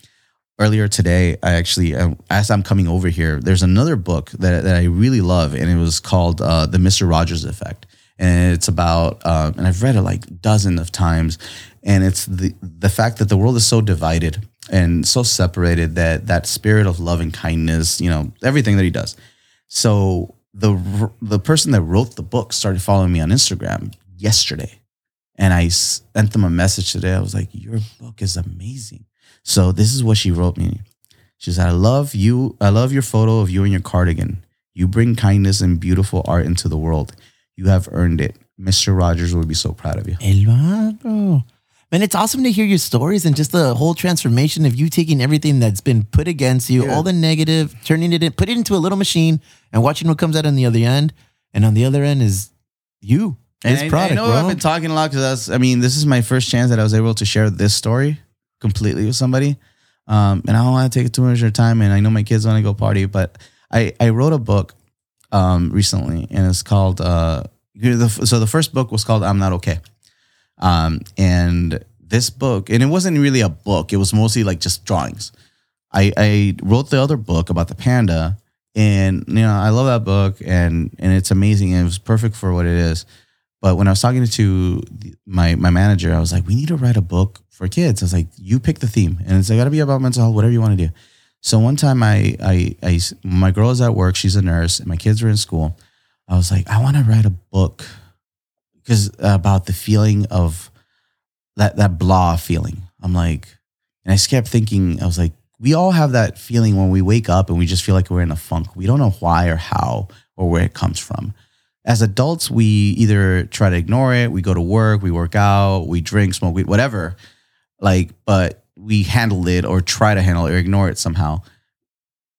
S4: earlier today, I actually, uh, as I'm coming over here, there's another book that, that I really love, and it was called uh, The Mr. Rogers Effect. And it's about, um, and I've read it like dozen of times, and it's the the fact that the world is so divided and so separated that that spirit of love and kindness, you know, everything that he does. So the the person that wrote the book started following me on Instagram yesterday, and I sent them a message today. I was like, "Your book is amazing." So this is what she wrote me. She said, "I love you. I love your photo of you in your cardigan. You bring kindness and beautiful art into the world. You have earned it. Mr. Rogers will be so proud of you."
S3: El vato. Man, it's awesome to hear your stories and just the whole transformation of you taking everything that's been put against you,
S4: Yeah.
S3: all the negative, turning it in, put it into a little machine and watching what comes out on the other end. And on the other end is you His
S4: I- I,
S3: product,
S4: know
S3: bro.
S4: I've been talking a lot because that's. I mean, this is my first chance that I was able to share this story completely with somebody. Um, and I don't want to take too much of your time. And I know my kids want to go party, but I I wrote a book um recently, and it's called uh. So the first book was called "I'm Not Okay," um, and this book, and it wasn't really a book. It was mostly like just drawings. I, I wrote the other book about the panda, and you know I love that book, and and it's amazing, and it was perfect for what it is. But when I was talking to my my manager, I was like, we need to write a book for kids. I was like, you pick the theme, and it's got to be about mental health, whatever you want to do. So one time, I, I I my girl is at work, she's a nurse, and my kids are in school. I was like, I want to write a book because uh, about the feeling of that that blah feeling. I'm like, and I just kept thinking, I was like, we all have that feeling when we wake up and we just feel like we're in a funk. We don't know why or how or where it comes from. As adults, we either try to ignore it, we go to work, we work out, we drink, smoke weed, whatever. Like, but we handle it or try to handle it or ignore it somehow.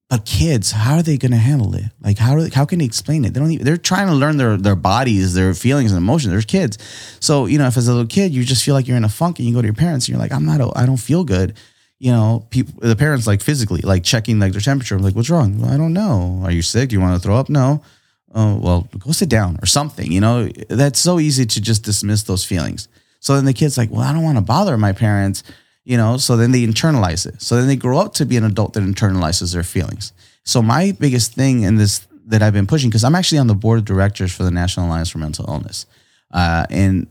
S4: But kids, how are they going to handle it? Like, how how can they explain it? They don't. Even, they're trying to learn their their bodies, their feelings and emotions. They're kids, so you know, if as a little kid you just feel like you're in a funk and you go to your parents and you're like, I'm not, I don't feel good. You know, people, the parents like physically, like checking like their temperature. I'm like, what's wrong? I don't know. Are you sick? Do you want to throw up? No. Oh, well, go sit down or something. You know, that's so easy to just dismiss those feelings. So then the kid's like, well, I don't want to bother my parents. You know, so then they internalize it. So then they grow up to be an adult that internalizes their feelings. So my biggest thing in this that I've been pushing because I'm actually on the board of directors for the National Alliance for Mental Illness, uh, and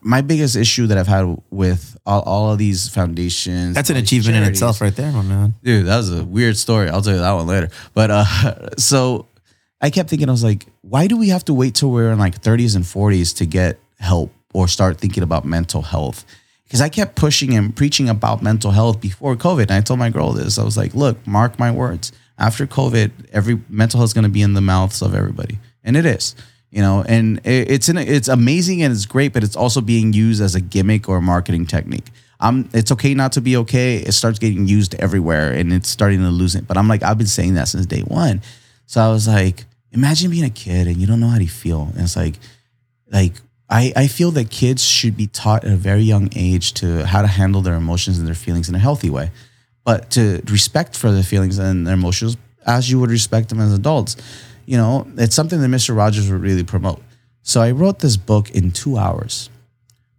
S4: my biggest issue that I've had with all, all of these foundations.
S3: That's an achievement in itself, right there, my man.
S4: dude that was a weird story i'll tell you that one later but uh so i kept thinking i was like why do we have to wait till we're in like 30s and 40s to get help or start thinking about mental health because i kept pushing and preaching about mental health before covid and i told my girl this i was like look mark my words after covid every mental health is going to be in the mouths of everybody and it is you know and it's in a, it's amazing and it's great but it's also being used as a gimmick or a marketing technique I'm, it's okay not to be okay. It starts getting used everywhere and it's starting to lose it. But I'm like, I've been saying that since day one. So I was like, imagine being a kid and you don't know how to feel. And it's like, like I, I feel that kids should be taught at a very young age to how to handle their emotions and their feelings in a healthy way, but to respect for their feelings and their emotions as you would respect them as adults. You know, it's something that Mr. Rogers would really promote. So I wrote this book in two hours.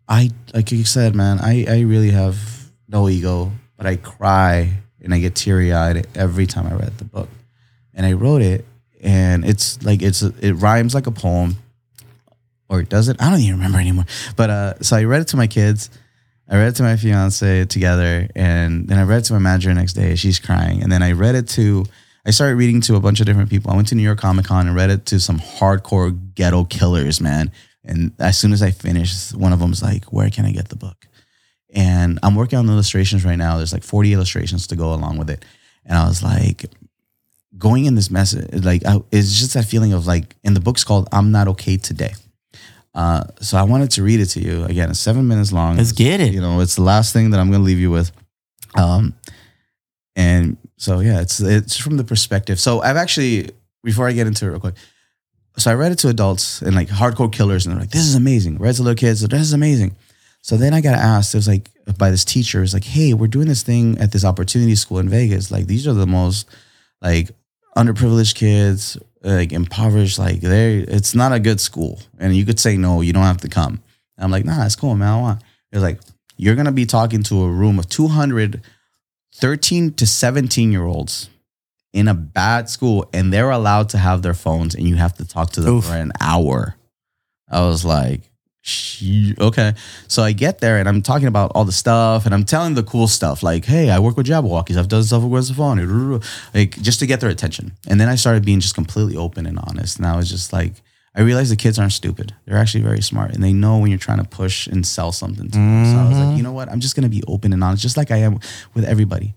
S4: I like you said, man, I, I really have no ego, but I cry and I get teary eyed every time I read the book. And I wrote it, and it's like it's it rhymes like a poem, or it doesn't. I don't even remember anymore. But uh, so I read it to my kids. I read it to my fiance together, and then I read it to my manager next day. She's crying, and then I read it to. I started reading to a bunch of different people. I went to New York Comic Con and read it to some hardcore ghetto killers, man. And as soon as I finished, one of them's like, "Where can I get the book?" And I'm working on the illustrations right now. There's like 40 illustrations to go along with it. And I was like, going in this message, like, I, it's just that feeling of like, and the book's called "I'm Not Okay Today." Uh, so I wanted to read it to you again. It's seven minutes long.
S3: Let's
S4: It's-
S3: get it.
S4: You know, it's the last thing that I'm going to leave you with. Um, and so yeah, it's it's from the perspective. So I've actually before I get into it real quick. So I read it to adults and like hardcore killers, and they're like, "This is amazing." Read it to little kids, this is amazing. So then I got asked. It was like by this teacher. It's like, "Hey, we're doing this thing at this opportunity school in Vegas. Like these are the most like underprivileged kids, like impoverished. Like they, it's not a good school. And you could say no, you don't have to come." And I'm like, "Nah, it's cool, man. I want." They're like, "You're gonna be talking to a room of 200 13 to 17 year olds in a bad school and they're allowed to have their phones and you have to talk to them
S3: Oof.
S4: for an hour. I was like, "She- okay. So I get there and I'm talking about all the stuff and I'm telling the cool stuff like, hey, I work with Jabbawockeez. I've done stuff with the phone. Like just to get their attention. And then I started being just completely open and honest. And I was just like, I realized the kids aren't stupid. They're actually very smart and they know when you're trying to push and sell something to them. So I was like, mm-hmm. you know what? I'm just going to be open and honest, just like I am with everybody.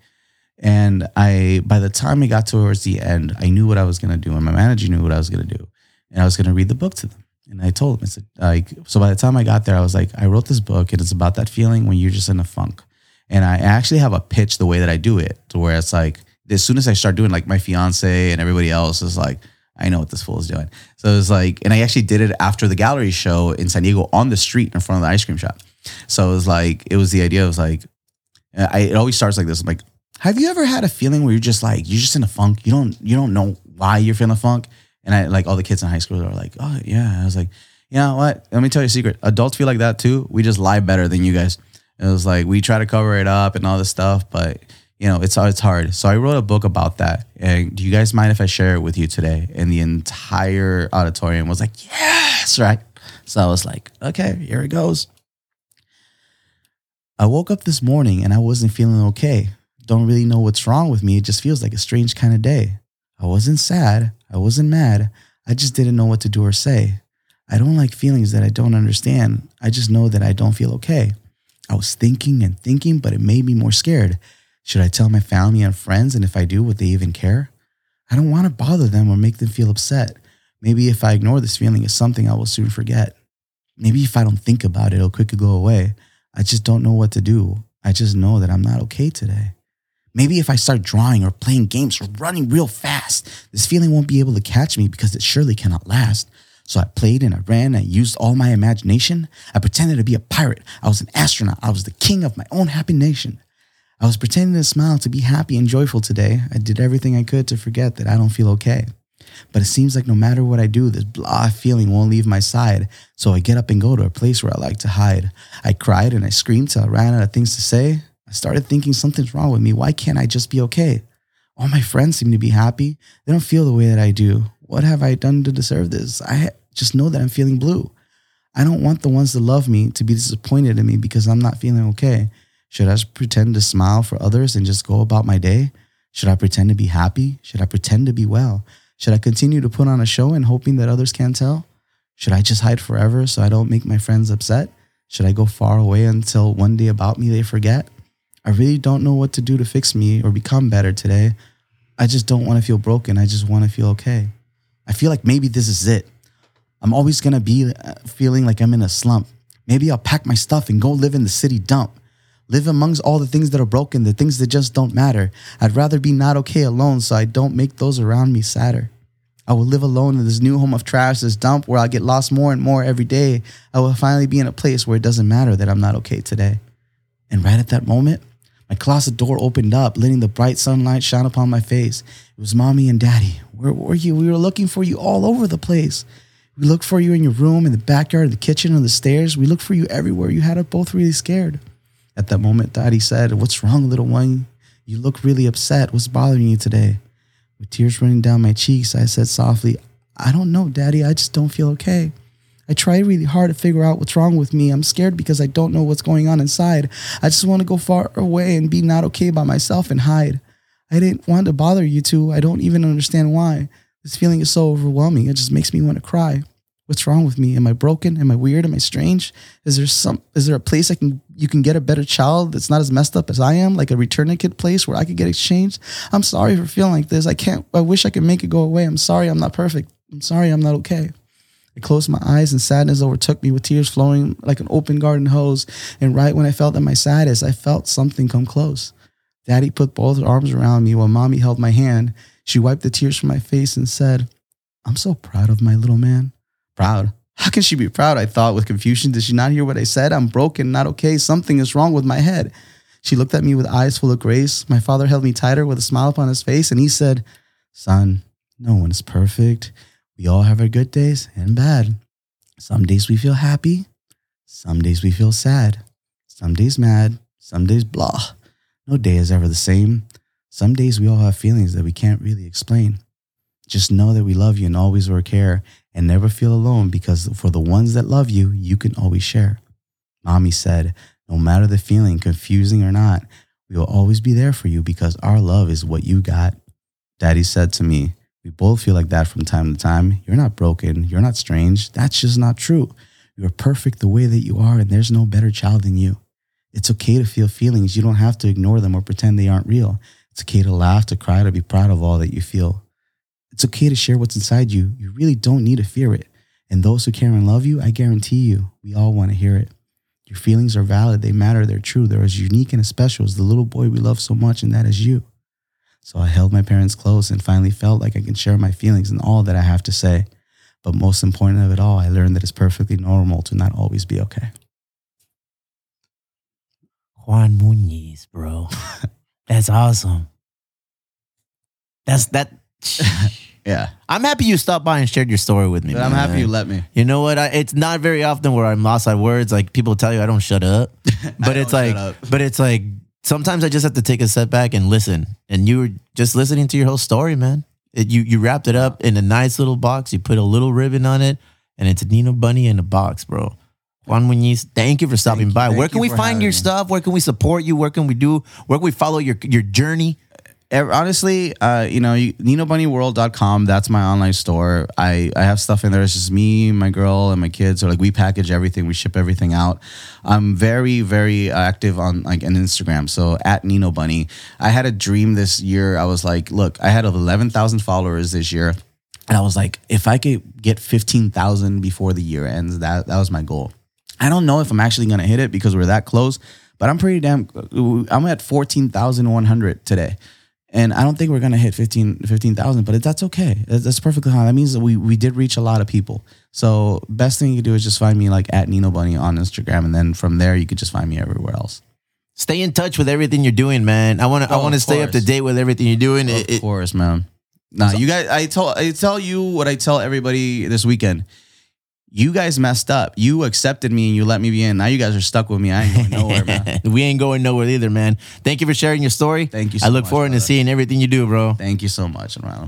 S4: And I, by the time I got towards the end, I knew what I was going to do, and my manager knew what I was going to do, and I was going to read the book to them. And I told him, I said, like, so by the time I got there, I was like, I wrote this book, and it's about that feeling when you're just in a funk. And I actually have a pitch the way that I do it, to where it's like, as soon as I start doing, like, my fiance and everybody else is like, I know what this fool is doing. So it was like, and I actually did it after the gallery show in San Diego on the street in front of the ice cream shop. So it was like, it was the idea. It was like, I, it always starts like this. I'm like, have you ever had a feeling where you're just like, you're just in a funk? You don't, you don't know why you're feeling a funk. And I like all the kids in high school are like, oh yeah. I was like, you know what? Let me tell you a secret. Adults feel like that too. We just lie better than you guys. It was like we try to cover it up and all this stuff, but you know, it's it's hard. So I wrote a book about that. And do you guys mind if I share it with you today? And the entire auditorium was like, yes, right. So I was like, okay, here it goes. I woke up this morning and I wasn't feeling okay. Don't really know what's wrong with me. It just feels like a strange kind of day. I wasn't sad. I wasn't mad. I just didn't know what to do or say. I don't like feelings that I don't understand. I just know that I don't feel okay. I was thinking and thinking, but it made me more scared. Should I tell my family and friends? And if I do, would they even care? I don't want to bother them or make them feel upset. Maybe if I ignore this feeling, it's something I will soon forget. Maybe if I don't think about it, it'll quickly go away. I just don't know what to do. I just know that I'm not okay today. Maybe if I start drawing or playing games or running real fast, this feeling won't be able to catch me because it surely cannot last. So I played and I ran. I used all my imagination. I pretended to be a pirate. I was an astronaut. I was the king of my own happy nation. I was pretending to smile to be happy and joyful today. I did everything I could to forget that I don't feel okay. But it seems like no matter what I do, this blah feeling won't leave my side. So I get up and go to a place where I like to hide. I cried and I screamed till I ran out of things to say. I started thinking something's wrong with me. Why can't I just be okay? All my friends seem to be happy. They don't feel the way that I do. What have I done to deserve this? I just know that I'm feeling blue. I don't want the ones that love me to be disappointed in me because I'm not feeling okay. Should I just pretend to smile for others and just go about my day? Should I pretend to be happy? Should I pretend to be well? Should I continue to put on a show and hoping that others can't tell? Should I just hide forever so I don't make my friends upset? Should I go far away until one day about me they forget? I really don't know what to do to fix me or become better today. I just don't want to feel broken. I just want to feel okay. I feel like maybe this is it. I'm always going to be uh, feeling like I'm in a slump. Maybe I'll pack my stuff and go live in the city dump. Live amongst all the things that are broken, the things that just don't matter. I'd rather be not okay alone so I don't make those around me sadder. I will live alone in this new home of trash, this dump where I get lost more and more every day. I will finally be in a place where it doesn't matter that I'm not okay today. And right at that moment, my closet door opened up, letting the bright sunlight shine upon my face. It was mommy and daddy. Where were you? We were looking for you all over the place. We looked for you in your room, in the backyard, the kitchen, on the stairs. We looked for you everywhere. You had us both really scared. At that moment, Daddy said, What's wrong, little one? You look really upset. What's bothering you today? With tears running down my cheeks, I said softly, I don't know, Daddy. I just don't feel okay. I try really hard to figure out what's wrong with me. I'm scared because I don't know what's going on inside. I just want to go far away and be not okay by myself and hide. I didn't want to bother you two. I don't even understand why. This feeling is so overwhelming. It just makes me want to cry. What's wrong with me? Am I broken? Am I weird? Am I strange? Is there some is there a place I can you can get a better child that's not as messed up as I am, like a return kid place where I could get exchanged? I'm sorry for feeling like this. I can't I wish I could make it go away. I'm sorry I'm not perfect. I'm sorry I'm not okay. I closed my eyes and sadness overtook me with tears flowing like an open garden hose. And right when I felt at my saddest, I felt something come close. Daddy put both arms around me while mommy held my hand. She wiped the tears from my face and said, I'm so proud of my little man. Proud? How can she be proud? I thought with confusion. Did she not hear what I said? I'm broken, not okay. Something is wrong with my head. She looked at me with eyes full of grace. My father held me tighter with a smile upon his face, and he said, Son, no one is perfect. We all have our good days and bad. Some days we feel happy, some days we feel sad, some days mad, some days blah. No day is ever the same. Some days we all have feelings that we can't really explain. Just know that we love you and always will care and never feel alone because for the ones that love you, you can always share. Mommy said, no matter the feeling, confusing or not, we will always be there for you because our love is what you got. Daddy said to me, we both feel like that from time to time. You're not broken. You're not strange. That's just not true. You're perfect the way that you are, and there's no better child than you. It's okay to feel feelings. You don't have to ignore them or pretend they aren't real. It's okay to laugh, to cry, to be proud of all that you feel. It's okay to share what's inside you. You really don't need to fear it. And those who care and love you, I guarantee you, we all want to hear it. Your feelings are valid, they matter, they're true. They're as unique and as special as the little boy we love so much, and that is you. So I held my parents close and finally felt like I can share my feelings and all that I have to say. But most important of it all, I learned that it's perfectly normal to not always be okay.
S3: Juan Muñiz, bro. That's awesome. That's that.
S4: Yeah.
S3: I'm happy you stopped by and shared your story with me.
S4: But I'm happy you let me.
S3: You know what? I, it's not very often where I'm lost on words. Like people tell you I don't shut up, but it's like,
S4: shut up.
S3: but it's like sometimes I just have to take a step back and listen. And you were just listening to your whole story, man. It, you you wrapped it up in a nice little box. You put a little ribbon on it, and it's a Nino Bunny in a box, bro. Juan Muñiz, thank you for stopping
S4: you.
S3: by. Where can we find your
S4: me.
S3: stuff? Where can we support you? Where can we do? Where can we follow your your journey?
S4: Honestly, uh, you know, NinoBunnyWorld.com, that's my online store. I, I have stuff in there. It's just me, my girl, and my kids. So like we package everything, we ship everything out. I'm very, very active on like an Instagram. So at Nino Bunny. I had a dream this year. I was like, look, I had 11,000 followers this year. And I was like, if I could get 15,000 before the year ends, that, that was my goal. I don't know if I'm actually going to hit it because we're that close, but I'm pretty damn, I'm at 14,100 today. And I don't think we're gonna hit 15 15,000, but it, that's okay. That's, that's perfectly fine. That means that we we did reach a lot of people. So best thing you can do is just find me like at Nino Bunny on Instagram, and then from there you could just find me everywhere else.
S3: Stay in touch with everything you're doing, man. I want to I
S4: Oh,
S3: want to stay up to date with everything you're doing.
S4: Of
S3: it-
S4: course, man. Nah, you guys. I tell I tell you what I tell everybody this weekend. You guys messed up. You accepted me and you let me be in. Now you guys are stuck with me. I ain't going nowhere, man.
S3: we ain't going nowhere either, man. Thank you for sharing your story.
S4: Thank you so
S3: I look
S4: much,
S3: forward to seeing everything you do, bro.
S4: Thank you so much, hermano.